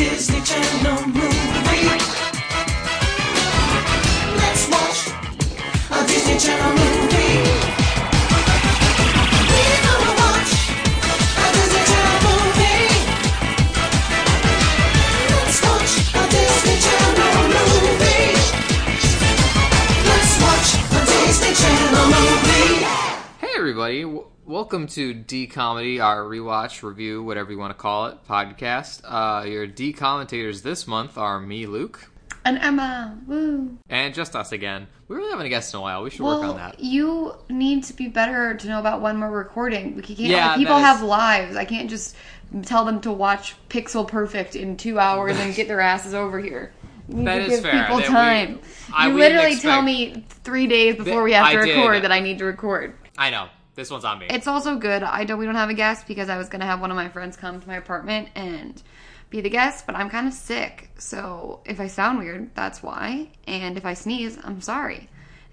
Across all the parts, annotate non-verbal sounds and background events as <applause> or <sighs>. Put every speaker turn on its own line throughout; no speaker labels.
Disney Channel movie. Let's watch a Disney Channel movie.
Everybody, w- welcome to D Comedy, our rewatch review, whatever you want to call it, podcast. Uh, your D commentators this month are me, Luke,
And Emma, woo.
and just us again. We really haven't a guest in a while. We should
Well,
work on that.
you need to be better to know about when we're recording. We can't.
Yeah,
people
that is-
have lives. I can't just tell them to watch Pixel Perfect in two hours and get their asses over here. You need
That
to
is
give
fair.
people
That we-
time.
I-
you literally tell me three days before we have
I
to
did.
record that I need to record.
I know this one's on me.
It's also good. I don't. We don't have a guest because I was gonna have one of my friends come to my apartment and be the guest, but I'm kind of sick. So if I sound weird, that's why. And if I sneeze, I'm sorry.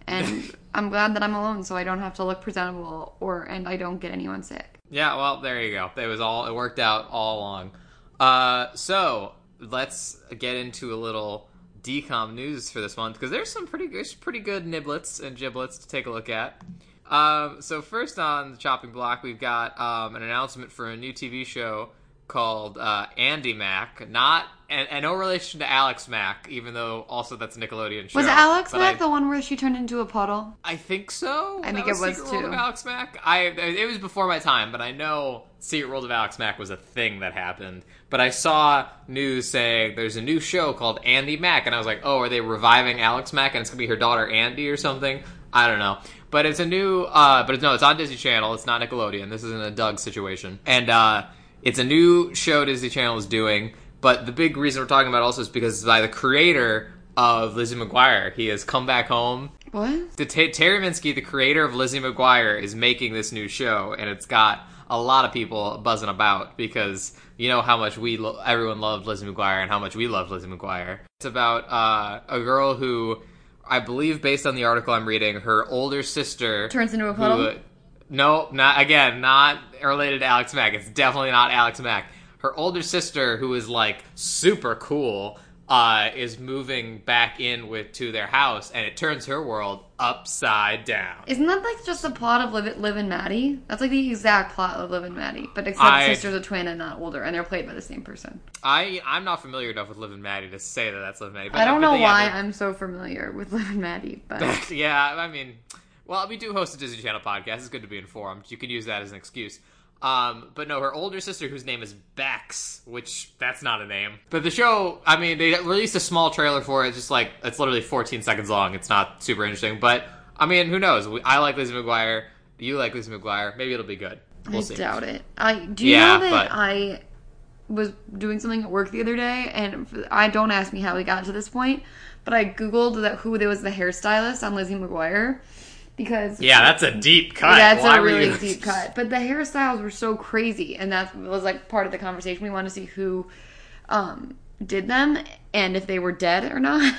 And <laughs> I'm glad that I'm alone, so I don't have to look presentable or and I don't get anyone sick.
Yeah, well, there you go. It was all it worked out all along. Uh, so let's get into a little DCOM news for this month because there's some pretty good, pretty good niblets and giblets to take a look at. Um, so first on the chopping block, we've got um, an announcement for a new TV show called uh, Andi Mack, Not and, and no relation to Alex Mack, even though also that's a Nickelodeon show.
Was Alex
I-
the one where she turned into a puddle?
I think so.
I think
That
it was
Secret World
too.
of Alex Mack. I it was before my time, but I know Secret World of Alex Mack was a thing that happened. But I saw news saying there's a new show called Andi Mack, and I was like, oh, are they reviving Alex Mack and it's gonna be her daughter Andy or something? I don't know. But it's a new, uh, but it's, no, it's on Disney Channel. It's not Nickelodeon. This isn't a Doug situation, and uh, it's a new show Disney Channel is doing. But the big reason we're talking about also is because it's by the creator of Lizzie McGuire. He has come back home
What?
the T- Terri Minsky, the creator of Lizzie McGuire, is making this new show, and it's got a lot of people buzzing about because you know how much we lo- everyone loved Lizzie McGuire and how much we loved Lizzie McGuire. It's about uh, a girl who, I believe, based on the article I'm reading, her older sister
Turns into a
who-
puddle?
no, not again, not related to Alex Mack. It's definitely not Alex Mack. Her older sister, who is like super cool, uh, is moving back in with to their house, and it turns her world upside down.
Isn't that like just the plot of Liv, Liv and Maddie? That's like the exact plot of Liv and Maddie, but except
I-
sister's a twin and not older, and they're played by the same person.
I I'm not familiar enough with Liv and Maddie to say that that's Liv and Maddie. But
I don't know why
they're-
I'm so familiar with Liv and Maddie, but <laughs>
yeah, I mean, well, we do host a Disney Channel podcast. It's good to be informed. You can use that as an excuse. Um, but no, her older sister, whose name is Bex, which that's not a name. But the show, I mean, they released a small trailer for it. It's just like it's literally 14 seconds long. It's not super interesting, but I mean, who knows? I like Lizzie McGuire. You like Lizzie McGuire. Maybe it'll be good. We'll
I
see.
doubt it. I do you
Yeah,
know that
but-
I was doing something at work the other day, and I don't ask me how we got to this point, but I googled that who there was the hairstylist on Lizzie McGuire because
Yeah, that's a deep cut.
that's
Why
a really
you-
deep <laughs> cut. But the hairstyles were so crazy, and that was like part of the conversation. We wanted to see who um, did them and if they were dead or not.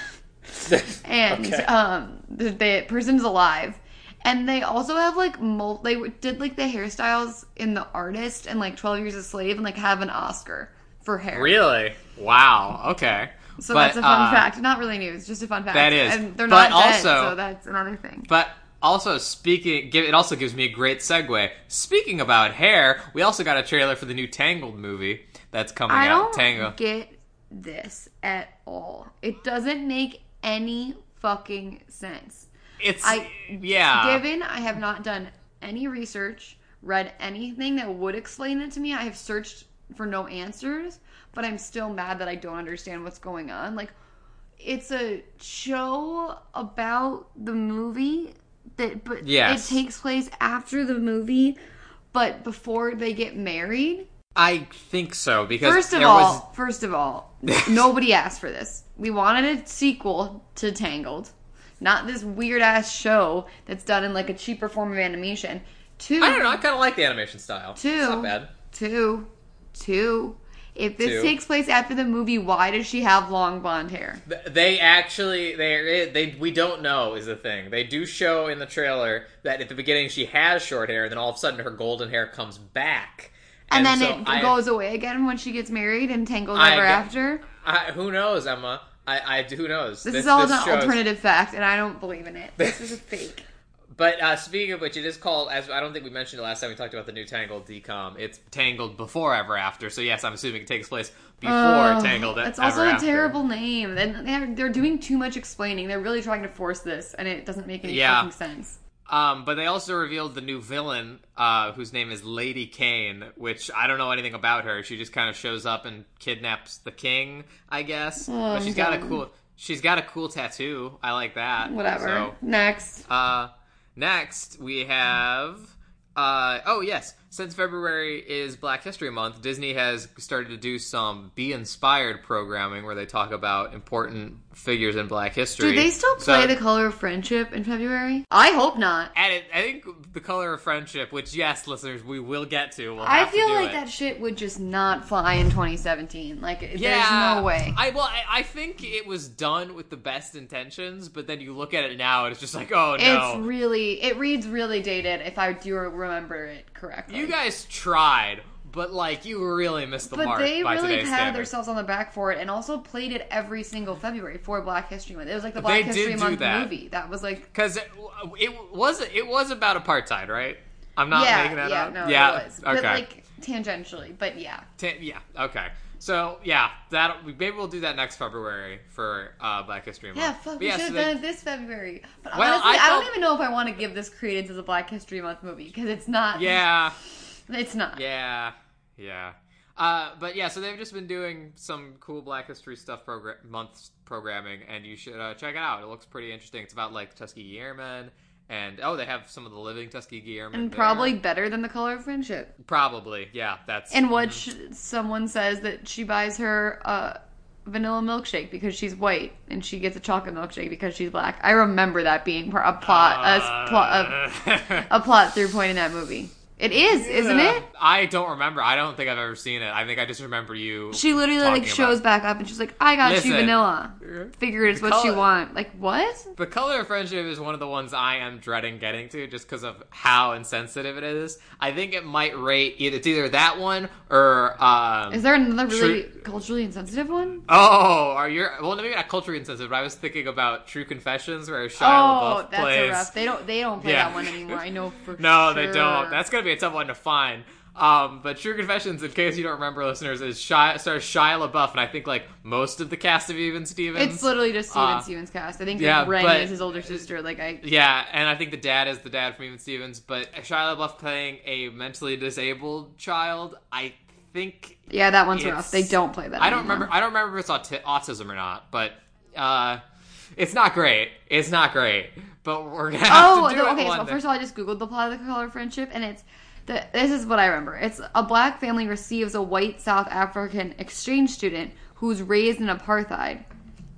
<laughs> and
Okay.
um, the, the person's alive. And they also have like mul- they did like the hairstyles in The Artist and like Twelve Years a Slave and like have an Oscar for hair.
Really? Wow. Okay.
So
But,
that's a fun
uh,
fact. Not really news, just a fun fact.
That is.
And they're
But
not dead,
also-
so that's another thing.
But also speaking, give it also gives me a great segue. Speaking about hair, we also got a trailer for the new Tangled movie that's coming out.
I
out.
don't
Tango.
get this at all. It doesn't make any fucking sense.
It's
I
yeah.
Given I have not done any research, read anything that would explain it to me, I have searched for no answers, but I'm still mad that I don't understand what's going on. Like it's a show about the movie that but
Yes.
it takes place after the movie but before they get married.
I think so because
First of all,
was
first of all, <laughs> nobody asked for this. We wanted a sequel to Tangled, not this weird ass show that's done in like a cheaper form of animation. Two,
I don't know. I kind of like the animation style.
Two.
It's not bad.
two, two. If this
Two.
takes place after the movie, why does she have long blonde hair?
They actually they they we don't know is the thing. They do show in the trailer that at the beginning she has short hair, and then all of a sudden her golden hair comes back,
And, then
so
it
I-
goes away again when she gets married and tangles
I
ever
get-
after.
I, who knows, Emma? I, I who knows?
This, is all an
shows-
alternative fact, and I don't believe in it. This is a fake. <laughs>
But uh, speaking of which, it is called. As I don't think we mentioned it last time we talked about the new Tangled DCOM. It's Tangled before Ever After. So yes, I'm assuming it takes place before
Oh,
Tangled.
It's also a
After.
terrible name. And they're, they're doing too much explaining. They're really trying to force this, and it doesn't make any
Yeah.
fucking sense.
Um, but they also revealed the new villain, uh, whose name is Lady Caine, which I don't know anything about her. She just kind of shows up and kidnaps the king, I guess.
Oh,
but she's got a cool. She's got a cool tattoo. I like that.
Whatever.
So,
Next.
Uh, next we have. Uh, oh yes, since February is Black History Month, Disney has started to do some Be Inspired programming where they talk about important figures in Black history.
Do they still play
So-
The Color of Friendship in February? I hope not.
And it, I think the color of friendship, which yes, listeners, we will get to. We'll
I feel
to
like
it.
that shit would just not fly in 2017. Like,
Yeah,
there's no way.
I well, I, I think it was done with the best intentions, but then you look at it now, and it's just like, oh no,
It's really, it reads really dated if I do remember it correctly.
you guys tried, but like you really missed the
But
mark
they
by
really patted
standards.
themselves on the back for it and also played it every single February for Black History Month. It was like the Black
did
History Month
that.
movie. That was like,
because it, it was it was about apartheid, right? I'm not
yeah,
making that
yeah,
up.
no,
yeah,
it was.
okay.
But like tangentially, but yeah.
Yeah, okay. So yeah, that maybe we'll do that next February for uh, Black History Month.
Yeah, fuck,
But
we
yeah,
should
so
have
they-
done it this February. But
Well,
honestly,
I
I, don't even know if I want to give this credence as a Black History Month movie because it's not.
Yeah, <laughs>
It's not.
yeah, yeah. Uh, but yeah, so they've just been doing some cool Black History stuff program month programming, and you should uh, check it out. It looks pretty interesting. It's about like Tuskegee Airmen, and oh, they have some of the living Tuskegee Airmen.
And
there.
probably better than The Color of Friendship.
probably, yeah. That's
In which someone says that she buys her a vanilla milkshake because she's white, and she gets a chocolate milkshake because she's black. I remember that being a plot, a, s- plot, a, a plot through point in that movie. It is, isn't it?
I don't remember. I don't think I've ever seen it. I think I just remember you.
She literally like shows back up and she's like, "I got
Listen.
you vanilla." Figured it's
The
what you want. Like what?
The color of friendship is one of the ones I am dreading getting to just because of how insensitive it is. I think it might rate either it's either that one or um
Is there another really
True-
culturally insensitive one?
Oh, are you well maybe not culturally insensitive, but I was thinking about True Confessions where Shia
oh,
LaBeouf
that's
plays
a rough. They don't. They don't play
Yeah.
that one anymore. I know <laughs> for sure.
No,
sure.
they don't. That's gonna be a tough one to find. Um, but True Confessions, in case you don't remember, listeners, is Shia, stars Shia LaBeouf, and I think like most of the cast of Even Stevens.
It's literally just Steven
Uh,
Stevens cast. I think
yeah,
Ren
but-
is his older sister. Like I.
Yeah, and I think the dad is the dad from Even Stevens, but Shia LaBeouf playing a mentally disabled child, I think
Yeah, that one's rough. They don't play that.
I don't
anymore.
remember. I don't remember if it's auti- autism or not, but uh, it's not great. It's not great. But we're gonna have
Oh,
to do
no, okay. So first of all, I just googled the plot of the color of friendship, and it's this is what I remember. It's a black family receives a white South African exchange student who's raised in apartheid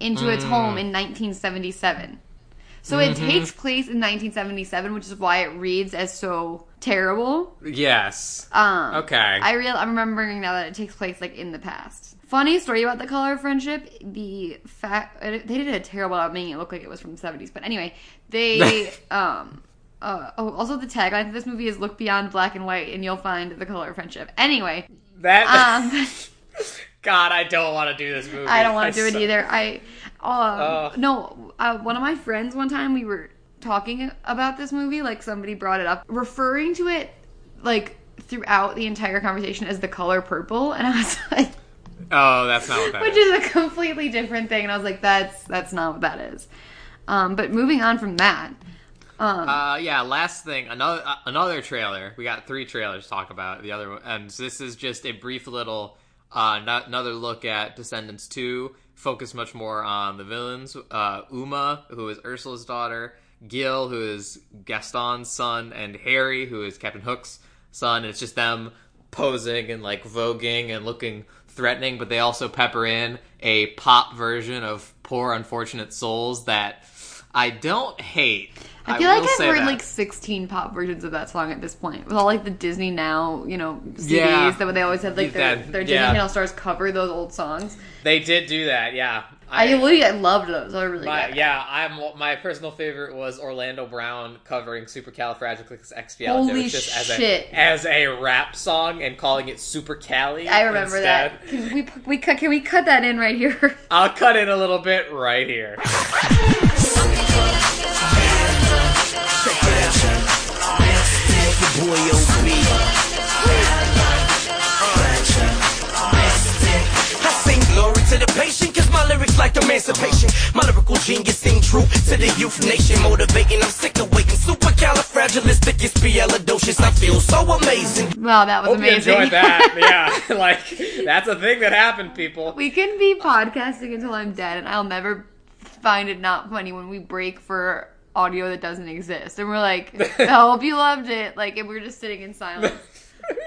into its
Mm.
home in 1977. So
Mm-hmm.
it takes place in 1977, which is why it reads as so terrible.
yes.
Um,
Okay.
I real I'm remembering now that it takes place like in the past. Funny story about the color of friendship. The fact they did a terrible job making it look like it was from the 70s, but anyway, they <laughs> um. Uh, oh, also the tagline for this movie is "Look beyond black and white, and you'll find the color of friendship." Anyway,
that.
um, <laughs>
God, I don't want to do this movie.
I don't want to do it either. I, um,
Ugh.
no, uh, one of my friends one time we were talking about this movie, like somebody brought it up, referring to it like throughout the entire conversation as the color purple, and I was <laughs> like,
Oh, that's not what that
which
is.
is a completely different thing, and I was like, that's that's not what that is. Um, but moving on from that, um,
Uh, yeah. Last thing, another uh, another trailer. We got three trailers to talk about. The other one, and this is just a brief little uh, no- another look at Descendants Two. Focus much more on the villains. Uh, Uma, who is Ursula's daughter, Gil, who is Gaston's son, and Harry, who is Captain Hook's son. And it's just them posing and like voguing and looking threatening, but they also pepper in a pop version of "Poor Unfortunate Souls" that I don't hate.
I feel like I've heard
that.
like 16 pop versions of that song at this point, with all like the Disney Now, you know, CDs
Yeah.
that they always have like their,
That-
their Disney
yeah.
Channel stars cover those old songs.
They did do that, yeah.
I, really I loved those. I really
My, yeah, I'm my personal favorite was Orlando Brown covering Supercalifragilisticexpialidocious
Holy
as
shit.
a as a rap song and calling it Super Cali.
I remember
instead.
that. Can we we cut? Can we cut that in right here?
I'll cut in a little bit right here. <laughs>
Boy, OB. I sing glory to the patient, cause my lyrics like emancipation. My lyrical genius sing true to the youth nation, motivating. I'm sick of waiting. Supercalifragilisticexpialidocious. I feel so amazing.
Wow, that was
Hope you
amazing.
enjoyed that. <laughs> yeah, <laughs> like that's a thing that happened, people.
we can be podcasting until I'm dead, and I'll never find it not funny when we break for audio that doesn't exist, and we're like, <laughs> "I hope you loved it." Like, and we're just sitting in silence. <laughs>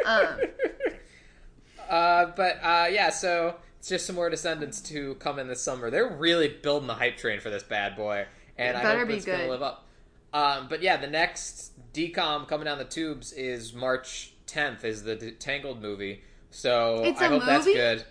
Um,
Uh, but uh, yeah, so it's just some more Descendants to come in this summer. They're really building the hype train for this bad boy, and I hope it's going to live up. Um, but yeah, the next DCOM coming down the tubes is March 10th. Is the Tangled movie? So
It's
I hope that's good.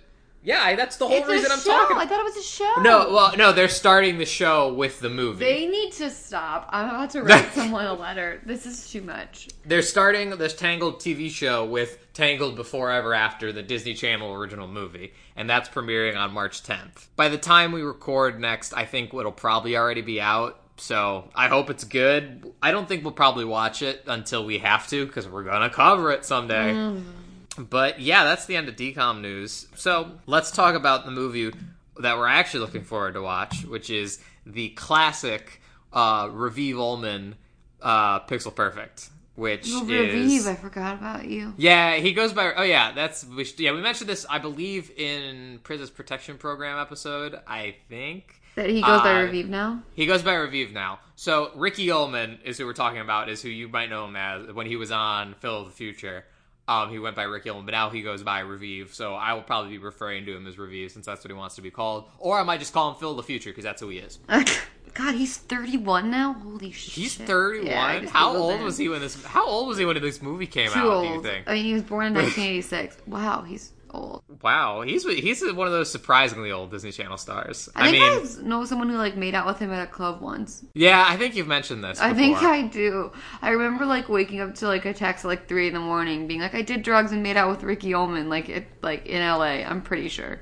Yeah, I, that's the whole
it's
reason
a
I'm
show.
talking.
I thought it was a show.
no, well, no, they're starting the show with the movie.
They need to stop. I'm about to <laughs> write someone a letter. This is too much.
They're starting this Tangled TV show with Tangled Before Ever After, the Disney Channel original movie, and that's premiering on March 10th. By the time we record next, I think it'll probably already be out. So I hope it's good. I don't think we'll probably watch it until we have to because we're gonna cover it someday. Mm-hmm. But yeah, that's the end of DCOM news. So let's talk about the movie that we're actually looking forward to watch, which is the classic uh, Raviv Ullman uh, Pixel Perfect, which
Oh,
is
Raviv, I forgot about you.
yeah, he goes by. Oh yeah, that's we should, yeah. We mentioned this, I believe, in Princess Protection Program episode. I think
That he goes by
Uh,
Raviv now.
he goes by Raviv now. So Ricky Ullman is who we're talking about. Is who you might know him as when he was on Phil of the Future. Um, he went by Rick Ullman, but now he goes by Raviv. So I will probably be referring to him as Raviv since that's what he wants to be called, or I might just call him Phil the Future because that's who he is. <laughs>
God, he's 31 now. Holy shit.
He's 31.
Yeah, I
one.
just
how old
him.
was he when this? How old was he when this movie came
Too
out? Do you
old.
think?
I mean, he was born in <laughs> 1986. wow, he's old.
Wow, he's he's one of those surprisingly old Disney Channel stars.
I,
I,
think
mean,
I know someone who like made out with him at a club once.
yeah, I think you've mentioned this.
I think. I do. I remember like waking up to like a text at like three in the morning, being like, "I did drugs and made out with Ricky Ullman," like it, like in L.A. I'm pretty sure.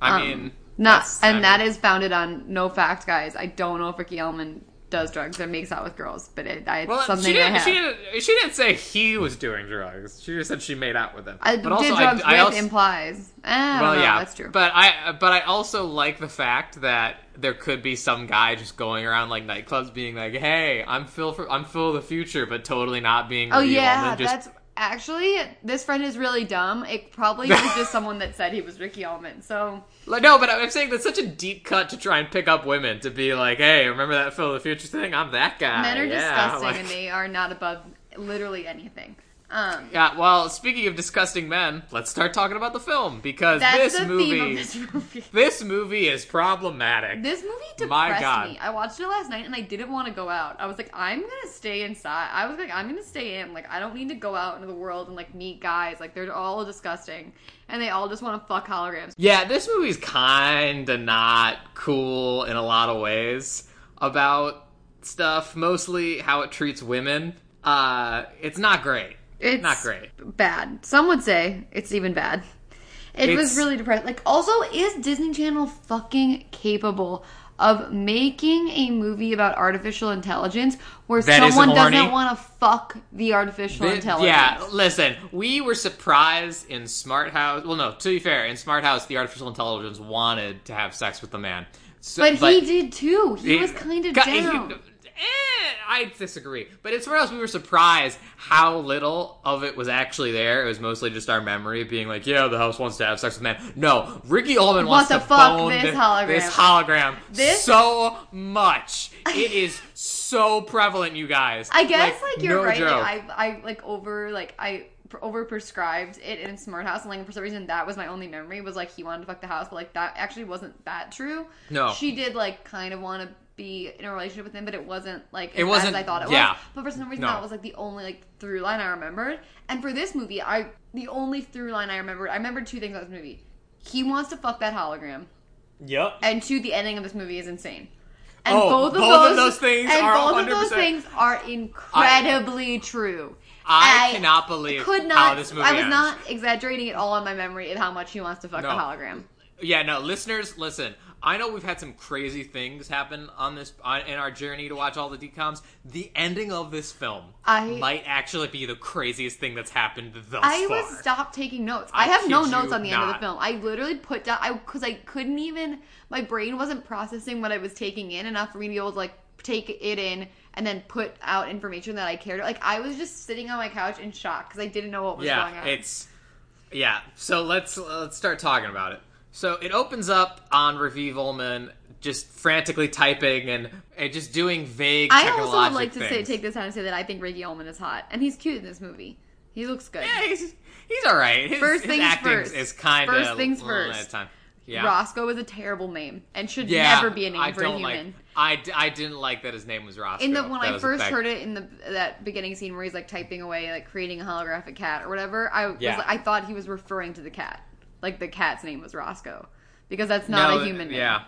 I
Um,
mean,
Not,
that's- I
and
mean-
that is founded on no fact, guys. I don't know if Ricky Ullman does drugs and makes out with girls, but it, I, it's
Well,
something
she
I
didn't,
have.
she didn't. She didn't say he was doing drugs. She just said she made out with him.
I
but also,
did drugs
I, I also,
implies. Eh,
well,
know.
yeah,
That's true.
But I, but I also like the fact that there could be some guy just going around like nightclubs, being like, "Hey, I'm Phil. For, I'm Phil of the future," but totally not being.
oh
real,
yeah,
and just,
that's actually this friend is really dumb. It probably was just <laughs> someone that said he was Ricky Ullman. So
Like, no, but I'm saying that's such a deep cut to try and pick up women to be like, "Hey, remember that Phil of the Future thing? I'm that guy."
men are
yeah,
disgusting
like-
and they are not above literally anything. Um,
Yeah, well, speaking of disgusting men, let's start talking about the film because
that's
this
the
movie,
theme of this movie. <laughs>
this movie is problematic.
This movie
My
depressed
God.
me. I watched it last night and I didn't want to go out. I was like, I'm gonna stay inside. I was like, I'm gonna stay in. Like, I don't need to go out into the world and like meet guys. Like, they're all disgusting and they all just want to fuck holograms.
yeah, this movie's kinda not cool in a lot of ways about stuff, mostly how it treats women. Uh, it's not great.
It's
Not great.
Bad. Some would say it's even bad. It was
It's-
really depressing. Like, also, is Disney Channel fucking capable of making a movie about artificial intelligence where
That
someone doesn't want to fuck the artificial intelligence?
Yeah, listen, we were surprised in Smart House. Well, no, to be fair, in Smart House, the artificial intelligence wanted to have sex with the man. So,
But, he did too. He was kind of
Ca-
down.
Eh, I disagree. But as far as we were surprised how little of it was actually there. It was mostly just our memory being like, yeah, the house wants to have sex with man. No, Ricky Ullman wants,
Wants to fuck
bone
this hologram.
This hologram
This-
so much. It is so prevalent, you guys.
I guess like, you're
no
right.
Joke.
Like, I I like over like I over prescribed it in Smart House, and like for some reason that was my only memory was like he wanted to fuck the house, but like that actually wasn't that true.
No.
she did like kind of want to be in a relationship with him, but it wasn't like as
It wasn't-
as I thought it
yeah.
was. But for some reason
No.
that was like the only like through line I remembered. And for this movie, I the only through line I remembered, I remembered two things about this movie. He wants to fuck that hologram.
Yep.
and two, the ending of this movie is insane. And
Oh,
both of
both
those,
of those things
and
are
both of those things are incredibly true.
I cannot believe
could not.
how this movie
I was
ends.
not exaggerating at all in my memory of how much he wants to fuck
No.
the hologram.
Yeah, no, listeners, listen. I know we've had some crazy things happen on this on, in our journey to watch all the DCOMs. The ending of this film
I-
might actually be the craziest thing that's happened thus
I
far.
was stopped taking notes.
I
I, have no notes on the end of the film. I literally put down I because I couldn't even my brain wasn't processing what I was taking in enough for me to be able to like take it in and then put out information that I cared. Like I was just sitting on my couch in shock because I didn't know what was going
yeah,
on.
it's yeah. So let's let's start talking about it. So it opens up on Raviv Ullman just frantically typing and, and just doing vague.
I also would like to say take this time to say that I think Ricky Ullman is hot and he's cute in this movie. He looks good.
Yeah, he's he's all right. His,
First
his
things
acting
first.
is kind of
First things first.
At a time. Yeah.
Roscoe is a terrible name and should
Yeah,
never be a name
I
for a
don't
human.
like. I, I didn't like that his name was Roscoe.
in the when
That
I first heard it in the that beginning scene where he's like typing away, like creating a holographic cat or whatever, I
Yeah.
like, I thought he was referring to the cat, like the cat's name was Roscoe, because that's not
No,
a human name.
Yeah.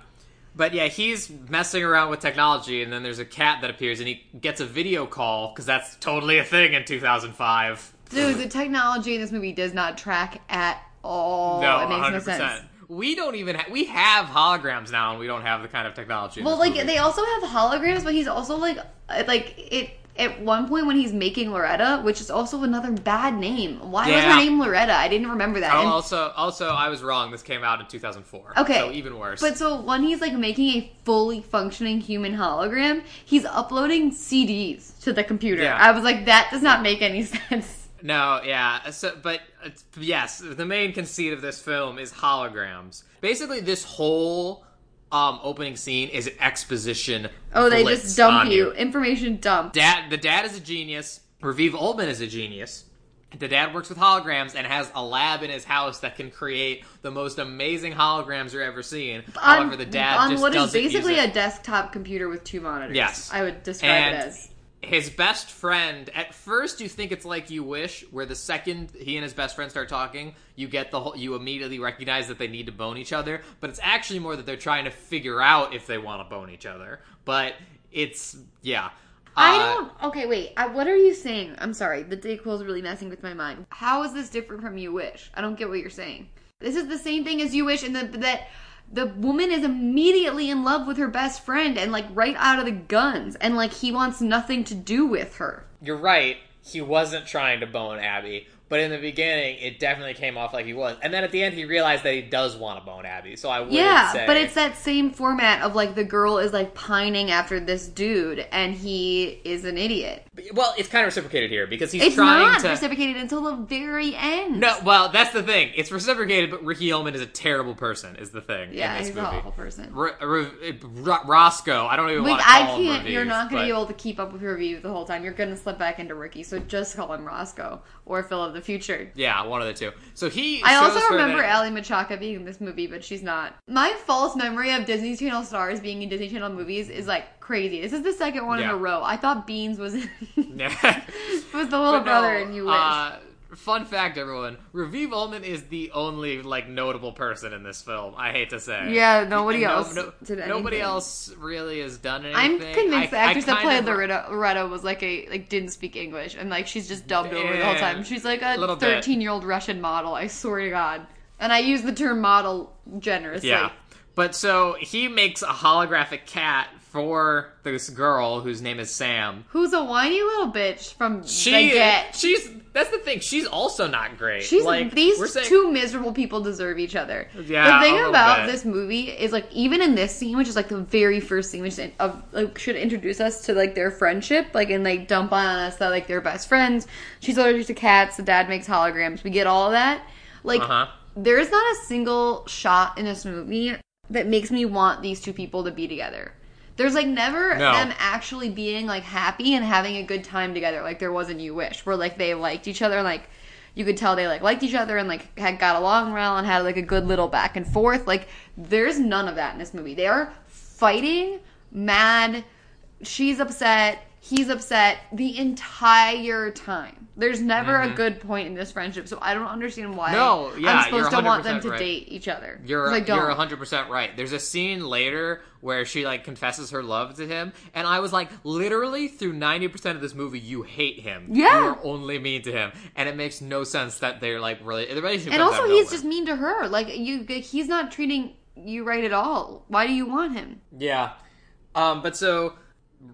But yeah, he's messing around with technology, and then there's a cat that appears, and he gets a video call because that's totally a thing in 2005.
Dude, the technology in this movie does not track at all.
no,
it makes
100.
no sense.
We don't even ha- we have holograms now, and we don't have the kind of technology.
Well, like
movie.
they also have holograms, but he's also like uh, like it. At one point, when he's making Loretta, which is also another bad name. Why was her name Loretta? I didn't remember that.
Oh,
And-
also, also, I was wrong. This came out in 2004.
Okay.
so even worse.
But so when he's like making a fully functioning human hologram, he's uploading CDs to the computer.
Yeah.
I was like, that does not make any <laughs> sense.
No, yeah. So, but yes, the main conceit of this film is holograms. Basically, this whole um, opening scene is an exposition.
Oh, they just dump
on
you. Information dump.
Dad, the dad is a genius. Raviv Ullman is a genius. The dad works with holograms and has a lab in his house that can create the most amazing holograms you're ever seen. However, the dad
on
just
what is basically a desktop computer with two monitors.
Yes.
I would describe
And
it as.
His best friend at first you think it's like you wish where the second he and his best friend start talking you get the whole you immediately recognize that they need to bone each other but it's actually more that they're trying to figure out if they want to bone each other but it's yeah
I
Uh,
don't. Okay, wait. I, what are you saying? I'm sorry. The Dayquil is really messing with my mind. How is this different from You Wish? I don't get what you're saying. This is the same thing as You Wish, in the, that the woman is immediately in love with her best friend and like right out of the guns, and like he wants nothing to do with her.
you're right. He wasn't trying to bone abby but in the beginning it definitely came off like he was and then at the end he realized that he does want to bone abby so i would
Yeah,
say
but it's that same format of like the girl is like pining after this dude, and he is an idiot.
well it's kind of reciprocated here because he's trying.
It's
trying
not
to
reciprocated until the very end.
No, well, that's the thing. It's reciprocated, but Ricky Ullman is a terrible person. Is the thing
Yeah,
in this
he's
movie.
an awful person.
R- R- R- Roscoe. I don't even
Like
want to
I
call him I
can't. You're not going to be able to keep up with your review the whole time. You're going to slip back into Ricky. So just call him Roscoe or Phil of the Future.
Yeah, one of the two. So he.
I also remember Aly Michalka being in this movie, but she's not. My false memory of Disney Channel stars being in Disney Channel movies is like crazy. This is the second one in a row. I thought Beans was in, <laughs> <laughs>
Yeah.
was the little brother in You Wish.
Uh, fun fact, everyone: Raviv Ullman is the only like notable person in this film. I hate to say.
Yeah, nobody
No-
else
no- Nobody
anything.
else really has done anything.
I'm convinced the
I- I
actress that played
of-
Loretta, Loretta was like a like didn't speak English and like she's just dubbed over the whole time. She's like
a
a
little bit.
13 year old Russian model. I swear to God. And I use the term model generously.
Yeah. But so he makes a holographic cat for this girl whose name is Sam.
Who's a whiny little bitch from
She
the get.
she's that's the thing. She's also not great.
She's
like
these
we're saying,
two miserable people deserve each other.
Yeah,
the thing about
bit.
this movie is like even in this scene, which is like the very first scene, which is of like should introduce us to like their friendship, like and like dump on us that like they're best friends. She's allergic to cats. The dad makes holograms. We get all of that. Like
Uh-huh.
there's not a single shot in this movie that makes me want these two people to be together. There's like never
No.
them actually being like happy and having a good time together, like there was in You Wish, where like they liked each other, and, like you could tell they like liked each other and like had got along well and had like a good little back and forth. Like there's none of that in this movie. They are fighting, mad. She's upset. He's upset the entire time. There's never
Mm-hmm.
a good point in this friendship, so I don't understand why
No, yeah,
I'm supposed to want them to
right.
date each other.
You're
I don't.
you're 100% right. There's a scene later where she like confesses her love to him and I was like literally through 90% of this movie you hate him.
Yeah.
You are only mean to him and it makes no sense that they're like really the relationship
and also, he's
nowhere.
just mean to her. Like you, he's not treating you right at all. Why do you want him?
Yeah. Um, but so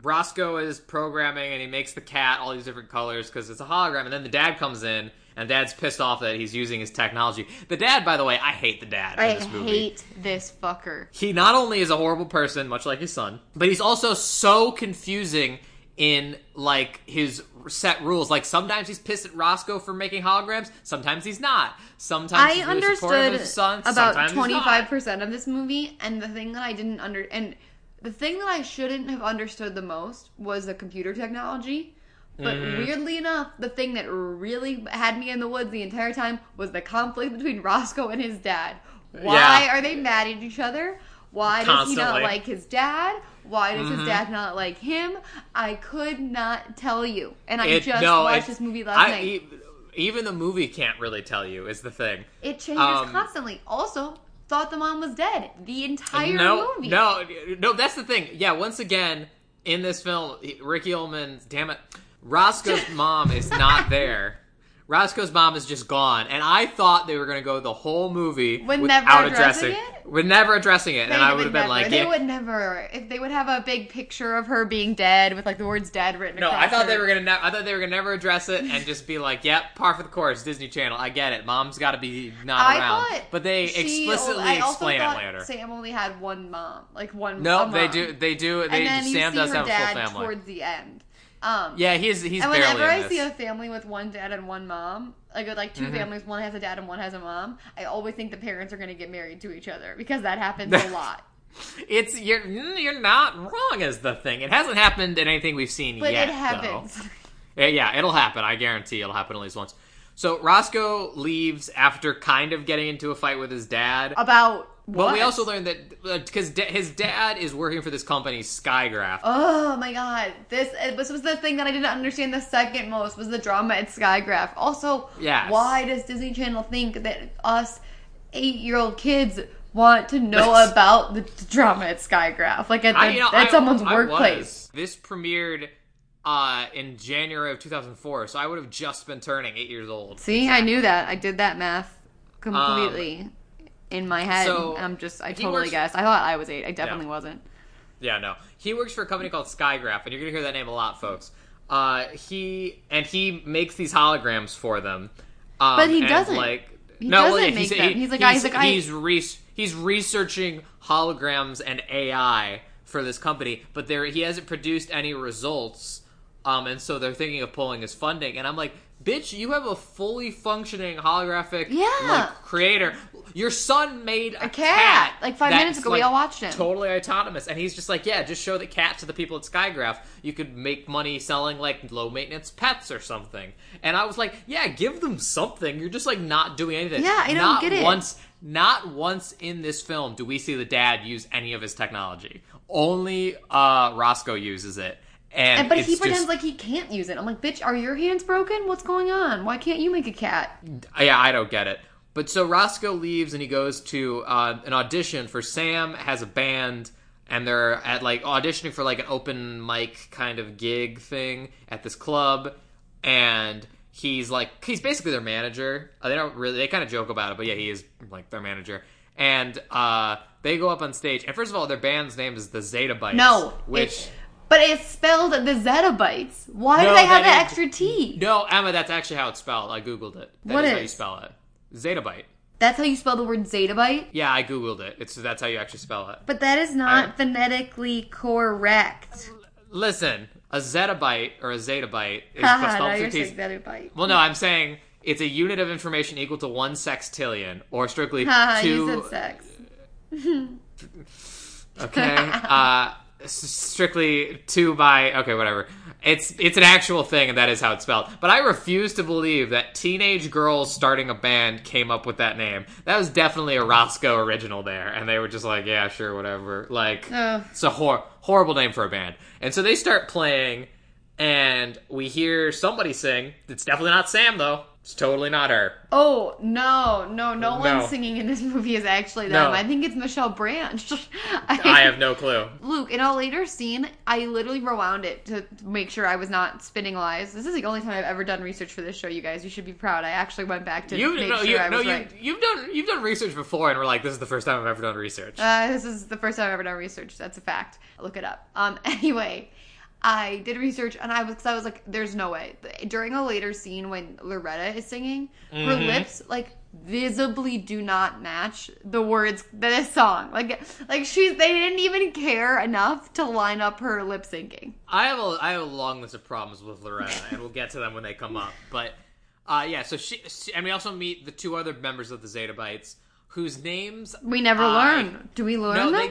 Roscoe is programming and he makes the cat all these different colors because it's a hologram. And then the dad comes in and dad's pissed off that he's using his technology. The dad, by the way, I hate the dad
I
in this movie.
hate this fucker.
He not only is a horrible person, much like his son, but he's also so confusing in like his set rules. Like sometimes he's pissed at Roscoe for making holograms, sometimes he's not. Sometimes
I
he's really
understood
his son,
about
sometimes he's not.
twenty five percent of this movie, and the thing that I didn't under and the thing that I shouldn't have understood the most was the computer technology. But
Mm-hmm.
weirdly enough, the thing that really had me in the woods the entire time was the conflict between <laughs> Roscoe and his dad. Why
Yeah.
are they mad at each other? Why does he not like his dad? Why does
Mm-hmm.
his dad not like him? I could not tell you. And I
It-
just
no,
watched this movie last
I-
night.
e- even the movie can't really tell you is the thing.
It changes
Um,
constantly. Also, thought the mom was dead the entire
no,
movie.
no, no. That's the thing. Yeah. Once again, in this film, Ricky Ullman, damn it, Roscoe's <laughs> mom is not there. Roscoe's mom is just gone, and I thought they were going to go the whole movie
With
without
addressing it?
with never addressing it,
They
and I would have been
never,
like,
they
yeah.
would never. If they would have a big picture of her being dead with like the words "dead" written.
No, I thought they were gonna. Ne- I thought they were gonna never address it and just be like, "Yep, par for the course, Disney Channel. I get it. Mom's got to be not
I
around." but they explicitly
I also
explain it later.
Sam only had one mom, like one.
no,
a
they do. They do. They
and then you see
does
her
have a
dad
full family.
towards the end. Um,
Yeah, he's he's
and whenever I
this.
see a family with one dad and one mom, like with like 2
Mm-hmm.
families, one has a dad and one has a mom, I always think the parents are going to get married to each other because that happens a <laughs> lot.
It's you're you're not wrong as the thing. It hasn't happened in anything we've seen
But
yet.
it happens. <laughs>
Yeah, it'll happen. I guarantee it'll happen at least once. So Roscoe leaves after kind of getting into a fight with his dad.
About
well, we also learned that because da- his dad is working for this company, Skygraph.
Oh my god, this uh, this was the thing that I didn't understand the second most was the drama at Skygraph. Also,
Yes.
why does Disney Channel think that us eight year old kids want to know <laughs> about the drama at Skygraph? Like at, the,
I, you know,
at
I-
someone's
I
workplace.
This premiered uh, in January of 2004, so I would have just been turning eight years old.
See, I knew that. I did that math completely in my head.
So,
I'm just, I totally
works-
guessed. I thought I was eight. I definitely
Yeah.
wasn't.
Yeah, no. He works for a company called Skygraph, and you're gonna hear that name a lot, folks. Uh, he and he makes these holograms for them. Um,
But he doesn't.
Like,
He
no,
doesn't
yeah,
make
he's,
them.
he-
He's like,
he's,
he's like, I-
he's, re- he's researching holograms and AI for this company, but there he hasn't produced any results. Um, and so they're thinking of pulling his funding, and I'm like, bitch, you have a fully functioning holographic
Yeah.
like creator. Your son made a,
A cat. Like, five minutes ago, we all watched him.
Totally autonomous, and he's just like, yeah, just show the cat to the people at Skygraph. You could make money selling like low maintenance pets or something. And I was like, yeah, give them something. You're just like not doing anything.
Yeah, I don't
not
get it.
Once, not once in this film do we see the dad use any of his technology. Only uh, Roscoe uses it. And,
And, but he pretends
just,
like he can't use it. I'm like, bitch, are your hands broken? What's going on? Why can't you make a cat?
Yeah, I don't get it. But so Roscoe leaves and he goes to uh, an audition for Sam has a band and they're at like auditioning for like an open mic kind of gig thing at this club and he's like he's basically their manager. Uh, they don't really they kind of joke about it, but yeah, he is like their manager. And uh, they go up on stage and first of all, their band's name is the Zetabytes.
No,
which
but it's spelled the Zetabytes. Why
No,
do they have
is-
extra T?
no, Emma, that's actually how it's spelled. I googled it. That
What
is how you spell it. Zettabyte.
That's how you spell the word Zetabyte.
Yeah, I googled it. It's that's how you actually spell it.
But that is not
I-
phonetically correct.
Listen, a zettabyte or a zettabyte is spelled with
you're saying Zetabyte.
Well, no, I'm saying it's a unit of information equal to one sextillion, or strictly two.
you said sex. <laughs>
Okay, uh, strictly two by. Okay, whatever. It's it's an actual thing, and that is how it's spelled. But I refuse to believe that teenage girls starting a band came up with that name. That was definitely a Roscoe original there, and they were just like, yeah, sure, whatever. Like,
Oh.
it's a hor- horrible name for a band. And so they start playing, and we hear somebody sing. It's definitely not Sam though. It's totally not her.
Oh no, no, no,
No.
one singing in this movie is actually them.
No.
I think it's Michelle Branch. <laughs>
I have no clue.
Luke, in a later scene, I literally rewound it to make sure I was not spinning lies. This is the only time I've ever done research for this show, you guys. You should be proud. I actually went back to
You
make
no,
sure
you,
I
no,
was
you,
right.
you've done you've done research before, and we're like, this is the first time I've ever done research.
Uh, this is the first time I've ever done research. That's a fact. Look it up. Um, <laughs> anyway, I did research and I was, cause I was like, there's no way. During a later scene when Loretta is singing, her
Mm-hmm.
lips like visibly do not match the words this song. Like, like she's, they didn't even care enough to line up her lip syncing.
I have a I have a long list of problems with Loretta, and we'll get to them when they come up. But uh, yeah, so she, she and we also meet the two other members of the Zetabytes, whose names
We never
I-
learn. Do we learn
No, they,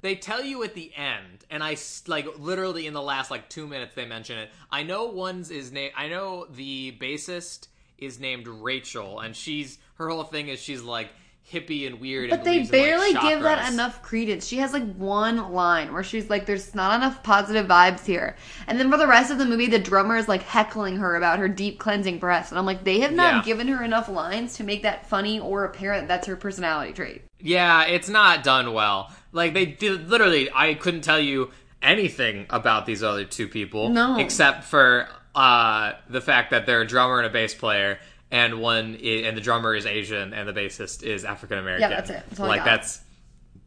they tell you at the end, and I like literally in the last like two minutes they mention it. I know one's is name. I know the bassist is named Rachel, and she's her whole thing is she's like hippie and weird.
But
and
they
believes in, like,
barely give that enough credence. She has like one line where she's like, "There's not enough positive vibes here," and then for the rest of the movie, the drummer is like heckling her about her deep cleansing breaths, and I'm like, they have not
Yeah.
given her enough lines to make that funny or apparent that's her personality trait.
Yeah, it's not done well. Like they did literally I couldn't tell you anything about these other two people
No.
except for uh the fact that they're a drummer and a bass player and one i- and the drummer is Asian and the bassist is African American.
Yeah, that's it. That's
like that's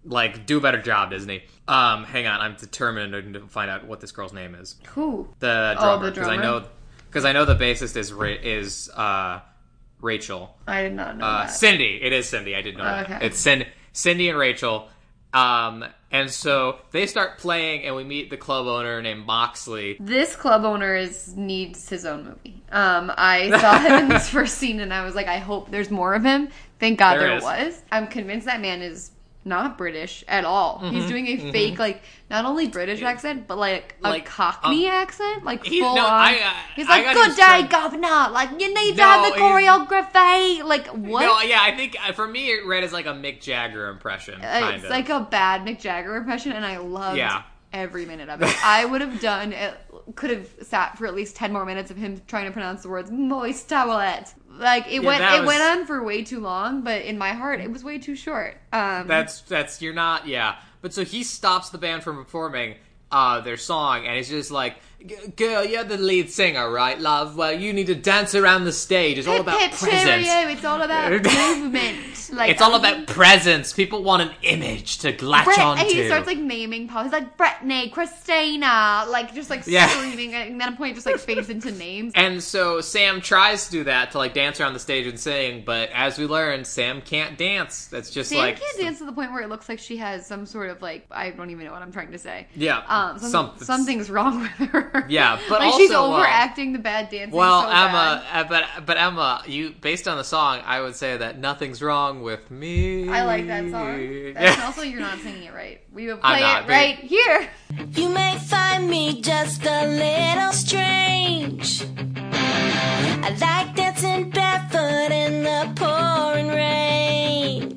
like do a better job, Disney. Um hang on, I'm determined to find out what this girl's name is.
Who?
The
Oh,
drummer because I know cuz I know the bassist is Ra- is uh Rachel.
I did not know
Uh,
that.
Cindy. It is Cindy. I didn't know that.
Okay.
It's Cindy, Cindy and Rachel. Um, and so they start playing, and we meet the club owner named Moxley.
This club owner is needs his own movie. Um, I saw him in this <laughs> first scene, and I was like, I hope there's more of him. Thank God
There
there, was. I'm convinced that man is not British at all.
Mm-hmm.
He's doing a fake, like not only British accent, but like a
Like,
Cockney
um,
accent, like
he-
full
no,
on.
I, uh,
he's like, "Good day, governor. Like you need to have the choreography. Like what?"
No, yeah, I think uh, for me it read as like a Mick Jagger impression. Kind
it's
of.
like a bad Mick Jagger impression, and I loved
Yeah.
every minute of it. <laughs> I would have done it. Could have sat for at least ten more minutes of him trying to pronounce the words "moist towelette." Like it
Yeah,
went, it
was-
went on for way too long, but in my heart, it was way too short. Um,
That's that's you're not yeah. But so he stops the band from performing uh their song and it's just like "G- girl you're the lead singer right love well you need to dance around the stage it's all about
hip,
presence
cheerio, It's all about <laughs> movement. Like
it's all
um,
about presence people want an image to latch
Brit-
onto
and he starts like naming Paul. He's like Brittany, Christina, like just like
Yeah.
screaming, and then at a point just like fades into names. <laughs>
And so Sam tries to do that to like dance around the stage and sing, but as we learned, Sam can't dance. That's just
Sam
like
can't dance to the point where it looks like she has some sort of like I don't even know what I'm trying to say.
Yeah,
um, some,
some-
something's wrong with her.
Yeah, but
like she's
also, uh,
overacting the bad dancing.
Well,
so
Emma,
bad.
uh, but but Emma, you based on the song, I would say that nothing's wrong with me.
I like that song. <laughs> That's also you're not singing it right. We would play
not,
it
but-
right here.
You may find me just a little strange. I like dancing barefoot in the pouring rain.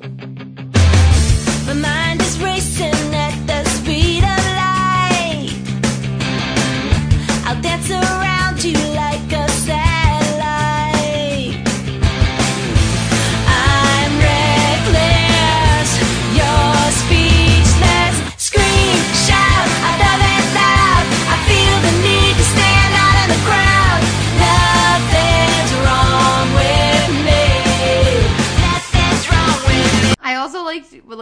My mind is racing at the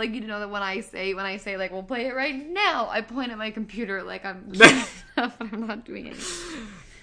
like
you to know that when I say when I say like we'll play it right now, I point at my computer like I'm <laughs> stuff but I'm not doing it.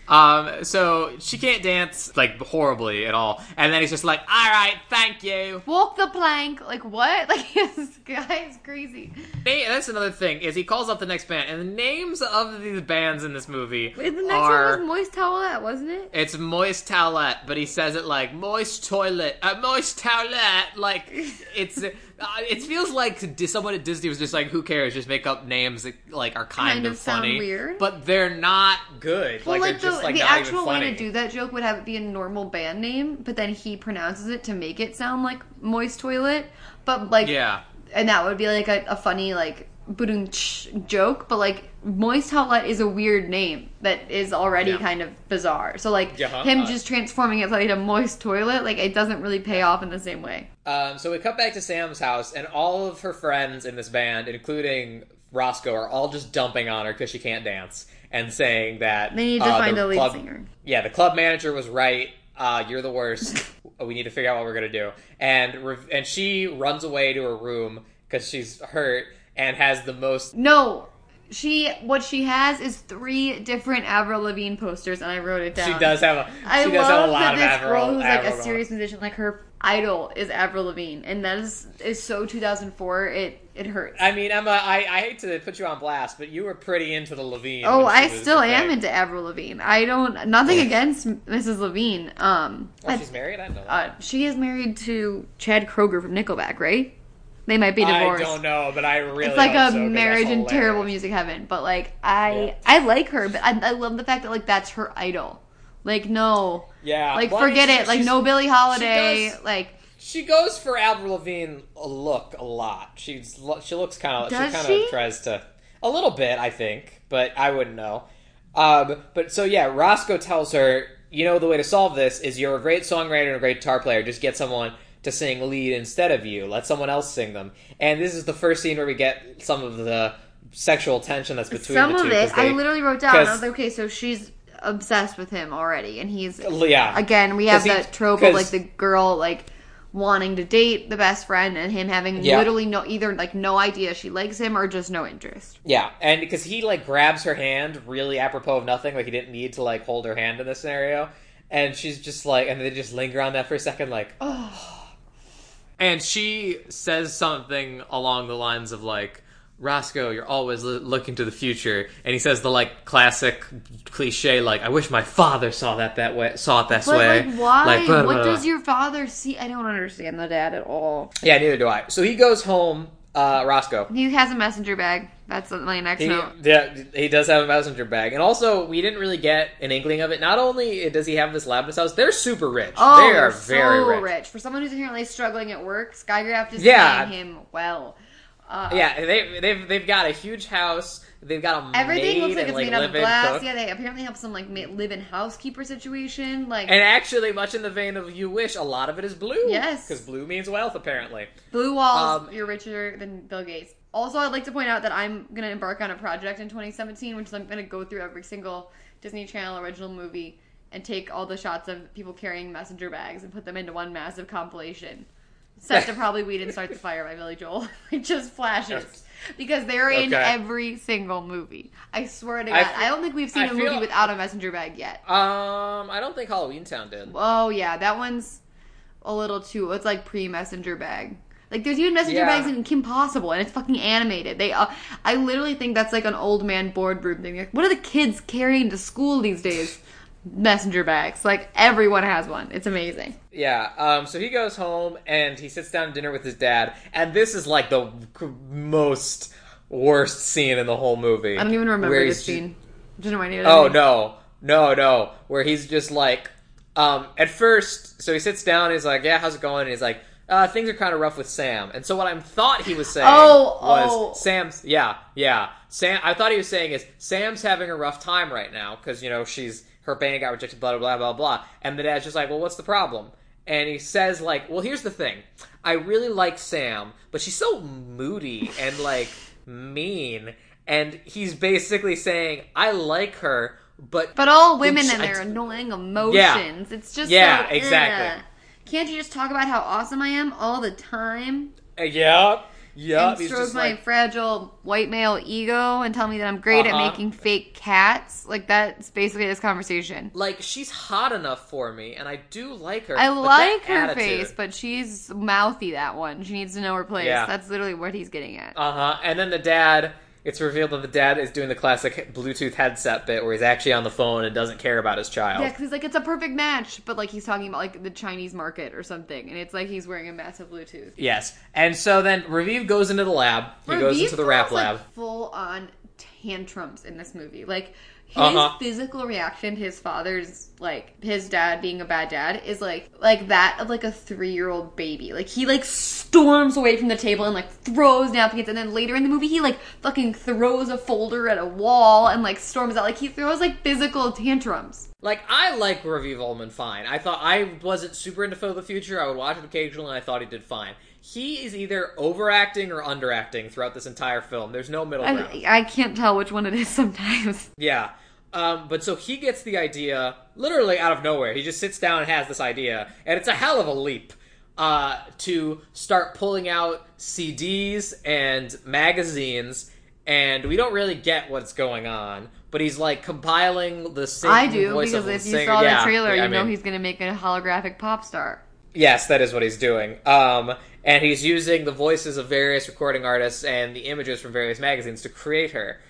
Um, so she can't dance like horribly at all, and then he's just like, "All right, thank you."
Walk the plank, like what? <laughs> Like this guy is crazy.
Hey, that's another thing is he calls up the next band, and the names of these bands in this movie
Wait, the next
are.
one was Moist Towelette, wasn't it?
It's moist towelette, but he says it like moist toilet, uh, moist towelette. Like it's, uh, it feels like someone at Disney was just like, "Who cares? Just make up names that like are kind,
Kind
of,
of sound
funny,
weird.
but they're not good.
Well,
like,
like, the,
just like
the
not
actual way to do that joke would have it be a normal band name, but then he pronounces it to make it sound like Moist Toilet. But like,
Yeah,
and that would be like a, a funny like budunch joke, but like moist towelette is a weird name that is already
Yeah.
kind of bizarre. So like
Yeah,
him
Uh,
just transforming it like a moist toilet, like it doesn't really pay off in the same way.
Um, so we cut back to Sam's house, and all of her friends in this band, including Roscoe, are all just dumping on her because she can't dance and saying that
They need to
uh,
find a lead
club-
singer.
Yeah, the club manager was right. Uh, you're the worst. <laughs> we need to figure out what we're gonna do. And Rev- and she runs away to her room because she's hurt and has the most.
No. She what she has is three different Avril Lavigne posters, and I wrote it down.
She does have a.
I
she does
love
have a lot
that
of
this
Avril.
girl who's like a serious musician, like her idol is Avril Lavigne, and that is is so 2004. It it hurts.
I mean, Emma, I, I hate to put you on blast, but you were pretty into the Lavigne.
oh, I still am into Avril Lavigne. I don't nothing against Mrs. Lavigne. Um,
Oh,
I-
she's married. I don't know.
uh, she is married to Chad Kroeger from Nickelback, right? They might be divorced.
I don't know, but I really.
It's like a
so,
marriage in terrible music heaven. But like I
Yeah.
I like her, but I, I love the fact that like that's her idol. Like no,
Yeah,
like
well, I mean,
forget
she-
it. Like no Billie Holiday.
does-
Like
She goes for Avril Lavigne a look a lot. She's she looks kind of she kind
she?
of tries to a little bit, I think, but I wouldn't know. Um, but so yeah, Roscoe tells her, you know, the way to solve this is you're a great songwriter and a great guitar player. Just get someone to sing lead instead of you. Let someone else sing them. And this is the first scene where we get some of the sexual tension that's between
some
the two.
of it,
they-
I literally wrote down. I was like, okay, so she's obsessed with him already, and he's
yeah.
again. We have
he-
that trope of like the girl like wanting to date the best friend, and him having
Yeah.
literally no either like no idea she likes him or just no interest.
Yeah, and because he like grabs her hand really apropos of nothing, like he didn't need to like hold her hand in this scenario, and she's just like, and they just linger on that for a second, like, oh. And she says something along the lines of like, Roscoe, you're always lo- looking to the future, and he says the like classic cliche, like, I wish my father saw that that way, saw it that
But
way.
like, why?
Like, blah, blah,
what does your father see? I don't understand the dad at all.
Yeah, neither do I. So he goes home, uh, Roscoe.
He has a messenger bag. That's my next
He,
note.
yeah, he does have a messenger bag, and also we didn't really get an inkling of it. Not only does he have this lab in his house, they're super rich.
Oh,
they are
they're
very
so
rich.
For someone who's apparently struggling at work, Skygraft is
Yeah.
paying him well. Uh,
Yeah, they they've they've got a huge house. They've got a
Everything
maid
looks like
and,
it's
like
made out of glass.
cook.
Yeah, they apparently have some like live-in housekeeper situation. Like
And actually, much in the vein of "You Wish," a lot of it is blue.
Yes.
because blue means wealth, apparently.
blue walls,
um,
you're richer than Bill Gates. Also, I'd like to point out that I'm gonna embark on a project in 2017, which is I'm gonna go through every single Disney Channel original movie and take all the shots of people carrying messenger bags and put them into one massive compilation. Set to <laughs> probably "We Didn't Start the Fire" by Billy Joel. <laughs> it just flashes. Because they're in
Okay.
every single movie. I swear to God.
I
I, don't think we've seen
I
a movie without a messenger bag yet.
Um, I don't think Halloweentown did.
Oh yeah, that one's a little too. It's like pre messenger bag. Like there's even messenger
Yeah.
bags in Kim Possible, and it's fucking animated. They, uh, I literally think that's like an old man boardroom thing. Like, what are the kids carrying to school these days? Messenger bags. Like everyone has one. It's amazing.
Yeah. Um. So he goes home and he sits down to dinner with his dad, and this is like the most worst scene in the whole movie.
I don't even remember this scene. Just me. of
Oh no, no, no. Where he's just like, um, at first, so he sits down. He's like, "Yeah, how's it going?" And he's like, uh, "Things are kind of rough with Sam." And so what I thought he was saying
Oh,
was
oh.
Sam's. Yeah, yeah. Sam. I thought he was saying is Sam's having a rough time right now because you know she's her band got rejected. Blah blah blah blah blah. And the dad's just like, "Well, what's the problem?" And he says like, "Well, here's the thing. I really like Sam, but she's so moody and like mean." And he's basically saying, "I like her." But
But all women and their annoying emotions. Yeah. It's just
Yeah,
so,
exactly.
ugh. Can't you just talk about how awesome I am all the time?
Uh, Yep.
and stroke
just
my
like,
fragile white male ego and tell me that I'm great
Uh-huh.
at making fake cats. Like that's basically this conversation.
like she's hot enough for me, and I do like her.
I like her
attitude-
face, but she's mouthy. That one, she needs to know her place.
Yeah.
That's literally what he's getting at.
Uh huh. And then the dad. It's revealed that the dad is doing the classic Bluetooth headset bit where he's actually on the phone and doesn't care about his child.
yeah, because he's like, it's a perfect match, but like he's talking about like the Chinese market or something, and it's like he's wearing a massive Bluetooth.
Yes. And so then Raviv goes into the lab. He goes
Raviv
into the rap
throws, like,
lab.
full on tantrums in this movie. Like
Uh-huh.
physical reaction to his father's like his dad being a bad dad is like like that of like a three year old baby. Like he like storms away from the table and like throws napkins, and then later in the movie he like fucking throws a folder at a wall and like storms out. Like he throws like physical tantrums.
Like I like Raviv Ullman fine. I thought I wasn't super into Phil the Future. I would watch it occasionally, and I thought he did fine. He is either overacting or underacting throughout this entire film. There's no middle ground.
I, I can't tell which one it is <laughs> sometimes.
Yeah. Um, but so he gets the idea literally out of nowhere. He just sits down and has this idea, and it's a hell of a leap uh, to start pulling out CDs and magazines, and we don't really get what's going on. But he's like compiling the same.
I do because if you
singer.
saw
Yeah,
the trailer,
I
you know
mean-
he's gonna make a holographic pop star.
Yes, that is what he's doing. Um, and he's using the voices of various recording artists and the images from various magazines to create her.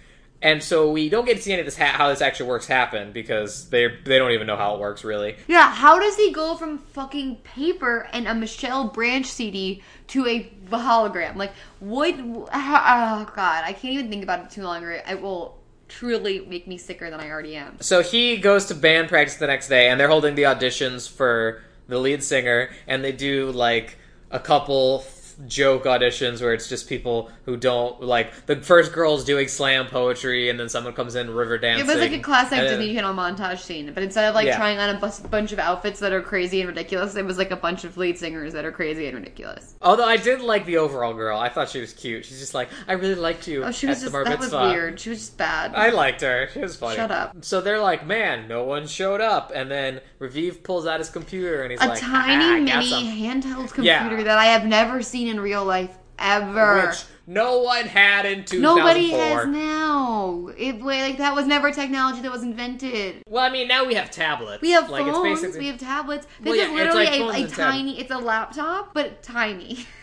And so we don't get to see any of this ha- how this actually works happen because they they don't even know how it works really.
Yeah, how does he go from fucking paper and a Michelle Branch CD to a hologram? Like, what? Oh god, I can't even think about it too long. It will truly make me sicker than I already am.
So he goes to band practice the next day, and they're holding the auditions for the lead singer, and they do like a couple joke auditions where it's just people who don't like the first girl's doing slam poetry, and then someone comes in river dancing.
It was like a classic
and
Disney Channel montage scene, but instead of like
Yeah.
trying on a bus- bunch of outfits that are crazy and ridiculous, it was like a bunch of lead singers that are crazy and ridiculous.
Although I did like the overall girl, I thought she was cute. She's just like, I really liked you
Oh, she was just that was weird. She was just bad.
I liked her. She was funny.
Shut up.
So they're like, man, no one showed up, and then Raviv pulls out his computer and he's
a
like,
tiny
"Ah,
mini handheld computer
Yeah.
that I have never seen in real life ever.
which no one had in 2004.
Nobody has now. It like that was never technology that was invented.
Well, I mean, now we have tablets.
We have
like,
phones.
It's basically,
We have tablets. This
Well, yeah,
is literally
like
a, a tiny. It's a laptop, but tiny. <laughs>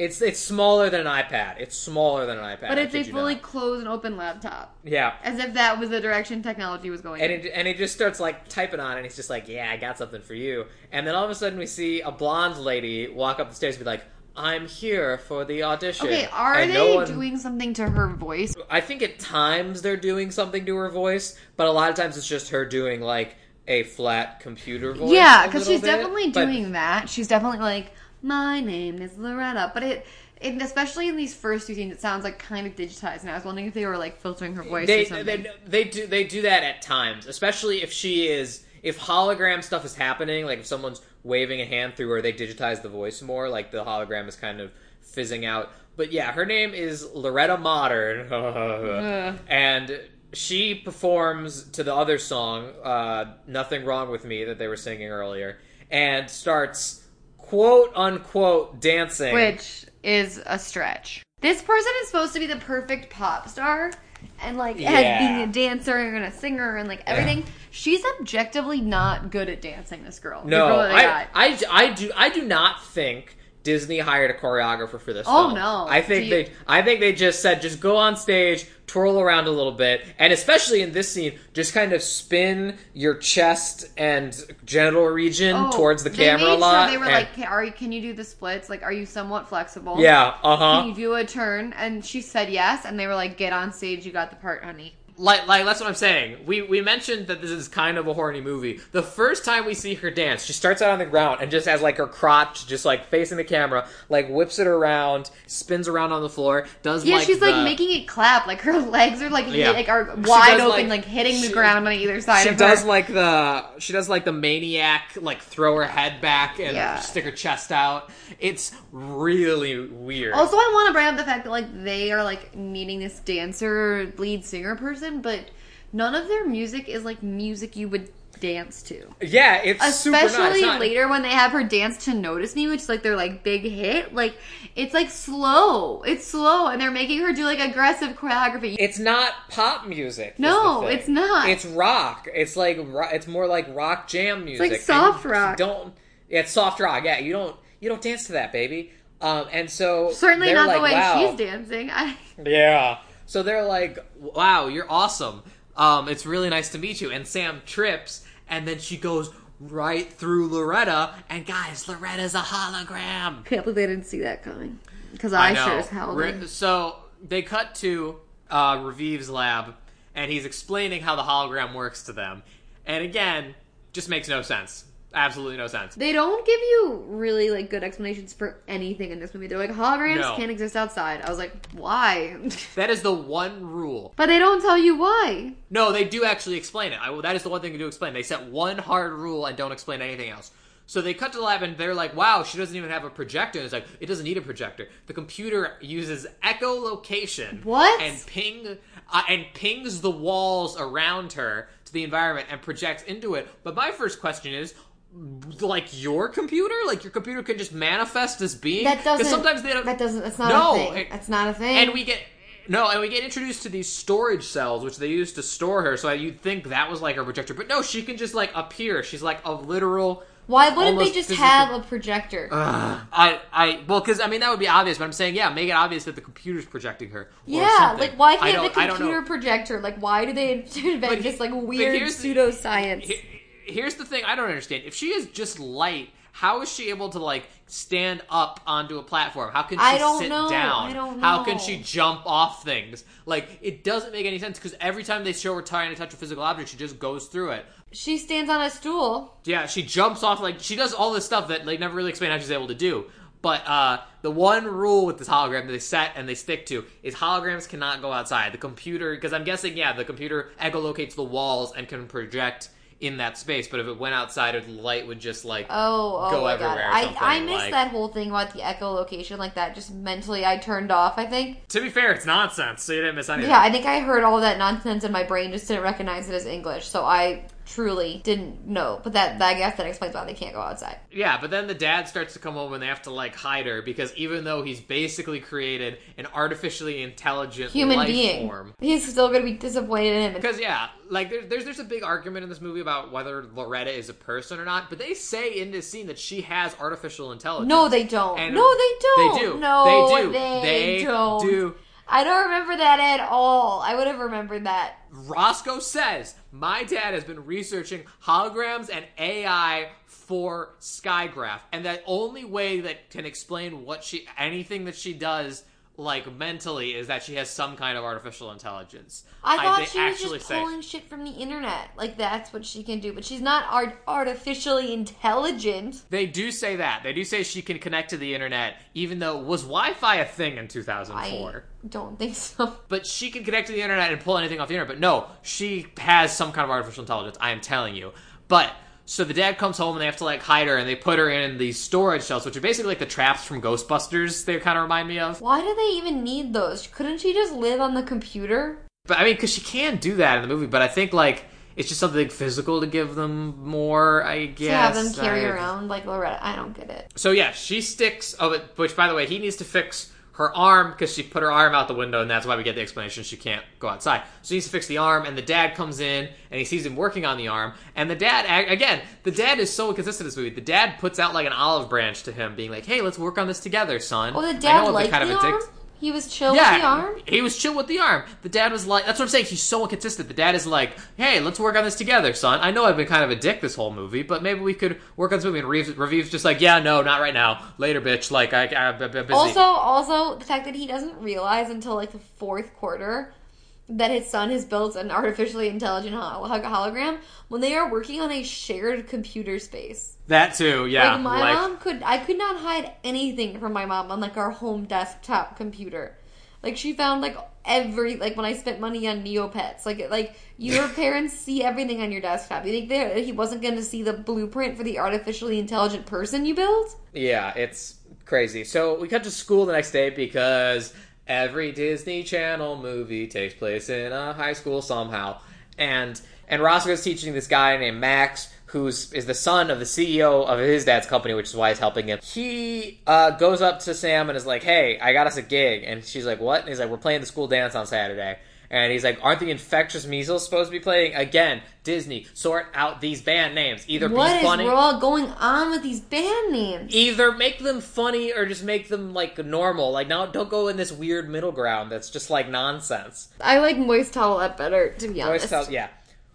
it's it's smaller than an iPad. It's smaller than an iPad.
But it's a fully
not.
closed and open laptop,
yeah.
as if that was the direction technology was going.
And
in.
it, and he just starts like typing on it and he's just like, Yeah, I got something for you. And then all of a sudden we see a blonde lady walk up the stairs and be like, I'm here for the audition.
Okay, are
And
they
no one-
doing something to her voice?
I think at times they're doing something to her voice, but a lot of times it's just her doing like a flat computer voice.
Yeah, because she's
bit.
definitely
But-
doing that. She's definitely like, my name is Loretta. But it, it, especially in these first two scenes, it sounds like kind of digitized. And I was wondering if they were like filtering her voice
They,
or something.
they they do they do that at times, especially if she is if hologram stuff is happening, like if someone's waving a hand through her, they digitize the voice more, like the hologram is kind of fizzing out. But yeah, her name is Loretta Modern, <laughs> and she performs to the other song, uh, "Nothing Wrong with Me" that they were singing earlier, and starts quote unquote dancing.
which is a stretch. This person is supposed to be the perfect pop star, and like as
Yeah.
being a dancer and a singer and like everything. She's objectively not good at dancing. This girl. The
No,
girl that
I,
got.
I, I do I do not think Disney hired a choreographer for this.
Oh,
film.
no.
I think
you-
they I think they just said just go on stage, twirl around a little bit, and especially in this scene, just kind of spin your chest and genital region
Oh,
towards the camera
made
a lot.
Sure they were
and-
like, "Can- "Are you? Can you do the splits? Like, are you somewhat flexible?
yeah, uh huh.
Can you do a turn?" And she said yes, and they were like, "Get on stage. You got the part, honey."
Like, like that's what I'm saying. We we mentioned that this is kind of a horny movie. The first time we see her dance, she starts out on the ground and just has like her crotch just like facing the camera, like whips it around, spins around on the floor, does
Yeah,
like
she's like making it clap. Like her legs are like
Yeah.
like are wide
does,
open,
like-
like, hitting
she-
the ground on either side
she
of
does
her.
like the she does like the maniac like throw her head back and
Yeah.
stick her chest out it's really weird
Also, I want to bring up the fact that like they are like needing this dancer, lead singer person, but none of their music is like music you would dance to.
yeah it's.
Especially
It's not-
later when they have her dance to "Notice Me," which is like their like big hit. Like it's like slow. It's slow, and they're making her do like aggressive choreography.
it's not pop music
No, it's not.
it's rock it's like it's more like rock jam music
like soft rock.
don't yeah, it's soft rock yeah you don't you don't dance to that baby um and so
Certainly not
like,
the way
wow.
she's dancing. I <laughs>
Yeah. So they're like, "Wow, you're awesome. Um, it's really nice to meet you." And Sam trips, and then she goes right through Loretta. And guys, Loretta's a hologram.
can't believe they didn't see that coming. Because I,
know.
sure as hell did.
so they cut to uh, Raviv's lab, and he's explaining how the hologram works to them. And again, just makes no sense. Absolutely no sense.
They don't give you really like good explanations for anything in this movie. They're like holograms
No.
can't exist outside. I was like, why? <laughs>
That is the one rule.
but they don't tell you why.
No, they do actually explain it. I, well, that is the one thing they do explain. They set one hard rule and don't explain anything else. So they cut to the lab and they're like, "Wow, she doesn't even have a projector." And it's like, it doesn't need a projector. The computer uses echolocation.
What?
And ping uh, and pings the walls around her to the environment and projects into it. But my first question is. Like your computer, like your computer can just manifest as being.
That doesn't.
sometimes they don't.
That doesn't. That's not
No,
a thing.
it-
that's not a thing.
and we get no, and we get introduced to these storage cells, which they use to store her. So you'd think that was like her projector, but no, she can just like appear. She's like a literal.
Why wouldn't they just
physical-
have a projector?
I, I, well, because I mean that would be obvious, but I'm saying yeah, make it obvious that the computer's projecting her.
yeah,
something.
like why can't the
I don't know.
computer projector? Like why do they <laughs> invent
But
this like weird
the-
pseudoscience?
He- Here's the thing I don't understand. If she is just light, how is she able to like stand up onto a platform? How can she
I don't
sit
know.
down?
I don't know.
How can she jump off things? Like it doesn't make any sense because every time they show her trying to touch a physical object, she just goes through it.
she stands on a stool.
Yeah, she jumps off like she does all this stuff that they never really explain how she's able to do. But uh, the one rule with this hologram that they set and they stick to is holograms cannot go outside. The computer, because I'm guessing, yeah, the computer echolocates the walls and can project in that space. But if it went outside, the light would just like
Oh, oh
go
my god!
everywhere. or
I I missed
like-
that whole thing about the echolocation. Like that, just mentally, I turned off. I think.
To be fair, it's nonsense, so you didn't miss anything.
Yeah, I think I heard all that nonsense and my brain just didn't recognize it as English. So I truly didn't know. But that, I guess that explains why they can't go outside.
Yeah, but then the dad starts to come home and they have to like hide her because even though he's basically created an artificially intelligent
Human
life
being.
form,
He's still gonna be disappointed in him.
Because yeah, like there's, there's there's a big argument in this movie about whether Loretta is a person or not, but they say in this scene that she has artificial intelligence.
No, they don't.
And-
no, they don't.
They do.
No,
they do.
They,
They
don't.
do.
I don't remember that at all. I would have remembered that.
Roscoe says my dad has been researching holograms and AI for Skygraph, and the only way that can explain what she anything that she does like mentally is that she has some kind of artificial intelligence.
I thought
they
she was just
say-
pulling shit from the internet. Like that's what she can do. But she's not art- artificially intelligent.
They do say that. They do say she can connect to the internet, even though was Wi-Fi a thing in
I
2004.
don't think so. <laughs>
But she can connect to the internet and pull anything off the internet. But no, she has some kind of artificial intelligence. I am telling you. But so the dad comes home and they have to like hide her and they put her in these storage cells, which are basically like the traps from Ghostbusters. They kind of remind me of.
Why do they even need those? Couldn't she just live on the computer?
But I mean, because she can do that in the movie. But I think like it's just something physical to give them more. I guess
to have them carry
I-
around like Loretta? I don't get it.
So yeah, she sticks. Oh, but, which by the way, he needs to fix her arm because she put her arm out the window, and that's why we get the explanation she can't go outside. So he needs to fix the arm, and the dad comes in and he sees him working on the arm, and the dad again, the dad is so inconsistent in this movie. The dad puts out like an olive branch to him, being like, "Hey, let's work on this together, son."
Oh, the
I know
dad
I've been
liked
kind
the
of dick-
arm. He was chill with the arm.
he was chill with the arm. The dad was like, that's what I'm saying. He's so inconsistent. The dad is like, hey, let's work on this together, son. I know I've been kind of a dick this whole movie, but maybe we could work on this movie. And Reeves, Reeves just like, yeah, no, not right now. Later, bitch. Like, I, I, I'm busy.
Also, also the fact that he doesn't realize until like the fourth quarter that his son has built an artificially intelligent hol- hologram when they are working on a shared computer space.
that too, yeah.
like my
like,
mom could, I could not hide anything from my mom on like our home desktop computer. Like she found like every like when I spent money on Neopets, like like your <laughs> parents see everything on your desktop. You think there he wasn't going to see the blueprint for the artificially intelligent person you built?
Yeah, it's crazy. So we cut to school the next day because every Disney Channel movie takes place in a high school somehow. And and Roscoe's teaching this guy named Max, who's is the son of the CEO of his dad's company, which is why he's helping him. He uh, goes up to Sam and is like, "Hey, I got us a gig." And she's like, "What?" And he's like, "We're playing the school dance on Saturday." And he's like, "Aren't the infectious measles supposed to be playing again?" Disney, sort out these band names. Either
What
be
is
funny,
wrong going on with these band names?
either make them funny or just make them like normal. Like now, don't go in this weird middle ground that's just like nonsense.
I like Moist Towelette better, to be honest.
Voice tell- yeah.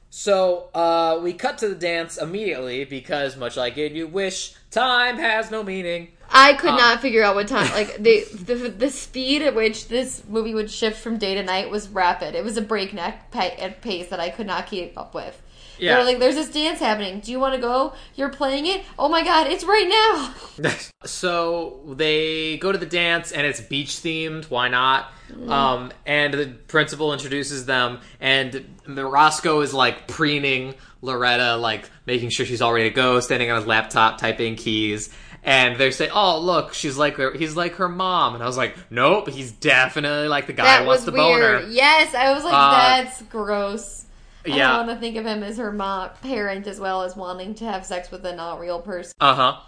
So uh, we cut to the dance immediately because, much like in You Wish, time has no meaning.
I could
Um,
not figure out what time. Like <laughs> the, the the speed at which this movie would shift from day to night was rapid. It was a breakneck pace that I could not keep up with. Yeah.
Yeah.
They were like, "There's this dance happening. Do you want to go? You're playing it. Oh my god, it's right now." <laughs>
so they go to the dance and it's beach themed why not um, and the principal introduces them and roscoe is like preening loretta like making sure she's all ready to go standing on his laptop typing keys and they say oh look she's like her he's like her mom and i was like nope he's definitely like the guy
that
who wants
was
to bone
weird.
her
Yes, I was like,
Uh,
"That's gross." I
yeah.
don't want to think of him as her mom, parent, as well as wanting to have sex with a not real person.
uh-huh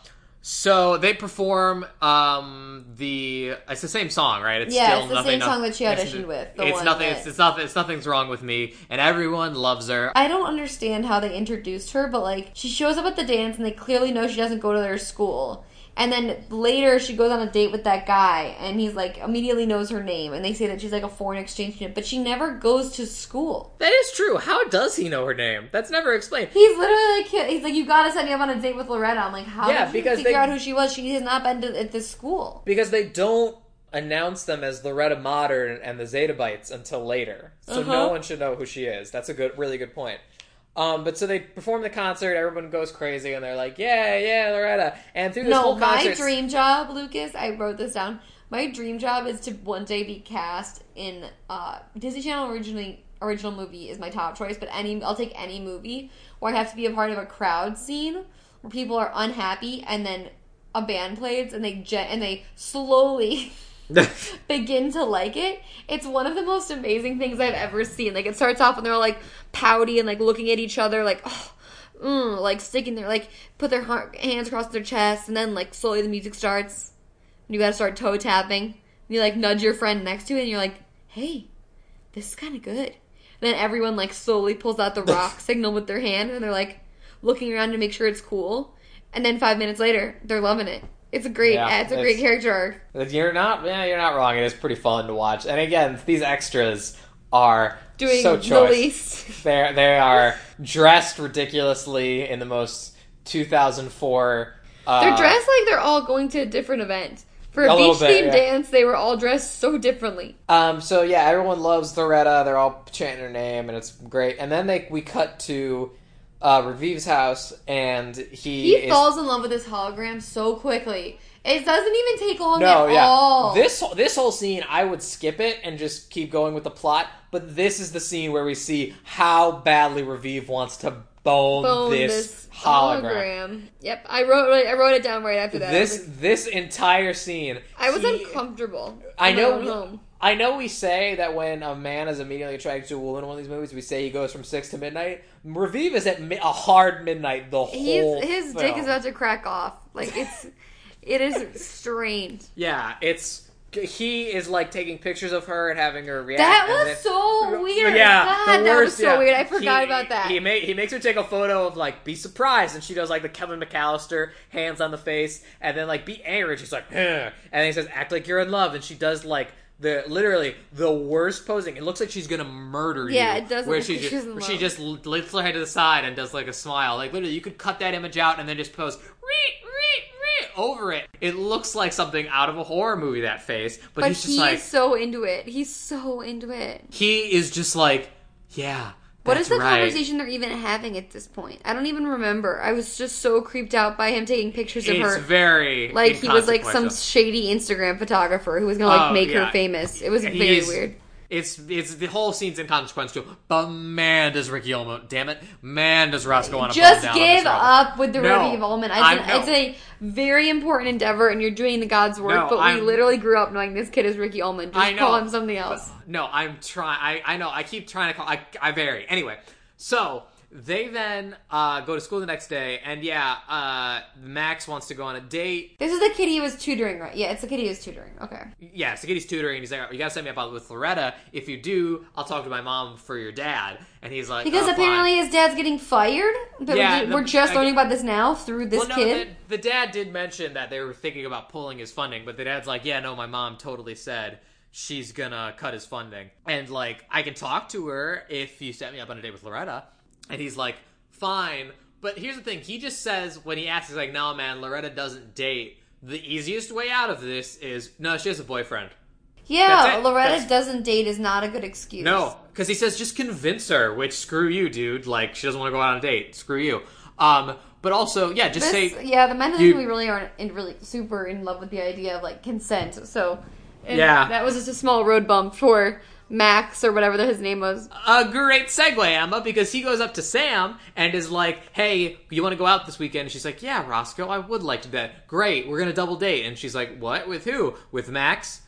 so they perform um the it's the same song right it's
Yeah,
still
it's the
nothing
same song that she
it's-
auditioned with, the
it's nothing
that-
it's, it's nothing it's nothing's wrong with me and everyone loves her
I don't understand how they introduced her, but like she shows up at the dance and they clearly know she doesn't go to their school. And then later she goes on a date with that guy and he's like immediately knows her name and they say that she's like a foreign exchange student, but she never goes to school.
That is true. How does he know her name? That's never explained.
He's literally like he's like you gotta set me up on a date with Loretta. I'm like how
Yeah,
did you
because
figure
they-
out who she was? She has not been to, at this school.
Because they don't announce them as Loretta Modern and the Zeta Zetabytes until later. So
Uh-huh.
no one should know who she is. That's a good really good point. Um, but so they perform the concert, everyone goes crazy and they're like, Yeah, yeah, Loretta. And through this
No,
whole
my dream job, Lucas, I wrote this down. My dream job is to one day be cast in uh, Disney Channel originally original movie is my top choice, but any I'll take any movie where I have to be a part of a crowd scene where people are unhappy and then a band plays and they gen- and they slowly <laughs> <laughs> begin to like it. It's one of the most amazing things I've ever seen. Like it starts off and they're all like pouty and like looking at each other like oh, mm, like sticking their like put their hands across their chest and then like slowly the music starts. And you got to start toe tapping. And you like nudge your friend next to it and you're like, "Hey, this is kind of good." And then everyone like slowly pulls out the <laughs> rock signal with their hand and they're like looking around to make sure it's cool. And then 5 minutes later, they're loving it. It's a great
Yeah,
it's a great character arc.
You're not yeah, you're not wrong. It is pretty fun to watch. And again, these extras are
Doing
so
the
choice.
least. <laughs>
They're they are dressed ridiculously in the most 2004. Uh,
They're dressed like they're all going to a different event. For a,
A
beach
bit,
themed
yeah.
dance, they were all dressed so differently.
Um. So yeah, everyone loves Loretta. They're all chanting her name, and it's great. And then they we cut to uh, Raviv's house, and he,
He
is,
falls in love with this hologram so quickly. It doesn't even take long
No,
at
yeah.
all.
This this whole scene, I would skip it and just keep going with the plot. But this is the scene where we see how badly Raviv wants to bone,
Bone
this, hologram.
Yep, I wrote I wrote it down right after that.
This
like-
this entire scene,
I was
he-
uncomfortable.
I know.
Own home.
I know we say that when a man is immediately attracted to a woman in one of these movies, we say he goes from six to midnight. Raviv is at mi- a hard midnight the
He's
whole.
his
film.
dick is about to crack off. Like it's it is strange.
Yeah, it's he is like taking pictures of her and having her react.
That was
then-
so weird.
Yeah,
God,
the
that was
worst,
so
yeah.
weird. I forgot
He-
about that.
He ma- he makes her take a photo of like be surprised, and she does like the Kevin McAllister hands on the face, and then like be angry. And she's like, huh. and then he says act like you're in love, and she does like. The literally the worst posing. It looks like she's gonna murder you.
Yeah, it does
Where
look
she
like
just where she just lifts her head to the side and does like a smile. Like literally, you could cut that image out and then just post "Reet, reet, reet" over it. It looks like something out of a horror movie. That face, but,
but
he's just like.
he's
like
so into it. He's so into it.
he is just like, yeah.
What is
that's
the
right.
conversation they're even having at this point? I don't even remember. I was just so creeped out by him taking pictures of her.
It's
her.
very
like he was like some shady Instagram photographer who was gonna like
Oh,
make
yeah.
her famous. It was
He
very
is-
weird.
It's it's the whole scene's inconsequential, but man does Ricky Ullman, damn it, man does Roscoe want to
Just
down on this
give up with the
No,
It's,
I'm- no.
it's a very important endeavor, and you're doing the God's work.
No,
but we
I'm-
literally grew up knowing this kid is Ricky Ullman. Just
I know.
call him something else.
No, I'm trying. I I know. I keep trying to call. I I vary. Anyway, so they then uh, go to school the next day, and yeah, uh, Max wants to go on a date.
This is the kid he was tutoring, right? Yeah, it's the kid he was tutoring. Okay.
Yeah, so he's tutoring, and he's like, "You gotta set me up with Loretta. If you do, I'll talk to my mom for your dad." And he's like,
Because
"Oh, fine."
apparently his dad's getting fired. But
Yeah,
we're,
the-
we're just
I-
learning about this now through this
well, no,
kid.
The, the dad did mention that they were thinking about pulling his funding, but the dad's like, yeah, no, my mom totally said she's gonna cut his funding. And, like, I can talk to her if you set me up on a date with Loretta. And he's like, fine. But here's the thing he just says, when he asks, he's like, no, man, Loretta doesn't date the easiest way out of this is no, she has a boyfriend.
Yeah, Loretta
That's-
doesn't date is not a good excuse.
No, because he says just convince her. Which screw you, dude. Like she doesn't want to go out on a date. Screw you. Um, but also, yeah, just
This,
say
yeah, the men in this movie really aren't in, really super in love with the idea of like consent. So,
Yeah.
that was just a small road bump for Max or whatever his name was.
a great segue, Emma, because he goes up to Sam and is like, "Hey, you want to go out this weekend?" And she's like, "Yeah, Roscoe, I would like to do that. Great, we're gonna double date." And she's like, "What? With who? With Max?"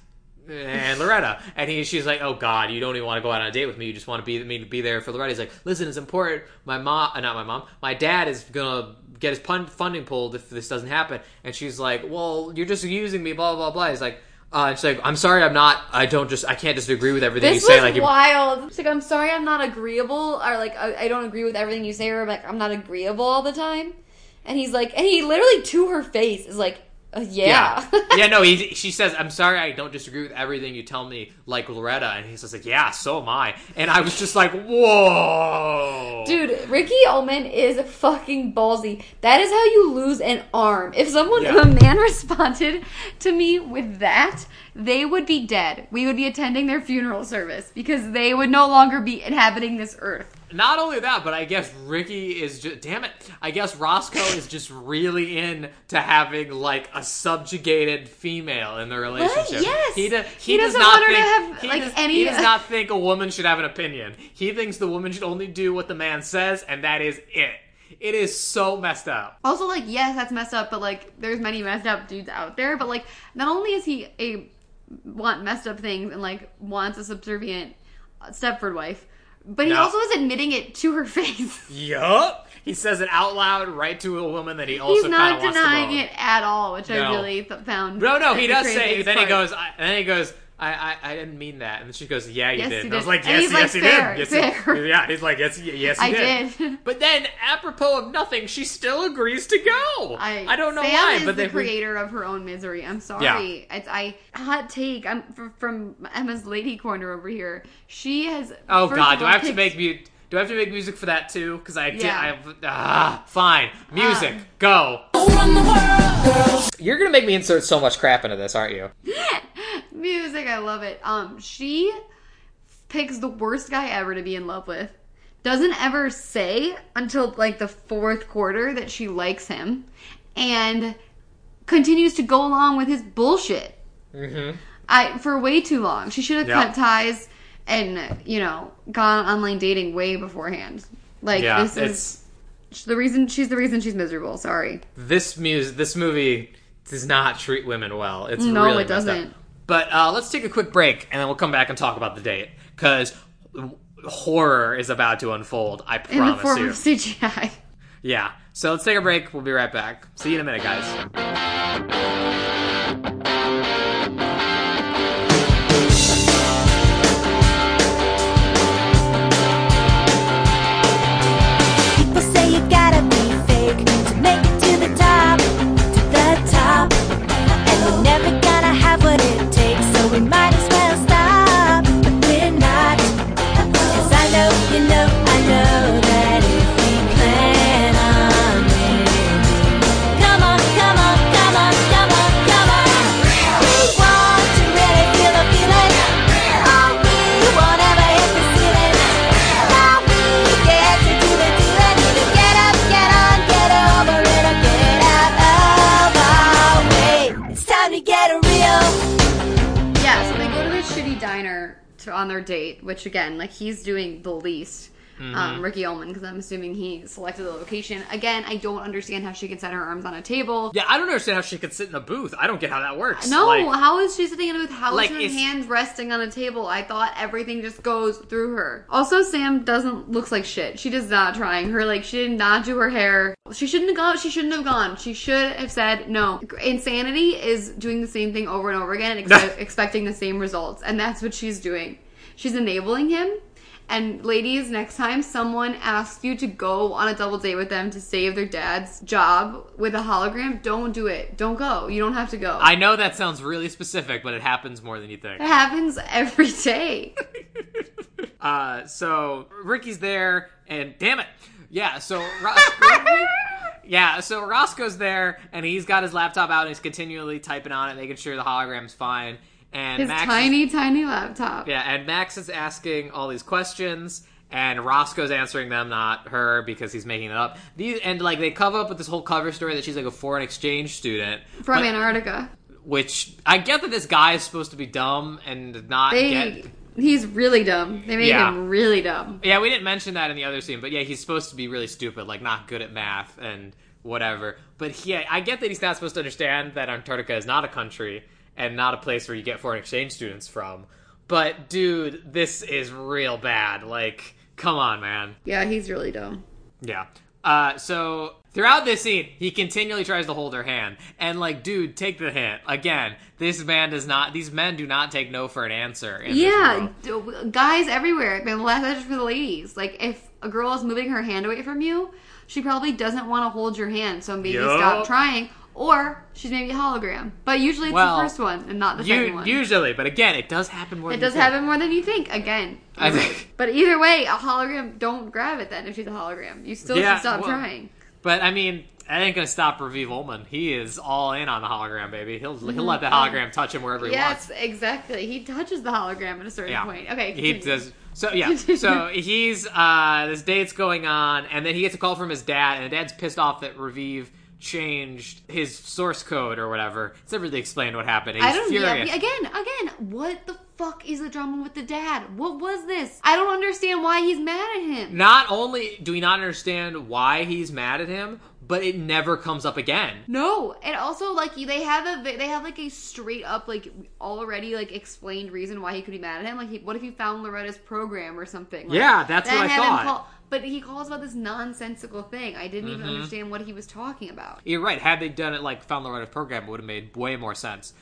And Loretta, and he, she's like, "Oh God, you don't even want to go out on a date with me. You just want to be me to be there for Loretta." He's like, "Listen, it's important. My mom, uh, not my mom, my dad is gonna get his pun- funding pulled if this doesn't happen." And she's like, "Well, you're just using me." Blah blah blah. He's like, uh, "She's like, I'm sorry, I'm not. I don't just. I can't just agree with everything
This
you say. Like,
wild. She's like, I'm sorry, I'm not agreeable, or like, I, I don't agree with everything you say, or like, I'm not agreeable all the time. And he's like, and he literally to her face is like, uh, yeah, <laughs>
yeah, no. He, she says, "I'm sorry, I don't disagree with everything you tell me." Like Loretta, and he's just like, "Yeah, so am I." And I was just like, "Whoa,
Dude, Ricky Ullman is fucking ballsy. That is how you lose an arm. If someone,
Yeah.
if a man <laughs> responded to me with that, they would be dead. We would be attending their funeral service because they would no longer be inhabiting this earth.
Not only that, but I guess Ricky is just. Damn it! I guess Roscoe is just really in to having like a subjugated female in the relationship. What?
Yes.
he, do, he,
He
does
doesn't
not
want her to
think
have,
he
like,
does,
any-
He does not think a woman should have an opinion. He thinks the woman should only do what the man says, and that is it. It is so messed up.
Also, like, yes, that's messed up, but like, there's many messed up dudes out there. But like, not only is he a want messed up things and like wants a subservient uh, Stepford wife, but he
No.
also is admitting it to her <laughs> face.
Yup. He says it out loud right to a woman that he also
He's not
of wants to
denying it at all, which I really th- found.
No, no, he does say. Then he goes. I, then he goes. I, I, I didn't mean that. And then she goes, Yeah, you
Yes,
did.
you
And I was like, Yes,
he's
yes,
like,
he
"Fair,
did. Yes, he- yeah. He's like, Yes, yes, he
I
did.
did. <laughs>
But then, apropos of nothing, she still agrees to go. I, I don't know
Sam
why,
is
but
the
they
creator of her own misery. I'm sorry.
Yeah.
It's I hot take. I'm fr- from Emma's lady corner over here. She has.
Oh God, do I have to
picked-
make mu- Do I have to make music for that too? Because I did.
Yeah.
I ah fine. Music,
Um,
go. You're gonna make me insert so much crap into this, aren't you? <laughs>
music? I love it. Um, she picks the worst guy ever to be in love with. Doesn't ever say until like the fourth quarter that she likes him, and continues to go along with his bullshit.
Mm-hmm.
I for way too long. She should have
Yeah.
cut ties and you know gone online dating way beforehand. Like
Yeah,
this is the reason she's the reason she's miserable. Sorry.
this music. This movie does not treat women well. It's
No,
really
it
messed up.
Doesn't.
But uh, let's take a quick break, and then we'll come back and talk about the date because horror is about to unfold. I promise
In the
promise
form
you.
of CGI.
Yeah. So let's take a break. We'll be right back. See you in a minute, guys.
People
date, which again, like he's doing the least.
Mm-hmm.
Um, Ricky Ullman, because I'm assuming he selected the location. Again, I don't understand how she can set her arms on a table.
Yeah, I don't understand how she could sit in a booth. I don't get how that works.
No,
Like,
how is she sitting in a booth? How is
Like,
her
it's-
hands resting on a table? I thought everything just goes through her. Also, Sam doesn't looks like shit. She does not trying. Her like she did not do her hair. She shouldn't have gone. She shouldn't have gone. She should have said no. Insanity is doing the same thing over and over again <laughs> and ex- expecting the same results, and that's what she's doing. She's enabling him. And ladies, next time someone asks you to go on a double date with them to save their dad's job with a hologram, don't do it. Don't go. You don't have to go.
I know that sounds really specific, but it happens more than you think.
It happens every day. <laughs> <laughs>
Uh, so Ricky's there, and damn it, yeah. So Ro- Ricky- <laughs> Yeah, so Roscoe's there, and he's got his laptop out, and he's continually typing on it, making sure the hologram's fine. And
His
Max is-
tiny, tiny laptop.
yeah, and Max is asking all these questions, and Roscoe's answering them, not her, because he's making it up. These and like they cover up with this whole cover story that she's like a foreign exchange student
From
but-
Antarctica.
which I get that this guy is supposed to be dumb and not
They,
get.
he's really dumb. They made
Yeah.
him really dumb.
Yeah, we didn't mention that in the other scene, but yeah, he's supposed to be really stupid, like not good at math and whatever. But yeah, I get that he's not supposed to understand that Antarctica is not a country and not a place where you get foreign exchange students from. But dude, this is real bad. Like, come on, man.
Yeah, he's really dumb.
Yeah. Uh, so throughout this scene, he continually tries to hold her hand, and like, dude, take the hint. Again, this man does not. These men do not take no for an answer.
Yeah, guys everywhere. But that's just for the ladies. Like, if a girl is moving her hand away from you, she probably doesn't want to hold your hand. So maybe
Yup.
stop trying. Or she's maybe a hologram. But usually it's
Well,
the first one and not the second one.
usually, but again, it does happen more.
it
than
does
you think.
happen more than you think. Again.
I think-
But either way, a hologram, don't grab it then if she's a hologram. You still
Yeah,
should stop
well,
trying.
But I mean, that ain't gonna stop Raviv Ullman. He is all in on the hologram, baby. He'll he'll let the hologram touch him wherever he wants.
Yes, exactly. He touches the hologram at a certain
Yeah.
point. Okay.
He does. So yeah. <laughs> So he's uh this date's going on, and then he gets a call from his dad, and the dad's pissed off that Raviv changed his source code or whatever. It's never really explained what happened. and
I don't.
furious.
Yeah, again, again. What the fuck is the drama with the dad? What was this? I don't understand why he's mad at him.
Not only do we not understand why he's mad at him, but it never comes up again.
No, and also like they have a they have like a straight up like already like explained reason why he could be mad at him. Like, he, what if he found Loretta's program or something? Like,
Yeah, that's what I thought.
call- but he calls about this nonsensical thing. I didn't
Mm-hmm.
even understand what he was talking about.
You're right. Had they done it like found the right program, it would have made way more sense.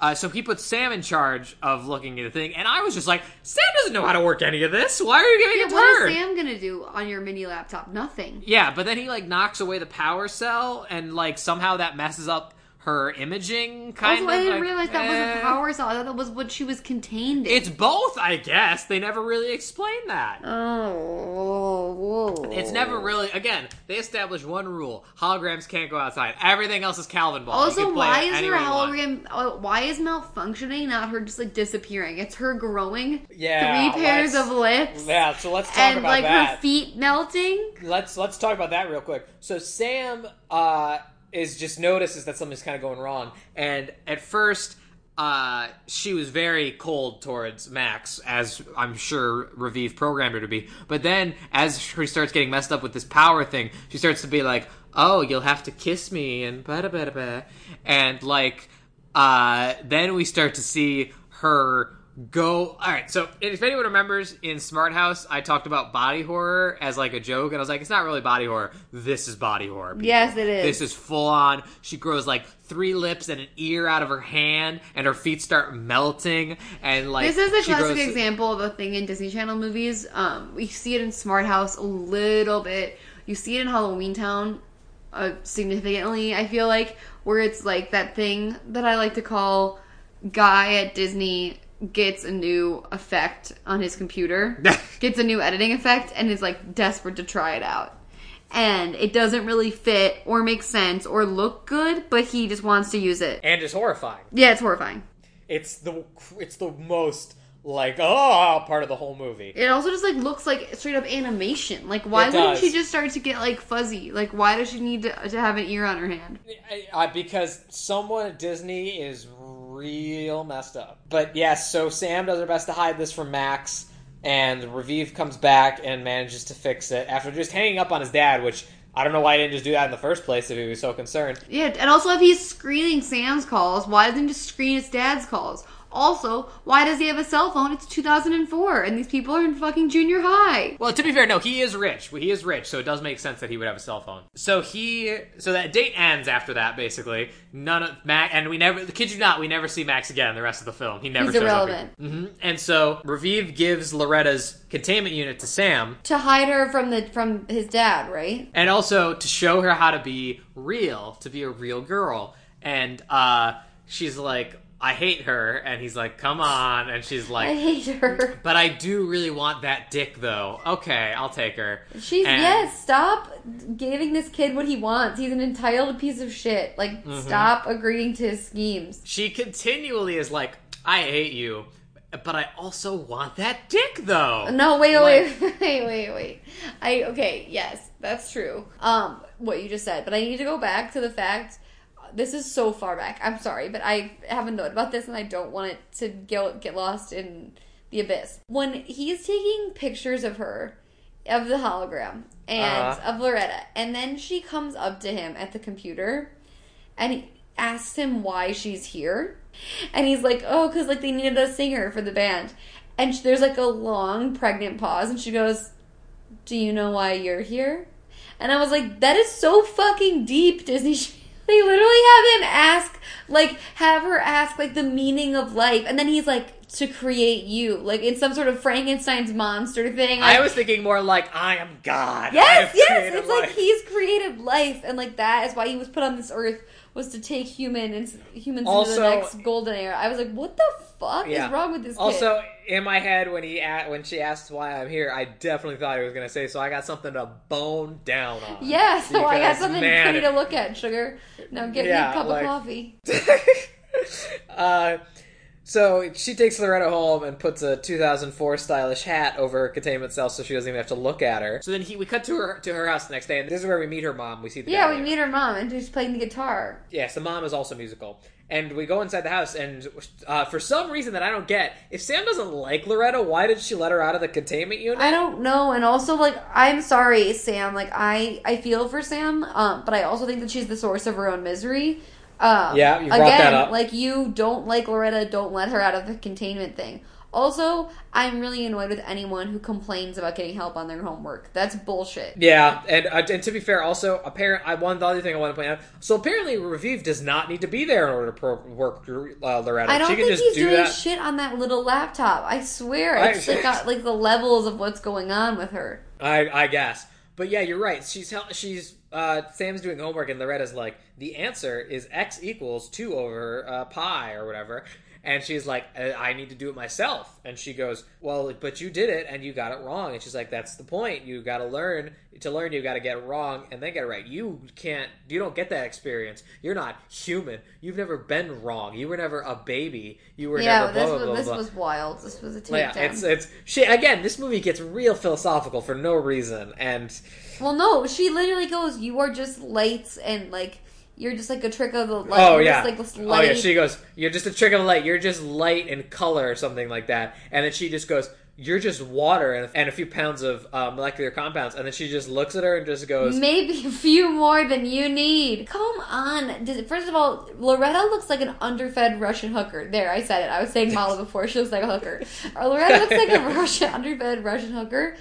Uh, so he puts Sam in charge of looking at the thing, and I was just like, Sam doesn't know how to work any of this. Why are you giving
Yeah,
it to
what
her?
is Sam gonna do on your mini laptop? Nothing.
Yeah, but then he like knocks away the power cell, and like somehow that messes up her imaging. Kind
Also,
of.
I didn't
like,
realize that was
eh.
a power cell. I thought that was what she was contained in.
It's both, I guess. They never really explain that.
oh, whoa.
It's never really. Again, they established one rule: holograms can't go outside. Everything else is Calvinball.
Also, why
it
is her
any way you want.
hologram? uh, Why is malfunctioning? Not her just like disappearing. It's her growing
Yeah,
three pairs of lips.
Yeah, so let's talk
and
about
like
that.
And like her feet melting.
let's let's talk about that real quick. So Sam uh, is just notices that something's kind of going wrong, and at first. Uh, she was very cold towards Max, as I'm sure Raviv programmed her to be. But then, as she starts getting messed up with this power thing, she starts to be like, "Oh, you'll have to kiss me," and ba da ba, and like, uh, then we start to see her go all right so if anyone remembers in smart house i talked about body horror as like a joke and i was like it's not really body horror this is body horror people.
Yes, it is.
this is full on she grows like three lips and an ear out of her hand and her feet start melting and like
This is a classic
grows-
example of a thing in Disney Channel movies. Um, we see it in Smart House a little bit. You see it in Halloweentown uh, significantly. I feel like where it's like that thing that I like to call guy at Disney gets a new effect on his computer, <laughs> gets a new editing effect, and is like desperate to try it out. And it doesn't really fit or make sense or look good, but he just wants to use it.
and it's horrifying
Yeah, it's horrifying.
it's the it's the most like oh part of the whole movie
It also just like looks like straight up animation. Like, why
It
wouldn't
does.
she just start to get like fuzzy? Like, why does she need to, to have an ear on her hand?
uh, because someone at Disney is real messed up. But yes, so Sam does her best to hide this from Max, and Raviv comes back and manages to fix it after just hanging up on his dad, which I don't know why he didn't just do that in the first place if he was so concerned.
Yeah, and also if he's screening Sam's calls, why doesn't he just screen his dad's calls? Also, why does he have a cell phone? It's 2004, and these people are in fucking junior high.
Well, to be fair, no, he is rich. He is rich, so it does make sense that he would have a cell phone. So he, so that date ends after that. Basically, none of Max, and we never, the kid you not, we never see Max again the rest of the film. He never
He's
shows
irrelevant.
up. hmm And so Raviv gives Loretta's containment unit to Sam,
To hide her from the from his dad, right?
and also to show her how to be real, to be a real girl. And uh, she's like, I hate her, and he's like, come on, and she's like, I
hate her.
but I do really want that dick though. Okay, I'll take her.
She's
And-
yes. Stop giving this kid what he wants. He's an entitled piece of shit. Like,
Mm-hmm.
stop agreeing to his schemes.
She continually is like, I hate you, but I also want that dick though.
No, wait,
Like-
wait, <laughs> wait, wait, wait. I okay, yes, that's true. Um, what you just said, but I need to go back to the fact. This is so far back. I'm sorry, but I have a note about this, and I don't want it to get get lost in the abyss. When he's taking pictures of her, of the hologram and
Uh-huh.
of Loretta, and then she comes up to him at the computer, and he asks him why she's here, and he's like, "Oh, because like they needed a singer for the band," and sh- there's like a long pregnant pause, and she goes, "Do you know why you're here?" And I was like, "That is so fucking deep, Disney." <laughs> They literally have him ask, like, have her ask, like, the meaning of life, and then he's like, to create you, like in some sort of Frankenstein's monster thing. Like,
I was thinking more like, I am God.
Yes, yes. It's like he's created life, and like that is why he was put on this earth was to take human and humans
Also-
into the next golden era. I was like, what the fuck
Yeah.
is wrong with this kid?
Also, in my head, when he a- when she asked why I'm here, I definitely thought he was gonna say, "So I got something to bone down on."
yeah, so I got something
man,
pretty to look at, sugar. Now get
Yeah,
me a cup
like-
of coffee. <laughs>
uh, so she takes Loretta home and puts a 2004 stylish hat over her containment cell, so she doesn't even have to look at her. So then he, we cut to her to her house the next day, and this is where we meet her mom. We see the
Yeah, we
there.
meet her mom, and she's playing the guitar.
Yes, the mom is also musical. And we go inside the house, and uh, for some reason that I don't get, if Sam doesn't like Loretta, why did she let her out of the containment unit?
I don't know, and also like I'm sorry, Sam. Like I I feel for Sam, um, but I also think that she's the source of her own misery. Um,
Yeah, you brought
again,
that up.
like you don't like Loretta, don't let her out of the containment thing. Also, I'm really annoyed with anyone who complains about getting help on their homework. That's bullshit.
Yeah, and uh, and to be fair, also apparent. I one the other thing I want to point out. So apparently, Raviv does not need to be there in order to pro- work uh, Loretta.
I don't
she
think he's
do
doing
that.
shit on that little laptop. I swear,
I-
it's <laughs> like got like the levels of what's going on with her.
I I guess, but yeah, you're right. She's she's uh, Sam's doing homework, and Loretta's like, the answer is x equals two over uh, pi or whatever. And she's like, "Uh, I need to do it myself. And she goes, Well, but you did it and you got it wrong. And she's like, That's the point. You got to learn. To learn, you got to get it wrong and then get it right. You can't, you don't get that experience. You're not human. You've never been wrong. You were never a baby. You were
Yeah,
never blah,
this
blah,
was
blah,
this
blah.
was wild. This was a
Well, yeah, it's it's she again. This movie gets real philosophical for no reason, and
Well, no, she literally goes, "You are just lights, and like you're just like a trick of the light.
oh yeah,
just, like this
oh
light.
yeah. She goes, "You're just a trick of the light. You're just light and color or something like that." And then she just goes, "You're just water and, and a few pounds of uh, molecular compounds." And then she just looks at her and just goes,
Maybe a few more than you need. Come on. First of all, Loretta looks like an underfed Russian hooker. There, I said it. I was saying Mala <laughs> before. She looks like a hooker. Or Loretta looks like a <laughs> Russian underfed Russian hooker,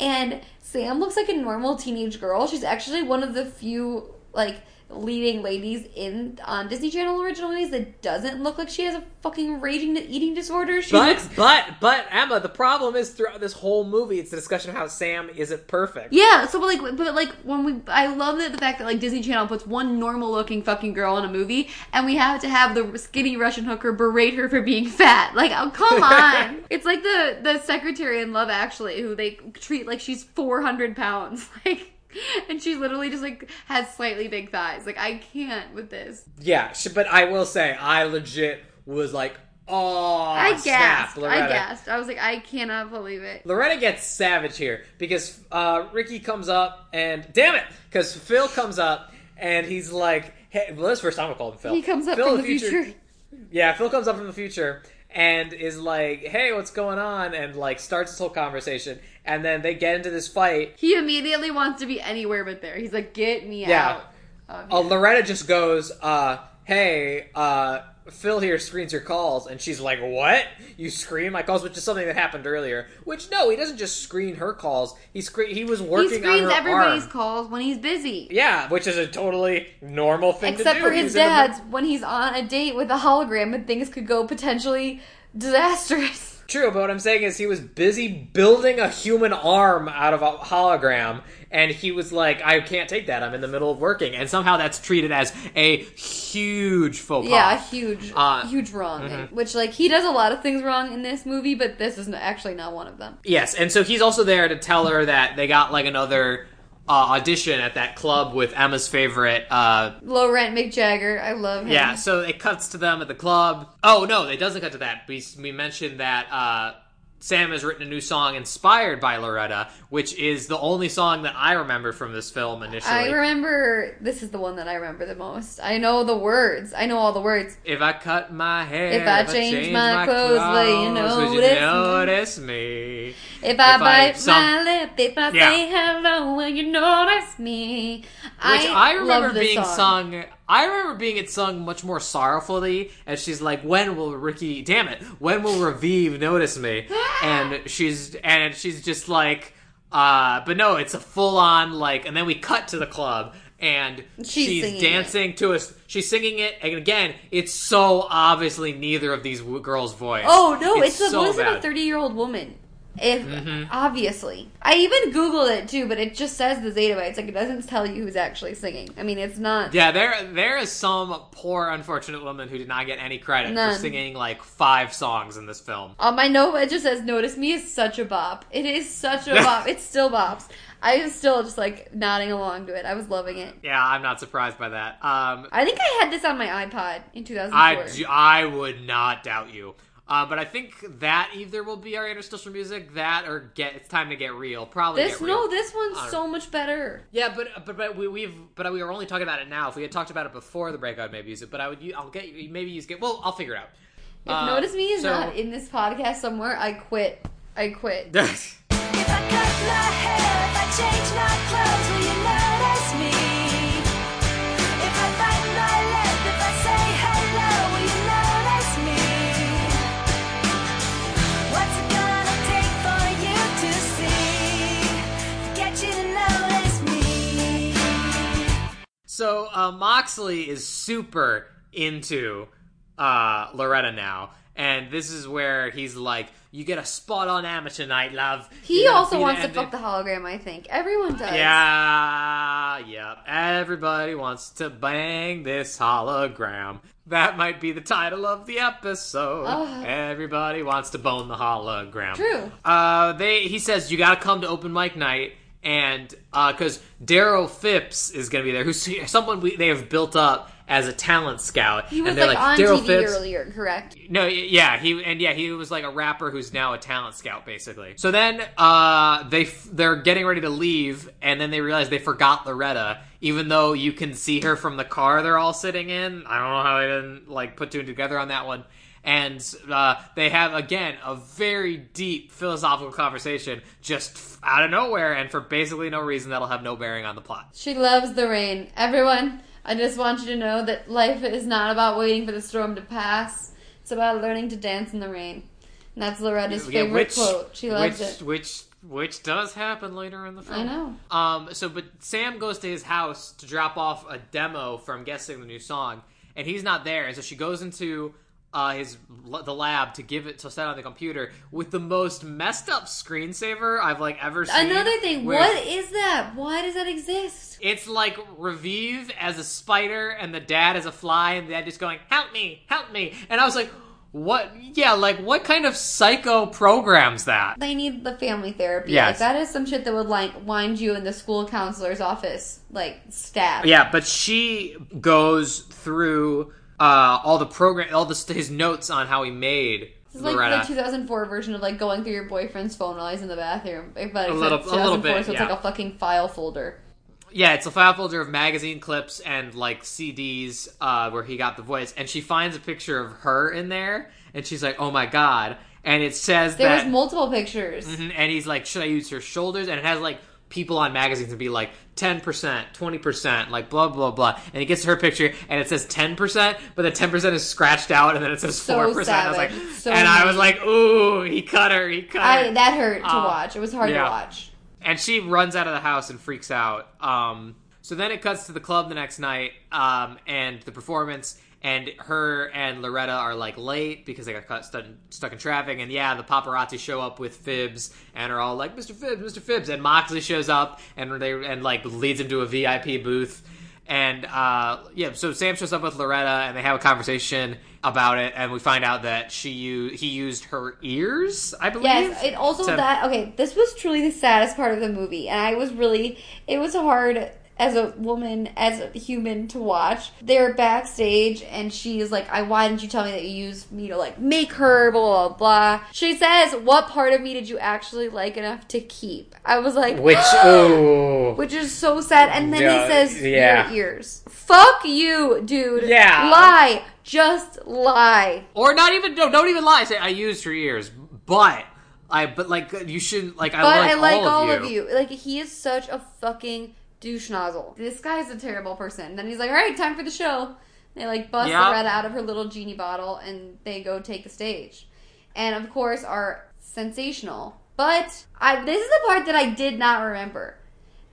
and Sam looks like a normal teenage girl. She's actually one of the few like leading ladies in on Disney Channel original movies that doesn't look like she has a fucking raging eating disorder. She
But
looks
but but Emma, the problem is throughout this whole movie, it's the discussion of how Sam isn't perfect.
Yeah, so but like, but like when we, I love that the fact that like Disney Channel puts one normal looking fucking girl in a movie, and we have to have the skinny Russian hooker berate her for being fat. Like, oh come <laughs> on! it's like the the secretary in Love Actually, who they treat like she's four hundred pounds, <laughs> like. <laughs> And she literally just like has slightly big thighs. Like I can't with this.
Yeah, sh- but I will say, I legit was like, oh,
I
snap,
gasped. I gasped. I was like, I cannot believe it.
Loretta gets savage here because uh, Ricky comes up and damn it, because Phil comes up and he's like, "Hey, well, this is the first time I called him Phil."
He comes up
Phil
from
in
the future.
Yeah, Phil comes up from the future and is like, "Hey, what's going on?" and like starts this whole conversation, and then they get into this fight.
He immediately wants to be anywhere but there. He's like, get me
Yeah.
out. of
Uh,
here."
Loretta just goes, uh, "Hey, uh." Phil here screens your calls, and she's like, "What? You screen my calls?" Which is something that happened earlier. Which no, he doesn't just screen her calls. He screen. He was
he
working on
screens
her
everybody's
arm.
calls when he's busy.
Yeah, which is a totally normal thing to
Except for his
He's in a-
dad's when he's on a date with a hologram and things could go potentially disastrous.
True, but what I'm saying is he was busy building a human arm out of a hologram, and he was like, I can't take that. I'm in the middle of working. And somehow that's treated as a huge faux pas.
Yeah, a huge,
Uh,
huge wrong. And- which like he does a lot of things wrong in this movie, but this is actually not one of them.
Yes, and so he's also there to tell her that they got like another uh, audition at that club with Emma's favorite uh,
Low rent Mick Jagger, I love him.
Yeah, so it cuts to them at the club. Oh no, it doesn't cut to that. We we mentioned that uh, Sam has written a new song inspired by Loretta, which is the only song that I remember from this film initially.
I remember this is the one that I remember the most. I know the words. I know all the words.
if I cut my hair,
If I change my clothes, will you
would you
notice me?
me?
If I
If I-
bite
some-
my lip, if I
Yeah.
say hello, will you notice me?
Which I, remember
love this
being
song.
sung. I remember being it sung much more sorrowfully, as she's like, "When will Ricky? Damn it! When will Raviv notice me?" <gasps> <laughs> and she's and she's just like, uh, but no, it's a full on like, and then we cut to the club. And
She's
she's, dancing to us. She's singing it, and again, it's so obviously neither of these w- girls' voice.
Oh no, it's, the
so
voice of a. Thirty-year-old woman. If obviously, I even googled it too, but it just says the Zetabytes. Like it doesn't tell you who's actually singing. I mean, it's not.
Yeah, there there is some poor unfortunate woman who did not get any credit
None.
for singing like five songs in this film.
On my note, it just says, "Notice me" is such a bop. It is such a bop. <laughs> It still bops. I was still just like nodding along to it. I was loving it.
Yeah, I'm not surprised by that. Um,
I think I had this on my iPod in 2004.
I would not doubt you. Uh, but I think that either will be our interstitial music, that or get it's time to get real. Probably
this
get real.
no, this one's so much better.
Yeah, but but but we, we've but we were only talking about it now. If we had talked about it before the break, I'd maybe use it. But I would I'll get maybe use get. Well, I'll figure it out.
If
Uh,
Notice Me is
so-
not in this podcast somewhere, I quit. I quit. <laughs>
If I cut my hair, if I change my clothes, will you notice me?
So uh, Moxley is super into uh, Loretta now, and this is where he's like, "You get a spot on amateur night, love."
He also wants to fuck the hologram, I think. Everyone does.
Yeah, yeah. Everybody wants to bang this hologram. That might be the title of the episode.
Ugh.
Everybody wants to bone the hologram.
True.
Uh, they he says you got to come to open mic night, and because Daryl Phipps is going to be there, who's <laughs> someone we, they have built up as a talent scout,
He was
and they're
like,
like,
on
Darryl
TV
Phipps.
earlier, correct?
No, yeah, he and yeah, he was like a rapper who's now a talent scout, basically. So then, uh, they f- they're getting ready to leave, and then they realize they forgot Loretta, even though you can see her from the car they're all sitting in. I don't know how they didn't like put two and together on that one. And uh, they have again a very deep philosophical conversation just out of nowhere, and for basically no reason that'll have no bearing on the plot.
She loves the rain. Everyone, I just want you to know that life is not about waiting for the storm to pass. It's about learning to dance in the rain. And that's Loretta's
Yeah,
favorite quote. She loves
which,
it.
Which which does happen later in the film.
I know.
Um. So, but Sam goes to his house to drop off a demo from guessing the new song, and he's not there. And so she goes into uh, his the lab to give it to set on the computer with the most messed up screensaver I've like ever seen.
Another thing, what is that? Why does that exist?
It's like Raviv as a spider and the dad as a fly, and the dad just going, "Help me, help me!" And I was like, "What? Yeah, like what kind of psycho programs that?"
They need the family therapy.
Yes.
Like, that is some shit that would like wind you in the school counselor's office, like stab.
Yeah, but she goes through uh, all the program, all the his notes on how he made
It's like
Loretta.
the 2004 version of like going through your boyfriend's phone while he's in the bathroom. But
A little- a little
2004,
bit,
so it's
yeah.
like a fucking file folder.
yeah, it's a file folder of magazine clips and like CDs uh, where he got the voice, and she finds a picture of her in there, and she's like, "Oh my god!" And it says
There
that,
was multiple pictures.
Mhm, and he's like, "Should I use her shoulders?" And it has like people on magazines and be like 10%, 20%, like blah blah blah. And it gets her picture and it says 10%, but the 10% is scratched out and then it says 4%.
So
I was like.
So
and I was like, "Ooh, he cut her. He cut her."
That hurt to
Uh,
watch. It was hard
yeah.
to watch.
and she runs out of the house and freaks out. Um, so then it cuts to the club the next night um, and the performance, and her and Loretta are like late because they got caught stuck, stuck in traffic. And yeah, the paparazzi show up with Fibs and are all like, "Mr. Fibs, Mr. Fibs," and Moxley shows up and they and like leads him to a VIP booth. And uh, yeah, so Sam shows up with Loretta, and they have a conversation about it, and we find out that she used he used her ears, I believe.
Yes, it also
to-
that okay. This was truly the saddest part of the movie, and I was really it was hard as a woman, as a human to watch. They're backstage, and she's like, "I why didn't you tell me that you used me to like make her?" Blah blah blah. She says, "What part of me did you actually like enough to keep?" I was like,
Which <gasps> ooh,
which is so sad. And then
Yeah,
he says,
yeah.
"Your ears." Fuck you, dude.
Yeah.
lie, just lie.
or not even no, don't even lie. Say I used her ears, but I but like you shouldn't like I
But
like,
I like
all, of, you.
Like he is such a fucking douche nozzle. This guy's a terrible person. Then he's like, "All right, time for the show." They like bust
Yeah.
Loretta out of her little genie bottle, and they go take the stage, and of course are sensational. But I this is the part that I did not remember.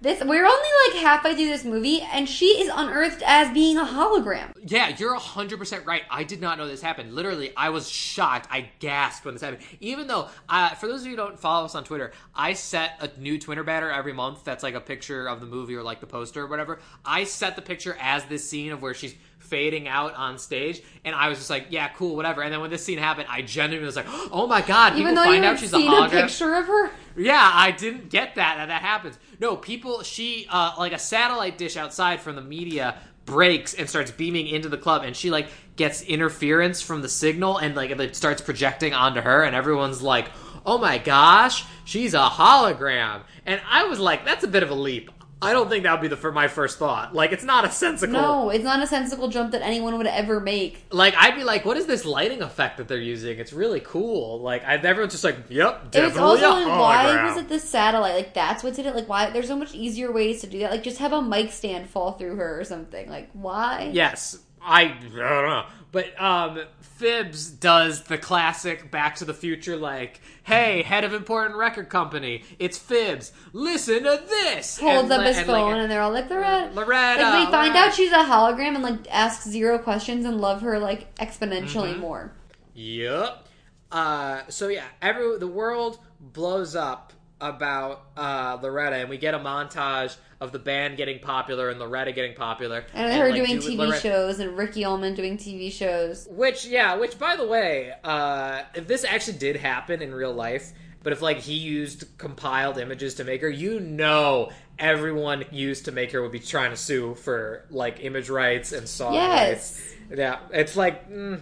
This we're only like halfway through this movie, and she is unearthed as being a hologram.
Yeah, you're 100% right. I did not know this happened. Literally, I was shocked. I gasped when this happened. Even though, uh, for those of you who don't follow us on Twitter, I set a new Twitter banner every month that's like a picture of the movie or like the poster or whatever. I set the picture as this scene of where she's fading out on stage, and I was just like, yeah, cool, whatever. And then when this scene happened, I genuinely was like, <gasps> oh my god, people
Even though
find
you
out she's
seen
a
a,
hologram.
picture of her.
Yeah, I didn't get that that that happens. No, people she uh like a satellite dish outside from the media breaks and starts beaming into the club and she like gets interference from the signal and like it starts projecting onto her and everyone's like, "Oh my gosh, she's a hologram." And I was like, that's a bit of a leap. I don't think that would be the for my first thought. Like it's not a sensical
No, it's not a sensical jump that anyone would ever make.
like I'd be like, what is this lighting effect that they're using? It's really cool. Like I, everyone's just like, yep,
It was also
a
like, why
hologram.
was it the satellite? Like that's what did it. Like why? There's so much easier ways to do that. Like just have a mic stand fall through her or something. Like why?
Yes, I, I don't know, but um, Fibs does the classic Back to the Future, like, "Hey, head of important record company, it's Fibs. Listen to this."
Holds
And
up his
and,
phone
like,
and they're all like Loretta.
Loretta,
Like they find
Loretta.
out she's a hologram and like ask zero questions and love her like exponentially
Mm-hmm.
more.
Yep. Uh, so yeah, every the world blows up about uh, Loretta, and we get a montage of the band getting popular and Loretta getting popular,
And her
like,
doing TV
Loretta-
shows and Ricky Ullman doing TV shows.
Which, yeah, which by the way, uh, if this actually did happen in real life, but if like he used compiled images to make her, you know, everyone used to make her would be trying to sue for like image rights and song
Yes.
rights. Yeah, it's like mm,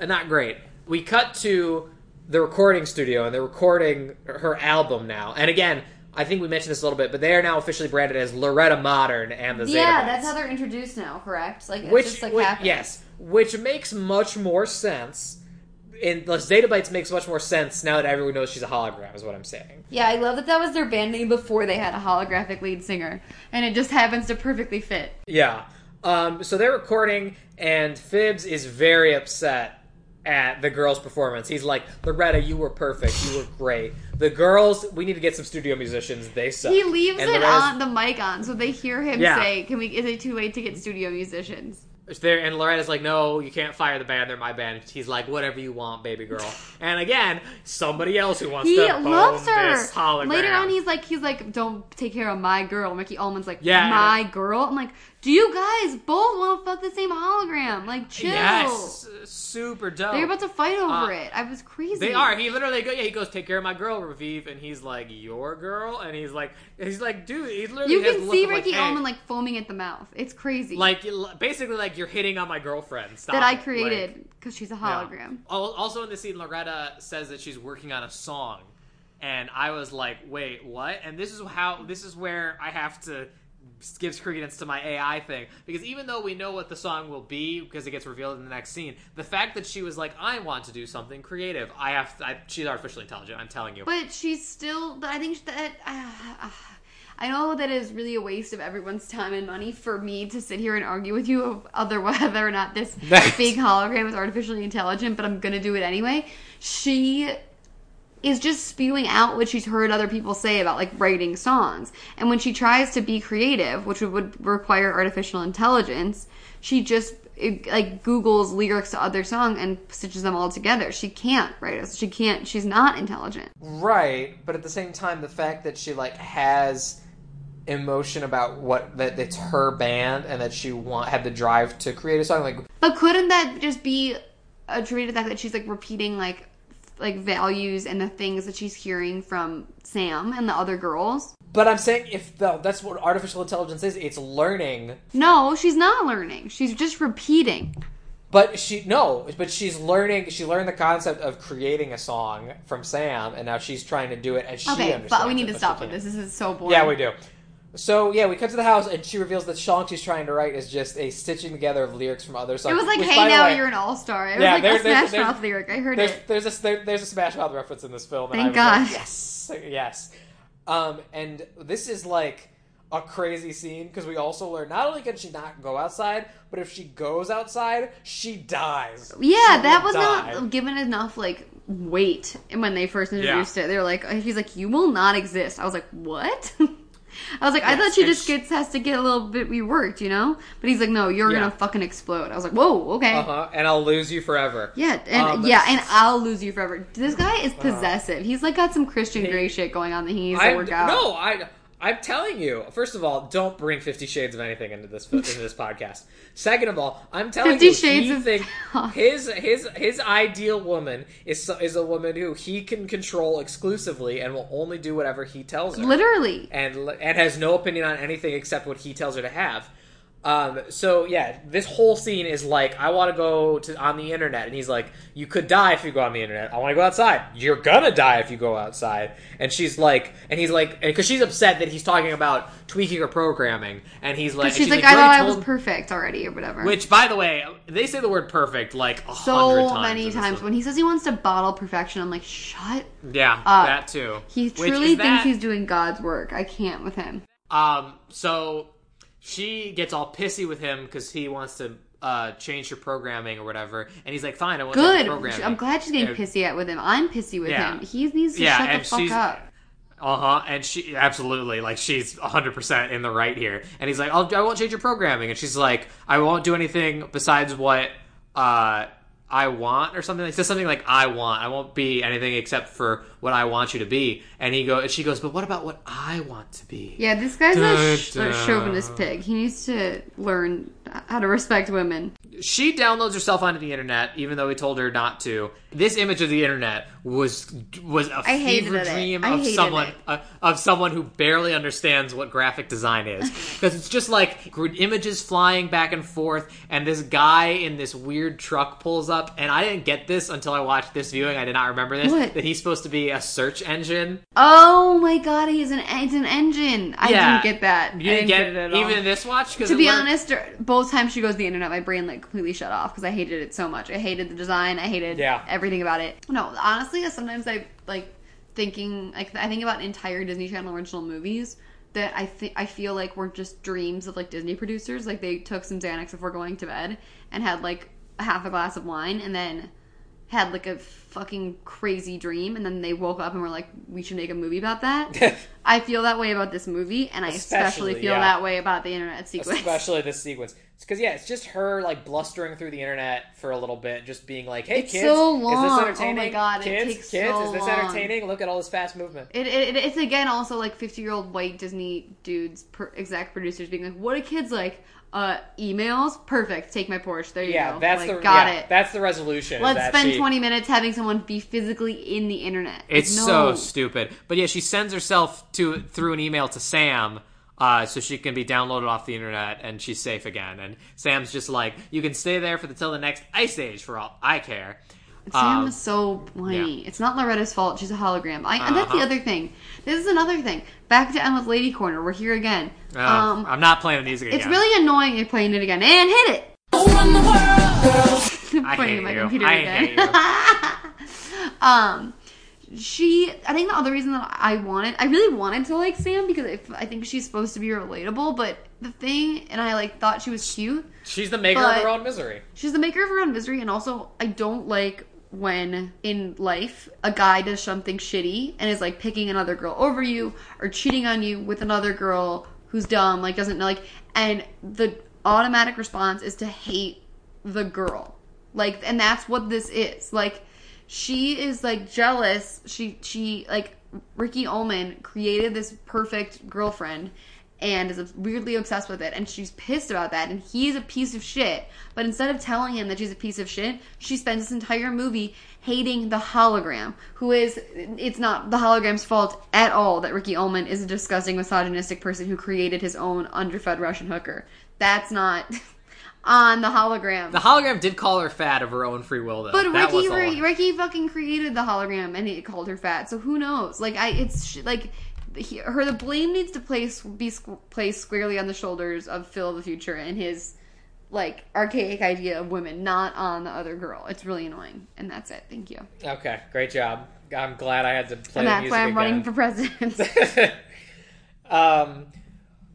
not great. We cut to the recording studio and they're recording her album now. And again, I think we mentioned this a little bit, but they are now officially branded as Loretta Modern and the Zeta
Yeah,
Zetabytes.
that's how they're introduced now. Correct? Like it's
which,
just like
which- yes, which makes much more sense. And the Zetabytes makes much more sense now that everyone knows she's a hologram. Is what I'm saying.
Yeah, I love that that was their band name before they had a holographic lead singer, and it just happens to perfectly fit.
Yeah. Um, so they're recording, and Fibs is very upset at the girls' performance. He's like, Loretta, you were perfect. You were great. The girls, we need to get some studio musicians. They suck.
He leaves
And
it
Loretta's-
on the mic on, so they hear him
Yeah.
say, "Can we? Is it too late to get studio musicians?"
There and Loretta's like, no, you can't fire the band. They're my band. He's like, whatever you want, baby girl. <laughs> And again, somebody else who wants
He
to
loves her.
this hologram.
Later on, he's like, he's like, "Don't take care of my girl." Ricky Ullman's like,
Yeah,
my girl." I'm like, "Do you guys both want to fuck the same hologram? Like, chill."
yes, super dope.
They're about to fight over
Uh,
it. I was crazy.
They are. He literally go. Yeah, he goes, "Take care of my girl, Raviv," and he's like, "Your girl," and he's like, he's like, dude, he literally
You can see Ricky
like, hey,
like foaming at the mouth. It's crazy.
like basically like you're hitting on my girlfriend. Stop
that I created
Like,
because she's a hologram.
Al- Also in the scene, Loretta says that she's working on a song, and I was like, "Wait, what?" And this is how this is where I have to give credence to my AI thing because even though we know what the song will be because it gets revealed in the next scene, the fact that she was like, "I want to do something creative," I have. To, I, she's artificially intelligent. I'm telling you.
But she's still. I think that. Uh, <sighs> I know that is really a waste of everyone's time and money for me to sit here and argue with you of other <laughs> whether or not this <laughs> big hologram is artificially intelligent, but I'm gonna do it anyway. She is just spewing out what she's heard other people say about like writing songs. And when she tries to be creative, which would require artificial intelligence, she just it, like Google's lyrics to other song and stitches them all together. She can't, right? She can't. She's not intelligent.
Right, but at the same time, the fact that she like has emotion about what that it's her band and that she want had the drive to create a song like
But couldn't that just be attributed to the fact that she's like repeating like like values and the things that she's hearing from Sam and the other girls?
but i'm saying if the, that's what artificial intelligence is it's learning
No, she's not learning. She's just repeating.
but she no but she's learning she learned the concept of creating a song from sam and now she's trying to do it as she
Okay,
understands
but we need
it,
to stop with this. This is so boring.
yeah we do so yeah, we cut to the house, and she reveals that the song she's trying to write is just a stitching together of lyrics from other songs.
It was like,
which,
"Hey, now
way,
you're an all star." It was
Yeah,
like
there-
a Smash
there's-
Mouth lyric. I heard
There's
it.
there's a there, there's a Smash Mouth reference in this film. And
Thank
I was
God.
Like, yes, yes. Um, and this is like a crazy scene because we also learn not only can she not go outside, but if she goes outside, she dies.
Yeah,
She
that was
die.
not given enough like weight when they first introduced it. They were like, he's like, you will not exist. I was like, what? <laughs> I was like, I thought she just
sh-
gets has to get a little bit reworked, you know. But he's like, no, you're
Yeah.
gonna fucking explode. I was like, whoa, okay.
Uh huh. And I'll lose you forever.
Yeah, and
Um,
yeah, and I'll lose you forever. This guy is possessive. He's like got some Christian Grey shit going on that he needs to work out.
no, I. I'm telling you. First of all, don't bring Fifty Shades of anything into this into this <laughs> podcast. Second of all, I'm telling
50
you,
Shades
he
of-
think his his his ideal woman is is a woman who he can control exclusively and will only do whatever he tells her,
Literally.
and and has no opinion on anything except what he tells her to have. Um, so yeah, this whole scene is like, I want to go to on the internet, and he's like, you could die if you go on the internet. I want to go outside. You're gonna die if you go outside. And she's like, and he's like, because she's upset that he's talking about tweaking her programming, and he's like,
But she's,
and
like, I thought I was perfect already or whatever.
Which, by the way, they say the word perfect like a hundred
so
times
many times when he says he wants to bottle perfection, I'm like, shut.
yeah,
up.
that too.
He truly thinks
that-
he's doing God's work. I can't with him.
Um, so she gets all pissy with him because he wants to uh, change her programming or whatever, and he's like, "Fine, I want to change
Good.
programming."
I'm glad she's getting
And-
pissy at with him. I'm pissy with
Yeah.
him. He needs to
Yeah,
shut the fuck
she's-
up.
Uh huh. And she absolutely like she's 100 percent in the right here. And he's like, I'll, "I won't change your programming," and she's like, "I won't do anything besides what uh, I want or something." Like says something like, "I want. I won't be anything except for what I want you to be." And he go, and she goes, "But what about what I want to be?"
Yeah, this guy's a, sh- a chauvinist pig. He needs to learn how to respect women.
She downloads herself onto the internet, even though we told her not to. This image of the internet was was a
I
fever dream of someone uh, of someone who barely understands what graphic design is, <laughs> because it's just like images flying back and forth, and this guy in this weird truck pulls up, and I didn't get this until I watched this viewing. I did not remember this
What?
that he's supposed to be a search engine.
Oh my god, he's an it's an engine. I
Yeah.
didn't get that.
You
I
didn't get
it at all.
even in this watch because
to be honest, both times she goes to the internet, my brain like completely shut off because I hated it so much. I hated the design. I hated
Yeah.
everything about it. No, honestly, sometimes I like thinking like I think about entire Disney Channel original movies that I think I feel like were just dreams of like Disney producers. Like they took some Xanax before going to bed and had like half a glass of wine and then had like a fucking crazy dream and then they woke up and were like we should make a movie about that <laughs> i feel that way about this movie and i especially,
Especially,
feel
yeah.
that way about the internet sequence
especially this sequence. Because yeah, it's just her like blustering through the internet for a little bit, just being like, "Hey
It's
kids,
so
is this
Oh my
entertaining?
God, it
kids, kids,
so
is this
long.
entertaining? Look at all this fast movement."
It, it, it's again also like 50 year old white Disney dudes, per, exec producers being like, what do kids like? Uh, emails? Perfect. Take my Porsche. There you
Yeah,
go.
that's
like,
the
got
yeah,
it.
That's the resolution.
Let's
that
spend
she-
20 minutes having someone be physically in the internet.
It's
no.
so stupid. But yeah, she sends herself to through an email to Sam. Uh, so she can be downloaded off the internet and she's safe again. And Sam's just like, you can stay there for the till the next ice age for all I care.
Sam
Um,
is so whiny.
yeah.
It's not Loretta's fault. She's a hologram. I, and that's the
Uh-huh.
other thing. This is another thing. Back to Emma's Lady Corner. We're here again.
uh,
um,
I'm not playing the music again.
it's really annoying you're playing it again. And hit it.
Run the world. <laughs>
I
playing
hate
my
you.
computer
I
again.
hate you. <laughs>
um, she. I think the other reason that I wanted, I really wanted to like Sam because if, I think she's supposed to be relatable. But the thing, and I like thought she was cute.
She's the maker of her own misery.
She's the maker of her own misery, and also I don't like when in life a guy does something shitty and is like picking another girl over you or cheating on you with another girl who's dumb, like doesn't know, like, and the automatic response is to hate the girl. Like and that's what this is. Like she is like jealous. She she like Ricky Ullman created this perfect girlfriend and is weirdly obsessed with it and she's pissed about that and he's a piece of shit but instead of telling him that she's a piece of shit she spends this entire movie hating the hologram who is it's not the hologram's fault at all that ricky ullman is a disgusting misogynistic person who created his own underfed russian hooker that's not <laughs> on the hologram
The hologram did call her fat of her own free will, though.
but
That
Ricky. Ricky, fucking created the hologram and he called her fat. So who knows? Like I, it's sh- like he, her. The blame needs to place be squ- placed squarely on the shoulders of Phil of the future and his like archaic idea of women, not on the other girl. It's really annoying, and that's it. Thank you.
Okay, great job. I'm glad I had to play
and that's why I'm
again.
running for president. <laughs>
um,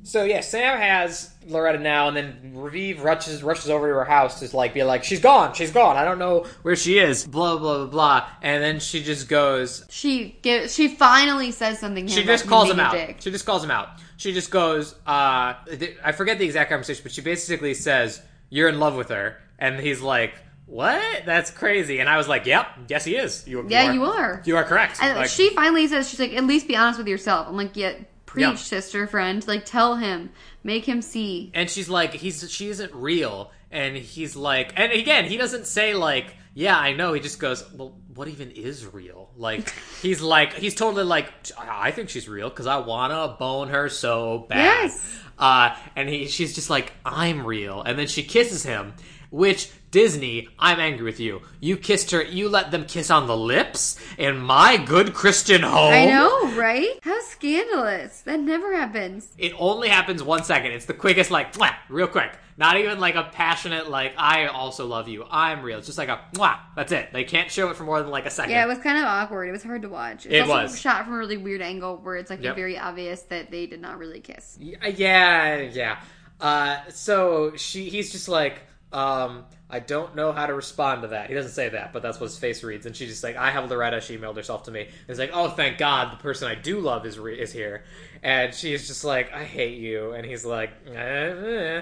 so yeah, Sam has Loretta now, and then Raviv rushes rushes over to her house to like be like, "She's gone, she's gone. I don't know where she is." Blah blah blah blah, and then she just goes.
she gives. She finally says something. to
She just calls him out.
dick.
She just calls him out. She just goes. uh th- I forget the exact conversation, but she basically says, "You're in love with her," and he's like. What? That's crazy. And I was like, "Yep, yes, he is. You,
Yeah, you are.
You are correct."
And
Like-
she finally says, she's like, at least be honest with yourself. I'm like, yeah, preach,
Yeah.
sister, friend. Like, tell him, make him see.
and she's like he's she isn't real and he's like and again he doesn't say like yeah i know he just goes well what even is real like <laughs> he's like he's totally like i think she's real because i wanna bone her so bad
Yes.
uh and he she's just like i'm real and then she kisses him which Disney, I'm angry with you. You kissed her, you let them kiss on the lips in my good Christian home.
I know, right? How scandalous. That never happens.
It only happens one second. It's the quickest, like, mwah, real quick. Not even like a passionate, like, I also love you. I'm real. It's just like a, mwah. That's it. They can't show it for more than like a second.
Yeah, it was kind of awkward. It was hard to watch. It's
It
also
was.
shot from a really weird angle where it's like
Yep.
very obvious that they did not really kiss.
Yeah, yeah. Uh, so she, he's just like, um, I don't know how to respond to that. He doesn't say that, but that's what his face reads. And she's just like, I have Loretta. She emailed herself to me. And he's like, oh, thank God, the person I do love is re- is here. And she's just like, I hate you. And he's like, eh, eh.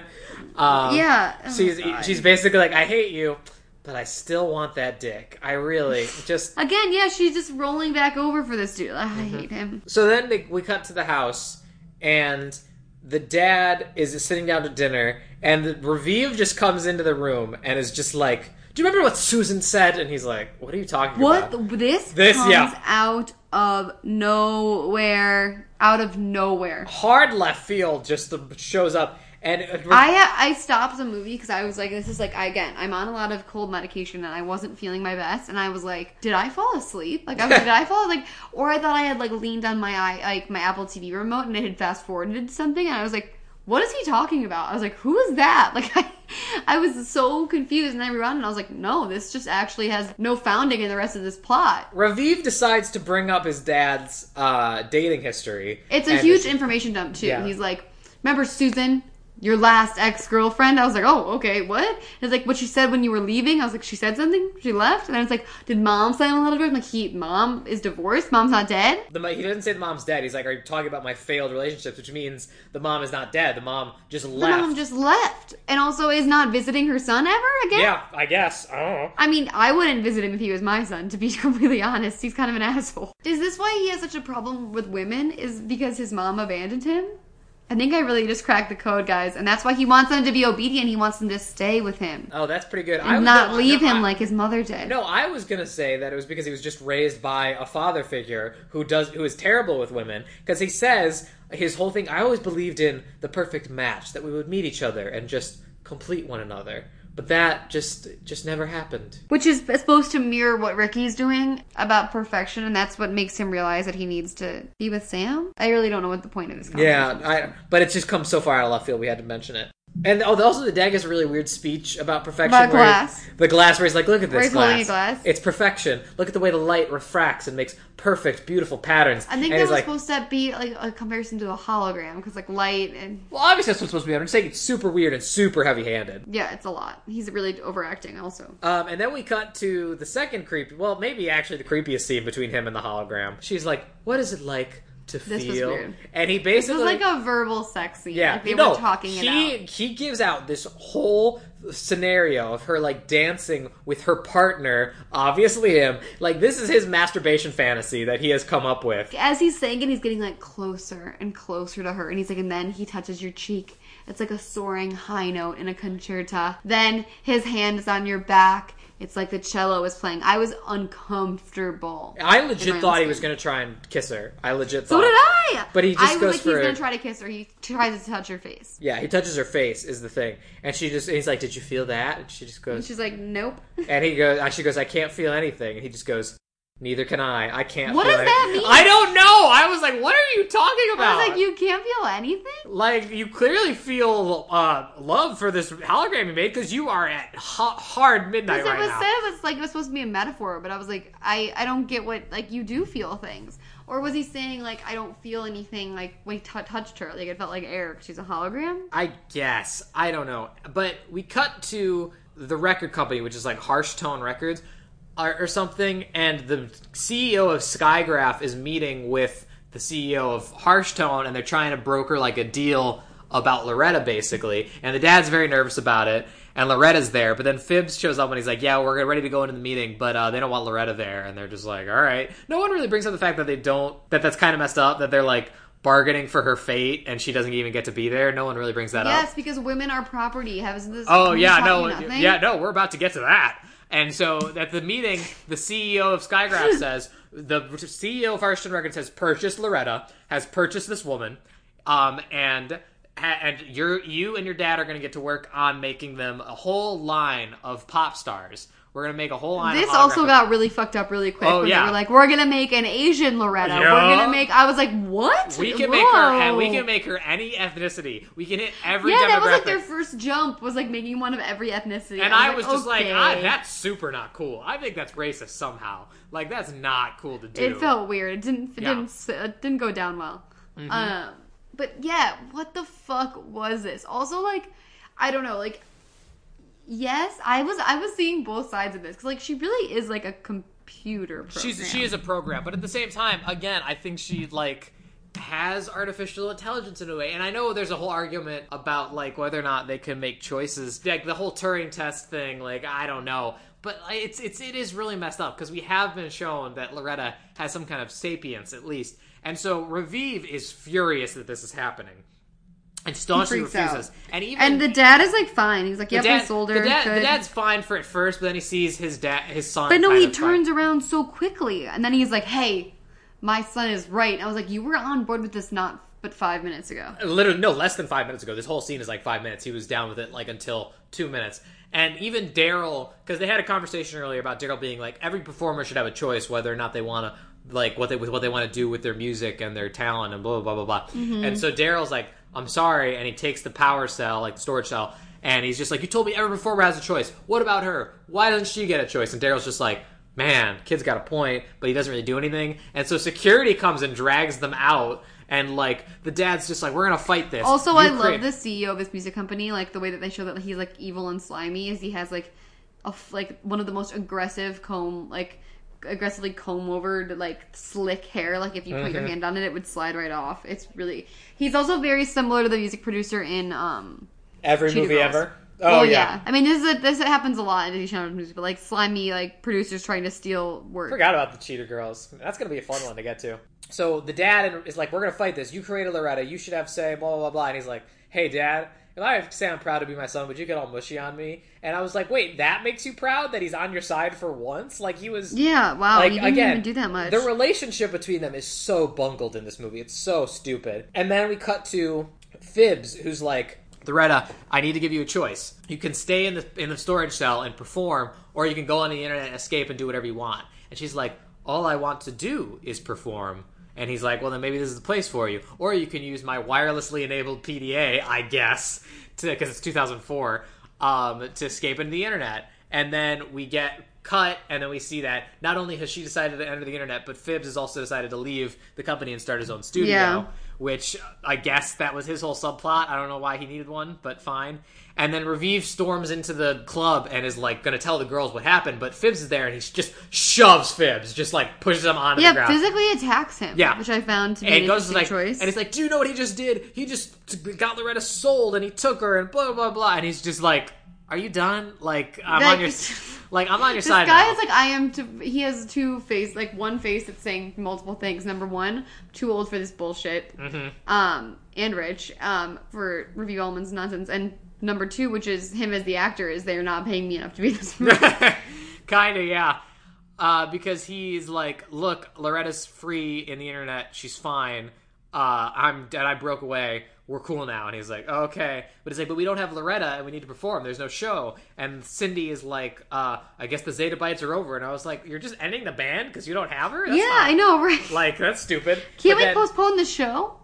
Um,
Yeah. Oh,
she's she's basically like, I hate you, but I still want that dick. I really <laughs> just.
Again, yeah, she's just rolling back over for this dude. I
Mm-hmm.
hate him.
So then they, we cut to the house, and the dad is sitting down to dinner, and Raviv just comes into the room and is just like, "Do you remember what Susan said?" And he's like, "What are you talking
What
about?"
What this
This,
comes
yeah.
out of nowhere, out of nowhere.
Hard left field just shows up, and
I I stopped the movie because I was like, this is like I, again, I'm on a lot of cold medication and I wasn't feeling my best, and I was like, did I fall asleep? Like, I was, did I fall like, or I thought I had like leaned on my eye, like my Apple TV remote, and it had fast forwarded something, and I was like, what is he talking about? I was like, who is that? <laughs> Like, I I was so confused, and I rewound, and I was like, no, this just actually has no founding in the rest of this plot.
Raviv decides to bring up his dad's uh, dating history.
It's a huge information dump too.
Yeah.
He's like, "Remember Susan, your last ex girlfriend?" I was like, "Oh, okay, what?" It's like what she said when you were leaving. I was like, "She said something. She left." And then it's like, "Did mom sign a letter?" I'm like, "He, mom is divorced. Mom's not dead."
The, he doesn't say the mom's dead. He's like, "Are you talking about my failed relationships?" Which means the mom is not dead. The mom just left.
The mom just left, and also is not visiting her son ever again.
yeah, I guess. I don't know.
I mean, I wouldn't visit him if he was my son, to be <laughs> completely honest. He's kind of an <laughs> asshole. Is this why he has such a problem with women? Is because his mom abandoned him? I think I really just cracked the code, guys, and that's why he wants them to be obedient. He wants them to stay with him
Oh, that's pretty good.
and
was-
not
no,
leave
no,
him
I-
like his mother did.
No, I was gonna say that it was because he was just raised by a father figure who does who is terrible with women. Because he says his whole thing. I always believed in the perfect match that we would meet each other and just complete one another. But that just just never happened.
Which is supposed to mirror what Ricky's doing about perfection, and that's what makes him realize that he needs to be with Sam. I really don't know what the point of this conversation
Yeah. I, but it's just come so far out of left field. We had to mention it. And oh, also the dad has a really weird speech about perfection.
About
where he- the glass, where he's like, "Look at this glass.
glass.
It's perfection. Look at the way the light refracts and makes perfect, beautiful patterns."
I think
and
that was
like,
supposed to be like a comparison to a hologram because like light and
Well, obviously that's what's supposed to be. I'm just saying it's super weird and super heavy-handed.
yeah, it's a lot. He's really overacting also.
Um, and then we cut to the second creepy. Well, maybe actually the creepiest scene between him and the hologram. She's like, "What is it like to
This was
feel.
weird.
And he
This
basically
was like a verbal sex scene.
yeah,
like they
no,
were talking
he,
it out.
He gives out this whole scenario of her like dancing with her partner, obviously him. Like this is his masturbation fantasy that he has come up with.
As he's saying it, he's getting like closer and closer to her, and he's like, and then he touches your cheek. It's like a soaring high note in a concerta. Then his hand is on your back. It's like the cello was playing. I was uncomfortable.
I legit thought he was going to try and kiss her. I legit
So
thought.
did I.
But he just
I was
goes
like,
for-
he's gonna try to kiss her. He tries to touch her face.
Yeah, he touches her face is the thing, and she just he's like, "Did you feel that?" And she just
And
goes,
she's like, nope.
and he goes, and she goes, "I can't feel anything," and he just goes, "Neither can I. I can't."
What
feel
does
any-"
that mean?
I don't know. I was like, "What are you talking
I
about?"
was like, you can't feel anything.
Like you clearly feel uh, love for this hologram you made because you are at ha- hard midnight
Because
right
it was
now.
said it was like it was supposed to be a metaphor, but I was like, I I don't get what like you do feel things, or was he saying like I don't feel anything like when he t- touched her, like it felt like air 'cause she's a hologram?
I guess I don't know, but we cut to the record company, which is like Harsh Tone Records or, or something, and the CEO of Skygraph is meeting with the CEO of Harsh Tone, and they're trying to broker like a deal about Loretta, basically. And the dad's very nervous about it, and Loretta's there, but then Phibbs shows up and he's like, "Yeah, we're ready to go into the meeting, but uh, they don't want Loretta there," and they're just like, "All right." No one really brings up the fact that they don't that that's kind of messed up that they're like bargaining for her fate and she doesn't even get to be there. No one really brings that up.
Yes, because women are property. Has this?
Oh yeah, no,
nothing?
yeah, no. We're about to get to that. And so at the meeting, the CEO of Skygraph <laughs> says the CEO of Firestone Records has purchased Loretta, has purchased this woman, um, and and you're you and your dad are going to get to work on making them a whole line of pop stars. We're to make a whole line.
This also got really fucked up really quick.
Oh, yeah.
they were like, "We're gonna make an Asian Loretta. We're gonna make." I was like, "What?
We can make her, and we can make her any ethnicity. We can hit every
Yeah, that was like their first jump. Was like making one of every ethnicity.
and I was
like,
just like, ah, that's super not cool. I think that's racist somehow. Like that's not cool to do.
It felt weird. It didn't. It
Yeah.
didn't. It didn't go down well.
Mm-hmm.
Um, but yeah, what the fuck was this? Also, like, I don't know. Like, yes, I was. I was seeing both sides of this because, like, she really is like a computer. Program.
She's she is a program, but at the same time, again, I think she like has artificial intelligence in a way. And I know there's a whole argument about like whether or not they can make choices, like the whole Turing test thing. Like I don't know, but it's it's it is really messed up because we have been shown that Loretta has some kind of sapience at least, and so Raviv is furious that this is happening. And staunchly
freaks out.
refuses. And even
And the dad is like fine. He's like,
the
"Yep,
dad-
I sold her."
the, dad- the dad's fine for it first, but then he sees his dad, his son.
But no, he turns around so quickly, and then he's like, "Hey, my son is right." And I was like, "You were on board with this not but five minutes ago."
literally no less than five minutes ago. This whole scene is like five minutes. He was down with it like until two minutes. And even Daryl, because they had a conversation earlier about Daryl being like every performer should have a choice whether or not they want to like what they with what they want to do with their music and their talent and blah blah blah blah blah.
Mm-hmm.
And so Daryl's like, I'm sorry, and he takes the power cell, like the storage cell, and he's just like, you told me every performer has a choice. What about her? Why doesn't she get a choice? And Daryl's just like. Man, kid's got a point, but he doesn't really do anything. And so security comes and drags them out, and like the dad's just like, "We're gonna fight this."
Also,
You
I
create-
love the CEO of his music company. Like the way that they show that he's like evil and slimy is he has like a, like one of the most aggressive comb like aggressively comb over like slick hair. Like if you put
Mm-hmm.
your hand on it, it would slide right off. It's really he's also very similar to the music producer in um.
Every
Cheetah
movie
Girls.
ever.
Oh,
Oh,
yeah.
yeah.
I mean this is a, this happens a lot in Disney Channel music, but like slimy like producers trying to steal work.
Forgot about the Cheetah Girls. That's gonna be a fun one to get to. So the dad is like, "We're gonna fight this. You created Loretta. You should have say blah blah blah." And he's like, "Hey, dad." If I say I'm proud to be my son, but you get all mushy on me, and I was like, "Wait, that makes you proud that he's on your side for once?" Like he was,
Yeah, wow,
like
didn't
again,
even do that much.
The relationship between them is so bungled in this movie. It's so stupid. And then we cut to Fibs, who's like, Loretta, I need to give you a choice. You can stay in the in the storage cell and perform, or you can go on the internet, escape, and do whatever you want. And she's like, All I want to do is perform. And he's like, Well, then maybe this is the place for you. Or you can use my wirelessly enabled PDA, I guess, because it's 2004, um, to escape into the internet. And then we get cut, and then we see that not only has she decided to enter the internet, but Phibbs has also decided to leave the company and start his own studio.
Yeah.
Which I guess that was his whole subplot. I don't know why he needed one, but fine. And then Raviv storms into the club and is like going to tell the girls what happened, but Fibs is there and he just shoves Fibs, just like pushes him onto the ground.
Yeah, physically attacks him.
Yeah.
which I found to be
and
an
goes
interesting
like,
choice.
and he's like, "Do you know what he just did? He just got Loretta sold, and he took her, and blah blah blah." And he's just like, "Are you done? Like, I'm
Like-
on your, <laughs> like, I'm on your
This
side This
guy
now."
is like I am. To, he has two face, like one face that's saying multiple things. Number one, too old for this bullshit.
Mm-hmm.
Um, and rich. Um, for Raviv Ullman's nonsense. And number two, which is him as the actor, is they're not paying me enough to be this movie. <laughs>
kind of, yeah. Uh, because he's like, "Look, Loretta's free in the internet. She's fine. Uh, I'm dead. I broke away. We're cool now." And he's like, "Okay," but he's like, "But we don't have Loretta, and we need to perform. There's no show." And Cindy is like, uh, "I guess the Zetabytes are over." And I was like, "You're just ending the band because you don't have her? That's
yeah,
not-
I know, <laughs> right?
Like that's stupid."
Can't
But
we
then-
postpone the show?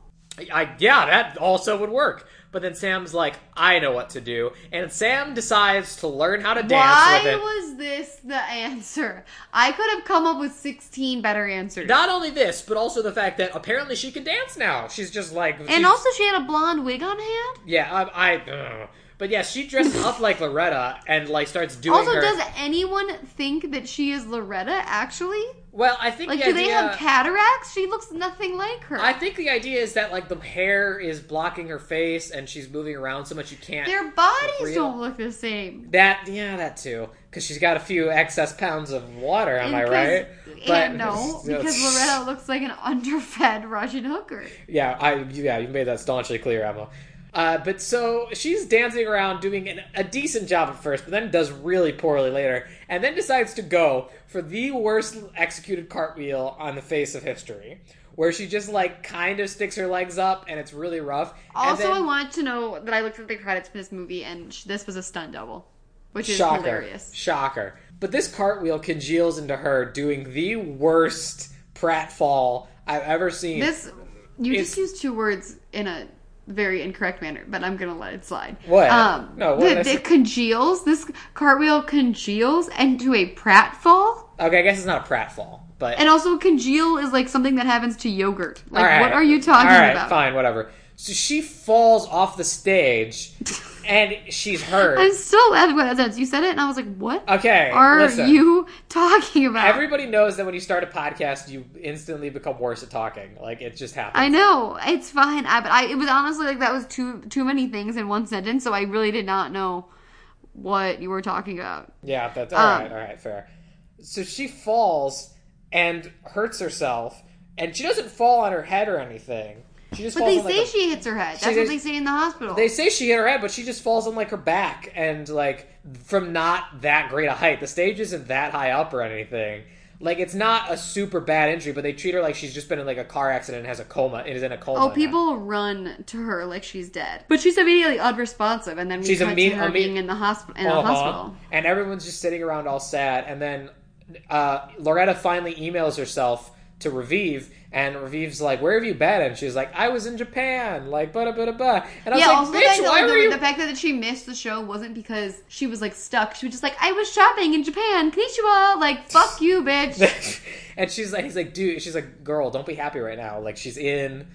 I yeah, that also would work. But then Sam's like, I know what to do, and Sam decides to learn how to dance
Why
with it.
was this the answer? I could have come up with sixteen better answers.
Not only this, but also the fact that apparently she can dance now. She's just like, she's-
and also, she had a blonde wig on hand.
yeah, I, I ugh. but yeah, she dresses up like Loretta and like starts doing
Also,
her.
does anyone think that she is Loretta? Actually,
well, I think
like,
the
do
idea,
they have cataracts? She looks nothing like her.
I think the idea is that like the hair is blocking her face and she's moving around so much you can't.
Their bodies don't look the same.
That yeah, that too, because she's got a few excess pounds of water. Am I
Because-
right?
and no, <laughs> because Loretta looks like an <laughs> underfed Russian hooker.
Yeah, I yeah, you made that staunchly clear, Emma. Uh, but so she's dancing around doing an, a decent job at first, but then does really poorly later, and then decides to go for the worst executed cartwheel on the face of history, where she just like kind of sticks her legs up, and it's really rough. And
Also,
then-
I want to know that I looked at the credits for this movie, and sh- this was a stunt double, which is
Shocker.
hilarious.
Shocker. But this cartwheel congeals into her doing the worst pratfall I've ever seen.
This you
It's-
just used two words in a very incorrect manner, but I'm gonna let it slide.
What?
Um,
No, what
the, it congeals. This cartwheel congeals into a pratfall,
okay, I guess it's not a pratfall, but
and also congeal is like something that happens to yogurt. Like,
right.
what are you talking
All right,
about?
Fine, whatever. So she falls off the stage, and she's hurt.
I'm still laughing at that sentence. You said it, and I was like, "What
Okay,
are
listen.
you talking about?"
Everybody knows that when you start a podcast, you instantly become worse at talking. Like it just happens.
I know it's fine, I, but I it was honestly like that was too too many things in one sentence, so I really did not know what you were talking about.
Yeah, that's all
Um,
right. All right, fair. So she falls and hurts herself, and she doesn't fall on her head or anything. She just
But they
on, like,
say
a-
she hits her head. That's what they say in the hospital.
They say she hit her head, but she just falls on like her back and like from not that great a height. The stage isn't that high up or anything. Like it's not a super bad injury, but they treat her like she's just been in like a car accident and has a coma and is in a coma.
Oh,
now.
people run to her like she's dead, but she's immediately unresponsive, and then we
She's
cut
imme-
to her
imme-
being in the hospital. In a
Uh-huh.
hospital.
And everyone's just sitting around all sad. And then uh, Loretta finally emails herself to Raviv, and Raviv's like, "Where have you been?" And she's like, "I was in Japan." Like, blah blah blah. And I was
Yeah,
like,
also the
"Bitch,
fact,
why
that,
were
the,
you?"
the fact that she missed the show wasn't because she was like stuck. She was just like, I was shopping in Japan, Konnichiwa. Like, fuck you, bitch. <laughs>
and she's like, he's like, dude, she's like, girl, don't be happy right now. Like, she's in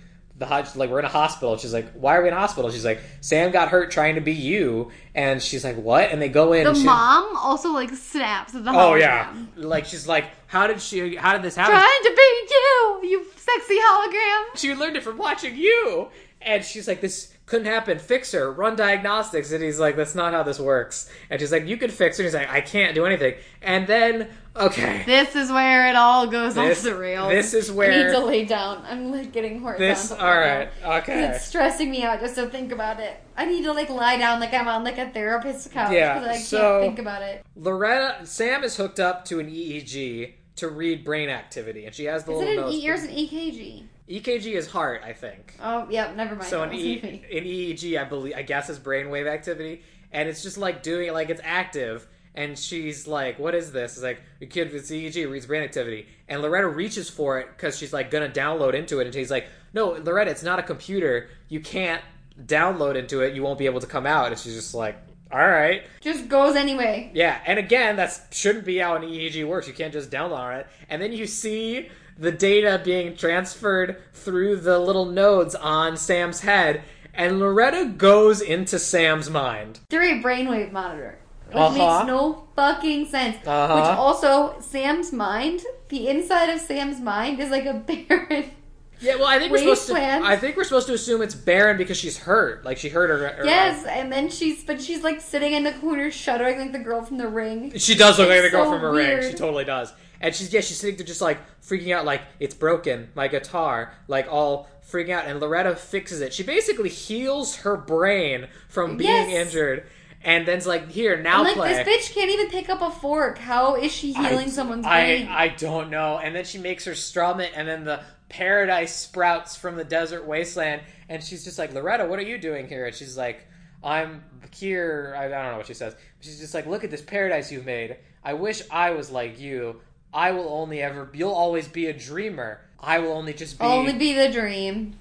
the like we're in a hospital. She's like, why are we in a hospital? She's like, Sam got hurt trying to be you, and she's like, what? And they go in.
The
and she-
mom also like snaps at the
Oh yeah, like she's like, how did she? How did this happen?
Trying to be you, you sexy hologram.
She learned it from watching you. And she's like, this couldn't happen. Fix her. Run diagnostics. And he's like, that's not how this works. And she's like, you can fix her. And he's like, I can't do anything. And then, okay.
This is where it all goes
This,
off the rails.
this is where
I need to lay down. I'm like getting horizontal.
this. All right. Okay.
It's stressing me out just to think about it. I need to like lie down like I'm on like a therapist's couch
Yeah,
because I
so-
can't think about it.
Loretta Sam is hooked up to an EEG to read brain activity, and she has the
Is
little
it an. E or is it EKG?
EKG is heart, I think.
Oh, yeah, never mind.
So an, e- an EEG, I believe, I guess is brainwave activity, and it's just like doing it like it's active. And she's like, "What is this?" It's like your kid with EEG reads brain activity, and Loretta reaches for it because she's like gonna download into it, and he's like, "No, Loretta, it's not a computer. You can't download into it. You won't be able to come out." And she's just like, all right.
Just goes anyway.
Yeah, and again, that shouldn't be how an EEG works. You can't just download it. And then you see the data being transferred through the little nodes on Sam's head, and Loretta goes into Sam's mind.
Through a brainwave monitor. Which
Uh-huh.
makes no fucking sense.
Uh-huh.
Which also, Sam's mind, the inside of Sam's mind is like a <laughs> barren.
Yeah, well, I think we're supposed to.
Wasteland.
I think we're supposed to assume it's barren because she's hurt. Like she hurt her. her
Yes, and then she's, but she's like sitting in the corner shuddering like the girl from the ring.
She does look like the girl
so
from her ring. She totally does. And she's yeah, she's sitting there just like freaking out, like it's broken, my guitar, like all freaking out. And Loretta fixes it. She basically heals her brain from being
Yes.
injured, and then's like, here now
I'm like,
play.
this bitch can't even pick up a fork. How is she healing
I,
someone's
I,
brain?
I don't know. And then she makes her strum it, and then the paradise sprouts from the desert wasteland, and she's just like, Loretta, what are you doing here? And she's like, I'm here. I, I don't know what she says. She's just like, look at this paradise you've made. I wish I was like you. I will only ever. You'll always be a dreamer. I will only just be.
Only be the dream.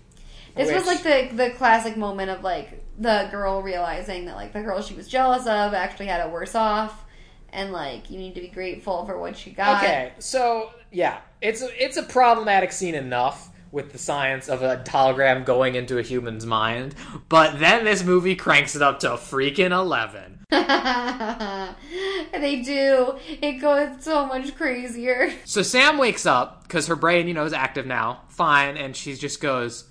This was like the the classic moment of like the girl realizing that like the girl she was jealous of actually had it worse off, and like you need to be grateful for what she got.
Okay, so yeah, it's a, it's a problematic scene enough with the science of a hologram going into a human's mind, but then this movie cranks it up to freaking eleven. <laughs>
they do. It goes so much crazier.
So Sam wakes up because her brain, you know, is active now, fine, and she just goes,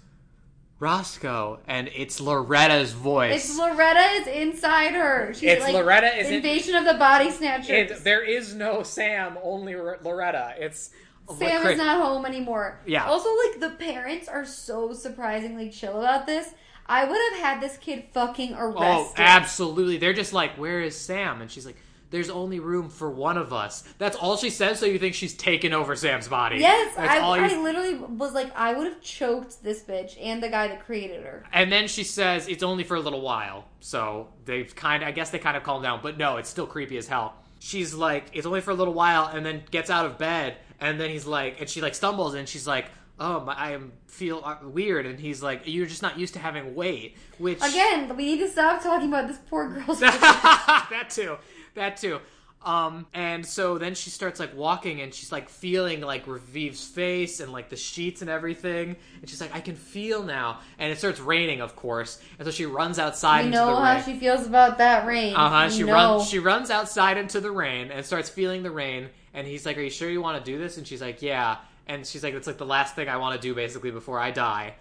Roscoe, and it's Loretta's voice.
It's Loretta is inside her. She's
It's
like
Loretta is in-
invasion of the body snatchers.
It- there is no Sam, only R- Loretta. It's
Sam is not home anymore.
Yeah.
Also, like the parents are so surprisingly chill about this. I would have had this kid fucking arrested.
Oh, absolutely. They're just like, "Where is Sam?" And she's like, "There's only room for one of us." That's all she says. So you think she's taken over Sam's body?
Yes, I, I literally was like, I would have choked this bitch and the guy that created her.
And then she says it's only for a little while. So they've kind of, I guess they kind of calmed down, but no, it's still creepy as hell. She's like, it's only for a little while, and then gets out of bed, and then he's like, and she like stumbles, and she's like, oh, my, I am feel uh, weird, and he's like, you're just not used to having weight, which
Again, we need to stop talking about this poor girl's. <laughs>
that too, that too. Um, and so then she starts like walking and she's like feeling like Raviv's face and like the sheets and everything. And she's like, I can feel now. And it starts raining, of course. And so she runs outside into
know how
rain.
she feels about that rain.
uh huh. She runs. She runs outside into the rain and starts feeling the rain. And he's like, Are you sure you want to do this? And she's like, Yeah. And she's like, It's like the last thing I want to do, basically, before I die.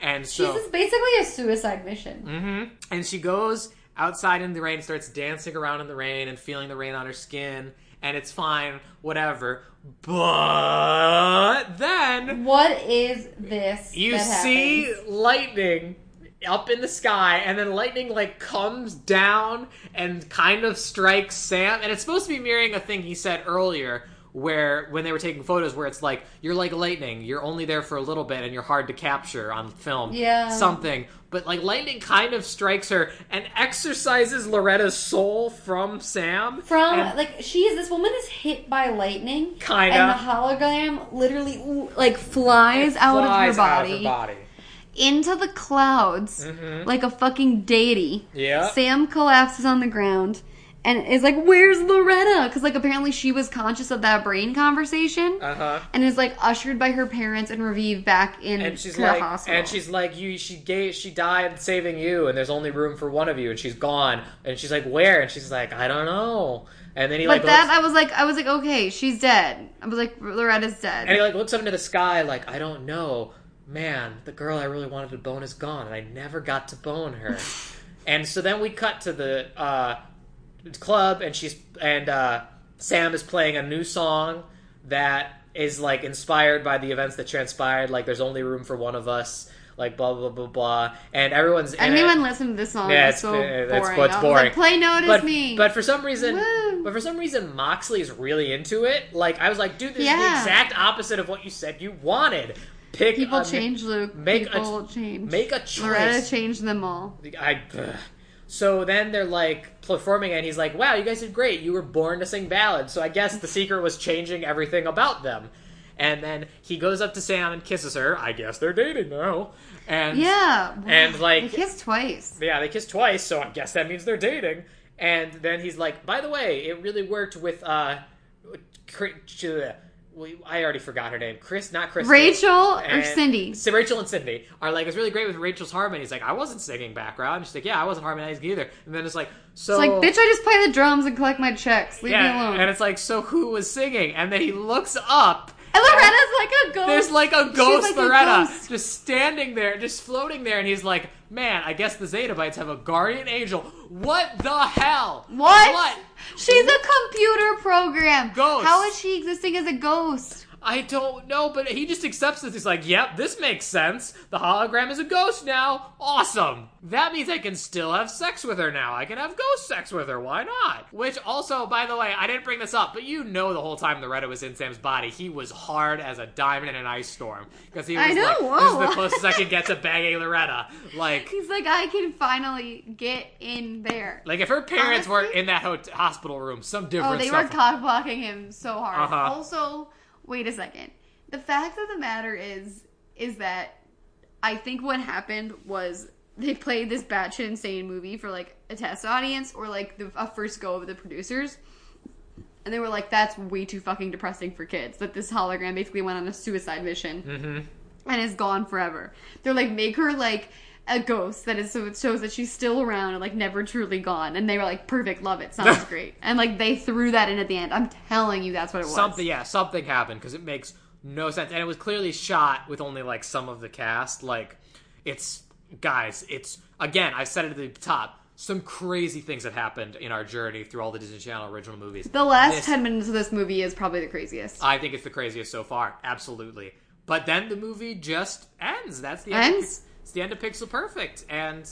And
She's
so
just basically a suicide mission.
Mm-hmm. And she goes outside in the rain, starts dancing around in the rain and feeling the rain on her skin, and it's fine, whatever. But then
What is this?
you see
happens?
lightning up in the sky, and then lightning like comes down and kind of strikes Sam, and it's supposed to be mirroring a thing he said earlier. Where when they were taking photos, where it's like you're like lightning, you're only there for a little bit, and you're hard to capture on film.
Yeah.
something. But like lightning kind of strikes her and exorcises Loretta's soul from Sam.
From
and-
like she is this woman is hit by lightning,
Kinda.
and the hologram literally like flies, out,
flies
of her
out of her body.
into the clouds mm-hmm. like a fucking deity.
Yeah.
Sam collapses on the ground and is like, "Where's Loretta?" Because like apparently she was conscious of that brain conversation
Uh huh.
and is like ushered by her parents and Raviv back in
and she's like,
the hospital.
and she's like, you, she gave, she died saving you, and there's only room for one of you, and she's gone, and she's like, where? And she's like, I don't know. And then he
but
like,
that
looks,
I was like, I was like, okay, she's dead. I was like, Loretta's dead.
and he like looks up into the sky, like, I don't know, man, the girl I really wanted to bone is gone, and I never got to bone her. <laughs> and so then we cut to the uh, club, and she's and uh, Sam is playing a new song that is like inspired by the events that transpired. Like, there's only room for one of us. Like blah blah blah blah, and everyone's in it.
Anyone listen to this song?
Yeah,
it's so
it's,
boring.
it's, boring.
like, play notice
but,
me.
But for some reason,
Woo.
but for some reason, Moxley's really into it. Like I was like, dude, this is the exact opposite of what you said you wanted. Pick
People
a,
change, Luke.
make a-
change.
Make a choice.
Loretta changed them all.
I. ugh. So then they're like performing, and he's like, "Wow, you guys did great. You were born to sing ballads." So I guess the secret was changing everything about them. And then he goes up to Sam and kisses her. I guess they're dating now. And
Yeah.
And, like-
they kissed twice.
yeah, they kiss twice, so I guess that means they're dating. And then he's like, by the way, it really worked with uh, I already forgot her name. Chris, not Chris.
Rachel or Cindy?
So Rachel and Cindy are like, it's really great with Rachel's harmony. He's like, I wasn't singing background. She's like, yeah, I wasn't harmonizing either. And then it's like, so
It's like, bitch, I just play the drums and collect my checks. Leave me
yeah,
alone.
and it's like, so who was singing? And then he looks up.
And Loretta's like a ghost.
There's like a ghost
like a
Loretta
ghost.
just standing there, just floating there, and he's like, "Man, I guess the Zetabytes have a guardian angel. What the hell?
What?
What?
She's a computer program.
Ghost.
How is she existing as a ghost?
I don't know, but he just accepts this. He's like, "Yep, this makes sense. The hologram is a ghost now. Awesome. That means I can still have sex with her now. I can have ghost sex with her. Why not?" Which also, by the way, I didn't bring this up, but you know, the whole time Loretta was in Sam's body, he was hard as a diamond in an ice storm because he was
I know,
like, "This is the closest I can get to <laughs> banging Loretta." Like.
He's like, I can finally get in there.
Like if her parents weren't in that hospital room, some different
Oh, they were cock blocking him so hard.
Uh-huh.
Also, wait a second. The fact of the matter is, is that I think what happened was they played this batshit insane movie for like a test audience or like the, a first go of the producers. And they were like, that's way too fucking depressing for kids. That this hologram basically went on a suicide mission
Mm-hmm.
and is gone forever. They're like, make her like a ghost that is so it shows that she's still around and like never truly gone. And they were like, perfect, love it, sounds <laughs> great. And like they threw that in at the end. I'm telling you, that's what it was.
something, yeah, something happened because it makes no sense, and it was clearly shot with only like some of the cast. Like, it's guys, it's again, I said it at the top. Some crazy things have happened in our journey through all the Disney Channel original movies.
The last
This-
ten minutes of this movie is probably the craziest.
I think it's the craziest so far, absolutely. But then the movie just ends. That's the end.
Ends?
It's the end of Pixel Perfect. And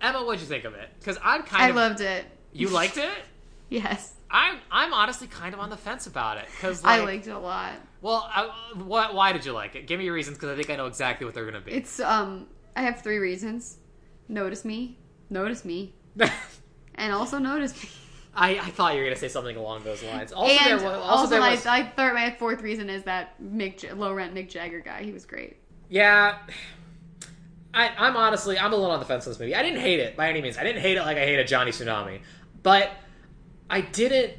Emma, what'd you think of it? Because I'm kind
I
of
loved it.
you <laughs> liked it.
Yes,
I'm I'm honestly kind of on the fence about it because
I liked it a lot.
well, I, why, why did you like it? Give me your reasons because I think I know exactly what they're gonna be.
It's um, I have three reasons. Notice me, notice me, <laughs> and also notice me.
I, I thought you were gonna say something along those lines. Also,
and
there was, also,
also,
there
my,
was
my third, my fourth reason is that Mick, low rent Mick Jagger guy. He was great.
yeah. I, I'm honestly I'm a little on the fence on this movie. I didn't hate it by any means. I didn't hate it like I hated Johnny Tsunami, but I didn't.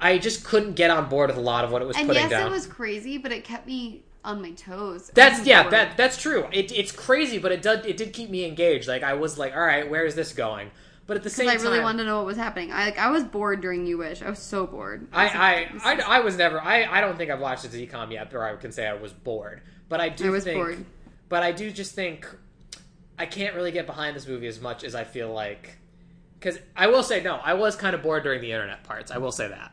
I just couldn't get on board with a lot of what it was
And
putting
yes,
down.
it was crazy, but it kept me on my toes.
That's yeah,
bored.
that that's true. It, it's crazy, but it did it did keep me engaged. Like I was like, all right, where is this going? But at the same time Because
I
time,
really wanted to know what was happening. I like I was bored during You Wish. I was so bored.
I,
was
I,
like, this
I, I was never. I, I don't think I've watched a DCOM yet, or I can say I was bored. But I do
I was
think.
bored.
But I do just think I can't really get behind this movie as much as I feel like. Because I will say no, I was kind of bored during the internet parts. I will say that.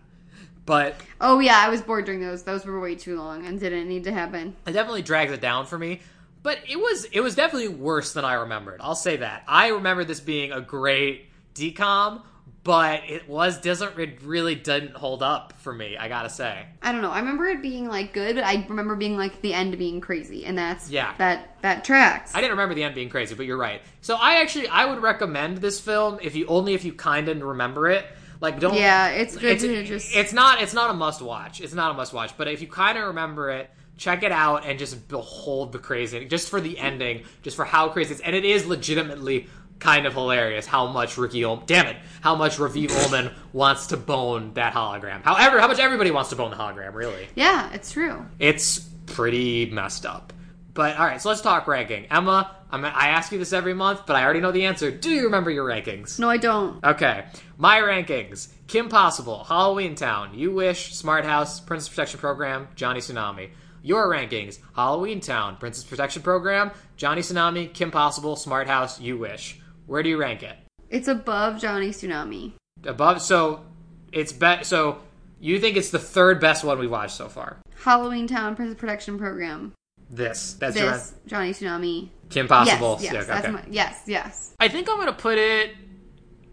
But
Oh yeah, I was bored during those. Those were way too long and didn't need to happen.
it definitely drags it down for me. But it was it was definitely worse than I remembered. I'll say that. I remember this being a great DCOM, but it was doesn't it really didn't hold up for me. I gotta say.
I don't know. I remember it being like good, but I remember being like the end being crazy, and that's
Yeah.
that that tracks.
I didn't remember the end being crazy, but you're right. So I actually I would recommend this film if you only if you kind of remember it. Like don't
Yeah, it's good
it's,
to just-
it's not it's not a must watch. It's not a must watch, but if you kind of remember it, check it out and just behold the crazy just for the ending, just for how crazy it's and it is legitimately kind of hilarious how much Ricky Ol- damn it, how much Raviv <coughs> Ullman wants to bone that hologram. However, how much everybody wants to bone the hologram, really.
yeah, it's true.
It's pretty messed up. But all right, so let's talk ranking. Emma, I'm, I ask you this every month, but I already know the answer. Do you remember your rankings?
No, I don't.
Okay, my rankings: Kim Possible, Halloweentown, You Wish, Smart House, Princess Protection Program, Johnny Tsunami. Your rankings: Halloweentown, Princess Protection Program, Johnny Tsunami, Kim Possible, Smart House, You Wish. Where do you rank it?
It's above Johnny Tsunami.
Above. So it's bet. So you think it's the third best one we watched so far?
Halloweentown Protection Program.
This. That's your
This Johnny Tsunami.
Kim Possible.
Yes, yes,
Yeah,
that's
okay.
my, yes, yes.
I think I'm gonna put it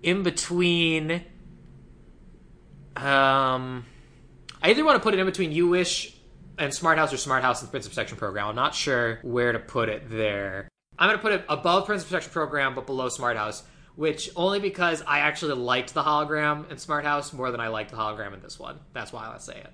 in between. Um, I either want to put it in between You Wish and Smart House or Smart House and Princess Protection Program. I'm not sure where to put it there. I'm gonna put it above Princess Protection Program but below Smart House, which only because I actually liked the hologram in Smart House more than I liked the hologram in this one. That's why I say it.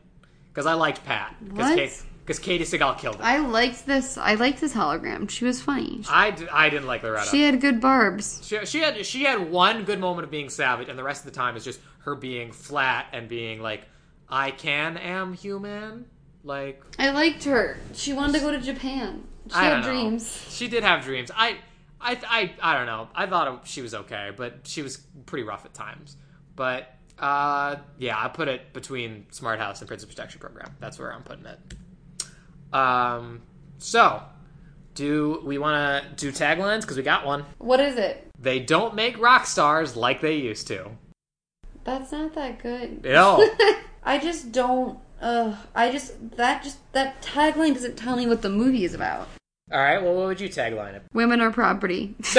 because I liked Pat because? Kate, because Katey Sagal killed it. I,
I liked this. I liked this hologram. She was funny.
d- I didn't like Loretta.
She had good barbs.
She, she had she had one good moment of being savage, and the rest of the time is just her being flat and being like, "I can am human." Like
I liked her. She wanted to go to Japan. She
I
had
don't know.
dreams.
She did have dreams. I, I, I, I don't know. I thought it- she was okay, but she was pretty rough at times. But uh, yeah, I put it between Smart House and Princess Protection Program. That's where I'm putting it. Um, so do we want to do taglines? Because we got one.
What is it?
They don't make rock stars like they used to.
That's not that good.
No. <laughs>
I just don't. Uh, I just that just that tagline doesn't tell me what the movie is about.
All right. Well, what would you tagline it?
Women are property. <laughs>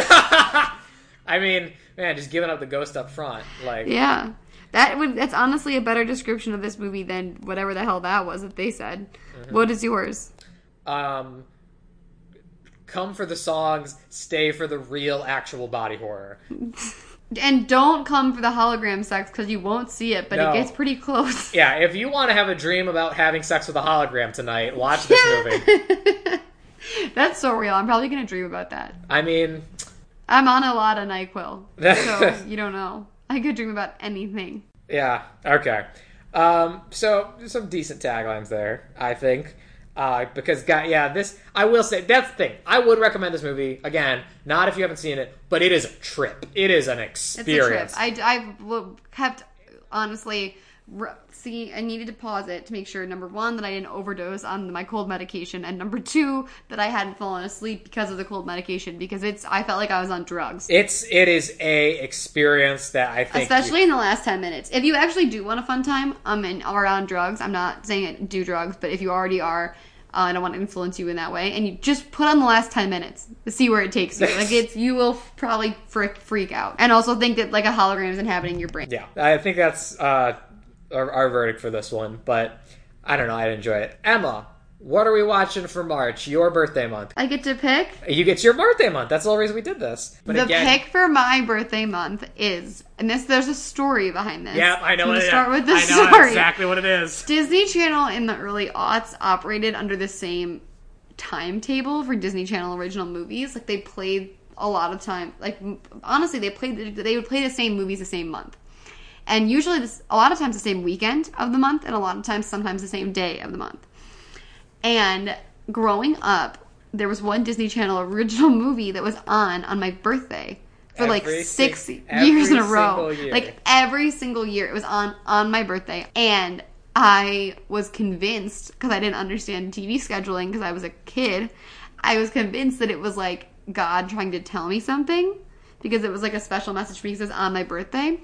I mean, man, just giving up the ghost up front. Like,
yeah. That would that's honestly a better description of this movie than whatever the hell that was that they said.
Mm-hmm.
What is yours?
um, come for the songs, stay for the real, actual body horror. <laughs>
And don't come for the hologram sex because you won't see it, but
No.
it gets pretty close.
Yeah, if you want to have a dream about having sex with a hologram tonight, watch this <laughs> movie.
That's so real. I'm probably gonna dream about that.
I mean,
I'm on a lot of Nyquil, so <laughs> you don't know. I could dream about anything.
yeah, okay. Um, so some decent taglines there, I think. Uh, because, guy, yeah, this I will say that's the thing. I would recommend this movie again, not if you haven't seen it, but it is a trip. It is an
It's
experience.
a trip. I, I kept honestly see. I needed to pause it to make sure number one that I didn't overdose on my cold medication, and number two that I hadn't fallen asleep because of the cold medication because it's. I felt like I was on drugs.
it's it is a experience that I think you-
Especially in the last 10 minutes. If you actually do want a fun time um, and are on drugs, I'm not saying it, do drugs, but if you already are, uh, I don't want to influence you in that way, and you just put on the last 10 minutes to see where it takes you. Like, it's, you will f- probably freak, freak out. And also think that, like, a hologram is inhabiting your brain.
Yeah, I think that's uh, our, our verdict for this one. But I don't know. I'd enjoy it. Emma, what are we watching for March? Your birthday month.
I get to pick.
You get your birthday month. That's the whole reason we did this. But
the
again,
pick for my birthday month is, and this there's a story behind this.
Yeah, I know
I'm
what
gonna
it is.
start with the
I know
story.
exactly what it is.
Disney Channel in the early aughts operated under the same timetable for Disney Channel original movies. Like they played a lot of time. Like honestly, they played they would play the same movies the same month, and usually this a lot of times the same weekend of the month, and a lot of times sometimes the same day of the month. And growing up, there was one Disney Channel original <laughs> movie that was on on my birthday for like six
sing-
years in a row.
year.
Like every single year, it was on on my birthday, and I was convinced because I didn't understand TV scheduling because I was a kid. I was convinced that it was like God trying to tell me something because it was like a special message for me because it was on my birthday.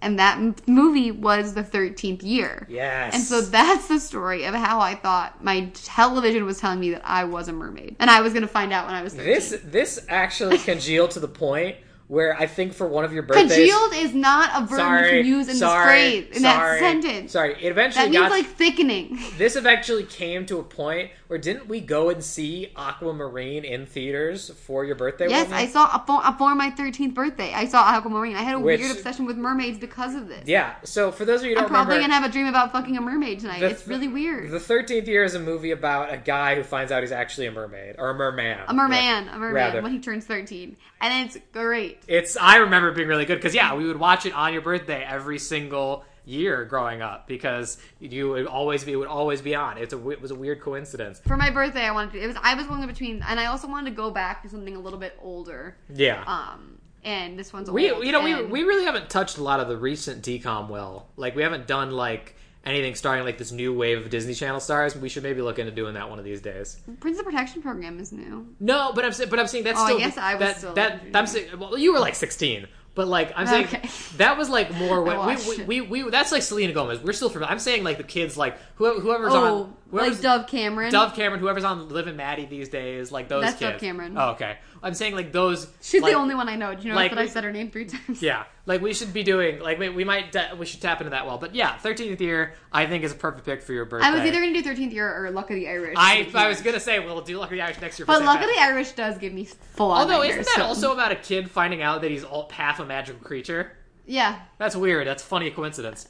And that m- movie was the 13th year.
Yes.
And so that's the story of how I thought my television was telling me that I was a mermaid. And I was going to find out when I was 13.
This this actually congealed to the point where I think for one of your birthdays.
Congealed is not a verb
Sorry,
you can use in
sorry,
this phrase, in
sorry,
that sentence.
Sorry, it eventually
That means
got.
like thickening. <laughs>
this eventually came to a point where didn't we go and see Aquamarine in theaters for your birthday?
Yes. I saw a for, uh, for my 13th birthday. I saw Aquamarine. I had a
Which-
weird obsession with mermaids because of this.
Yeah. So for those of you who
I'm probably
remember,
gonna have a dream about fucking a mermaid tonight.
the-
it's really weird.
The Thirteenth Year is a movie about a guy who finds out he's actually a mermaid or a merman.
a merman, a merman
Rather.
when he turns 13, and it's great.
It's I remember it being really good because yeah, we would watch it on your birthday every single year growing up because you would always be it would always be on. It's a it was a weird coincidence.
For my birthday, I wanted to. It was I was going between, and I also wanted to go back to something a little bit older.
Yeah.
Um, and this one's
we you know we we really haven't touched a lot of the recent DCOM well. Like we haven't done like anything starring like this new wave of Disney Channel stars. We should maybe look into doing that one of these days.
Princess Protection Program is new.
No, but I'm but I'm saying that's
Oh, I
still.
guess I was
that,
still
that.
under-
I'm saying. Well, you were like 16, but like I'm saying
Okay.
that was like more <laughs> when we, we, we we that's like Selena Gomez. We're still from. I'm saying like the kids like whoever, whoever's
Oh,
on
like Dove Cameron.
Dove Cameron, whoever's on Liv and Maddie these days, like those
That's
kids.
Dove Cameron.
Oh, okay. I'm saying like those.
She's
like-
the only one I know. Do you know
like
that I said her name three times?
Yeah, like we should be doing like we, we might de- we should tap into that well. But yeah, 13th year I think is a perfect pick for your birthday.
I was either going to do 13th year or Luck of the Irish.
I I was gonna say we'll do Luck of the Irish next year.
But Luck of the Irish does give me full.
Although isn't that
so-
also about a kid finding out that he's all, half a magical creature?
Yeah.
That's weird. That's a funny coincidence.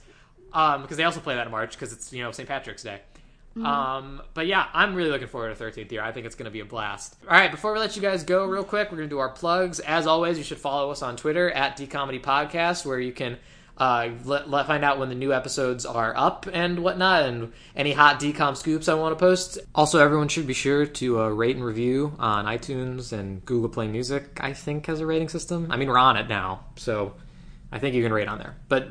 um, because they also play that in March because it's you know St. Patrick's Day. Um, but yeah, I'm really looking forward to 13th year. I think it's going to be a blast. All right, before we let you guys go, real quick, we're going to do our plugs. As always, you should follow us on Twitter at DComedy Podcast, where you can uh, let, let find out when the new episodes are up and whatnot, and any hot DCOM scoops I want to post. Also, everyone should be sure to uh, rate and review on iTunes and Google Play Music. I think has a rating system. I mean, we're on it now, so I think you can rate on there. But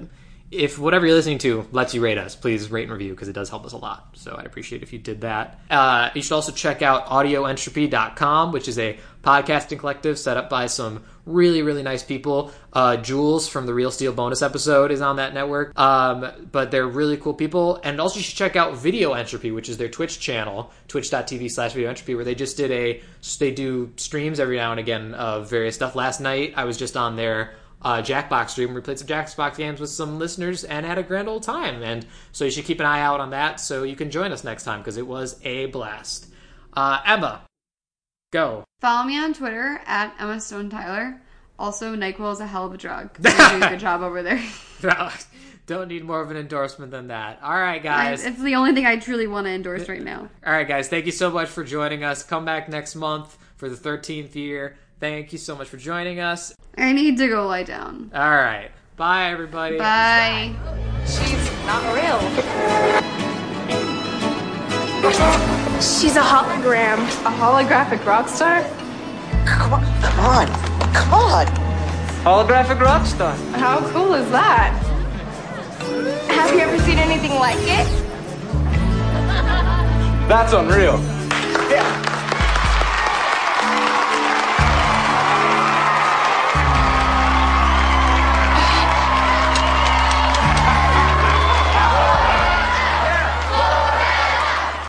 if whatever you're listening to lets you rate us, please rate and review because it does help us a lot. So I'd appreciate if you did that. Uh, you should also check out audioentropy.com, which is a podcasting collective set up by some really, really nice people. Uh, Jules from the Real Steel bonus episode is on that network. Um, but they're really cool people. And also you should check out Video Entropy, which is their Twitch channel, twitch.tv slash video entropy, where they just did a, they do streams every now and again of various stuff. Last night I was just on their uh, Jackbox stream. We played some Jackbox games with some listeners and had a grand old time. And so you should keep an eye out on that so you can join us next time because it was a blast. Uh, Emma, go.
Follow me on Twitter at Emma Stone Tyler. Also, NyQuil is a hell of a drug. <laughs> Doing a good job over there. <laughs>
Don't need more of an endorsement than that. All right,
I-
guys.
it's the only thing I truly want to endorse right now.
All right, guys. Thank you so much for joining us. Come back next month for the 13th year. Thank you so much for joining us.
I need to go lie down.
All right. Bye, everybody.
Bye.
She's not real. She's a hologram. A holographic rock star?
Come on, come on, come on.
Holographic rock star.
How cool is that? Have you ever seen anything like it?
That's unreal.
Yeah,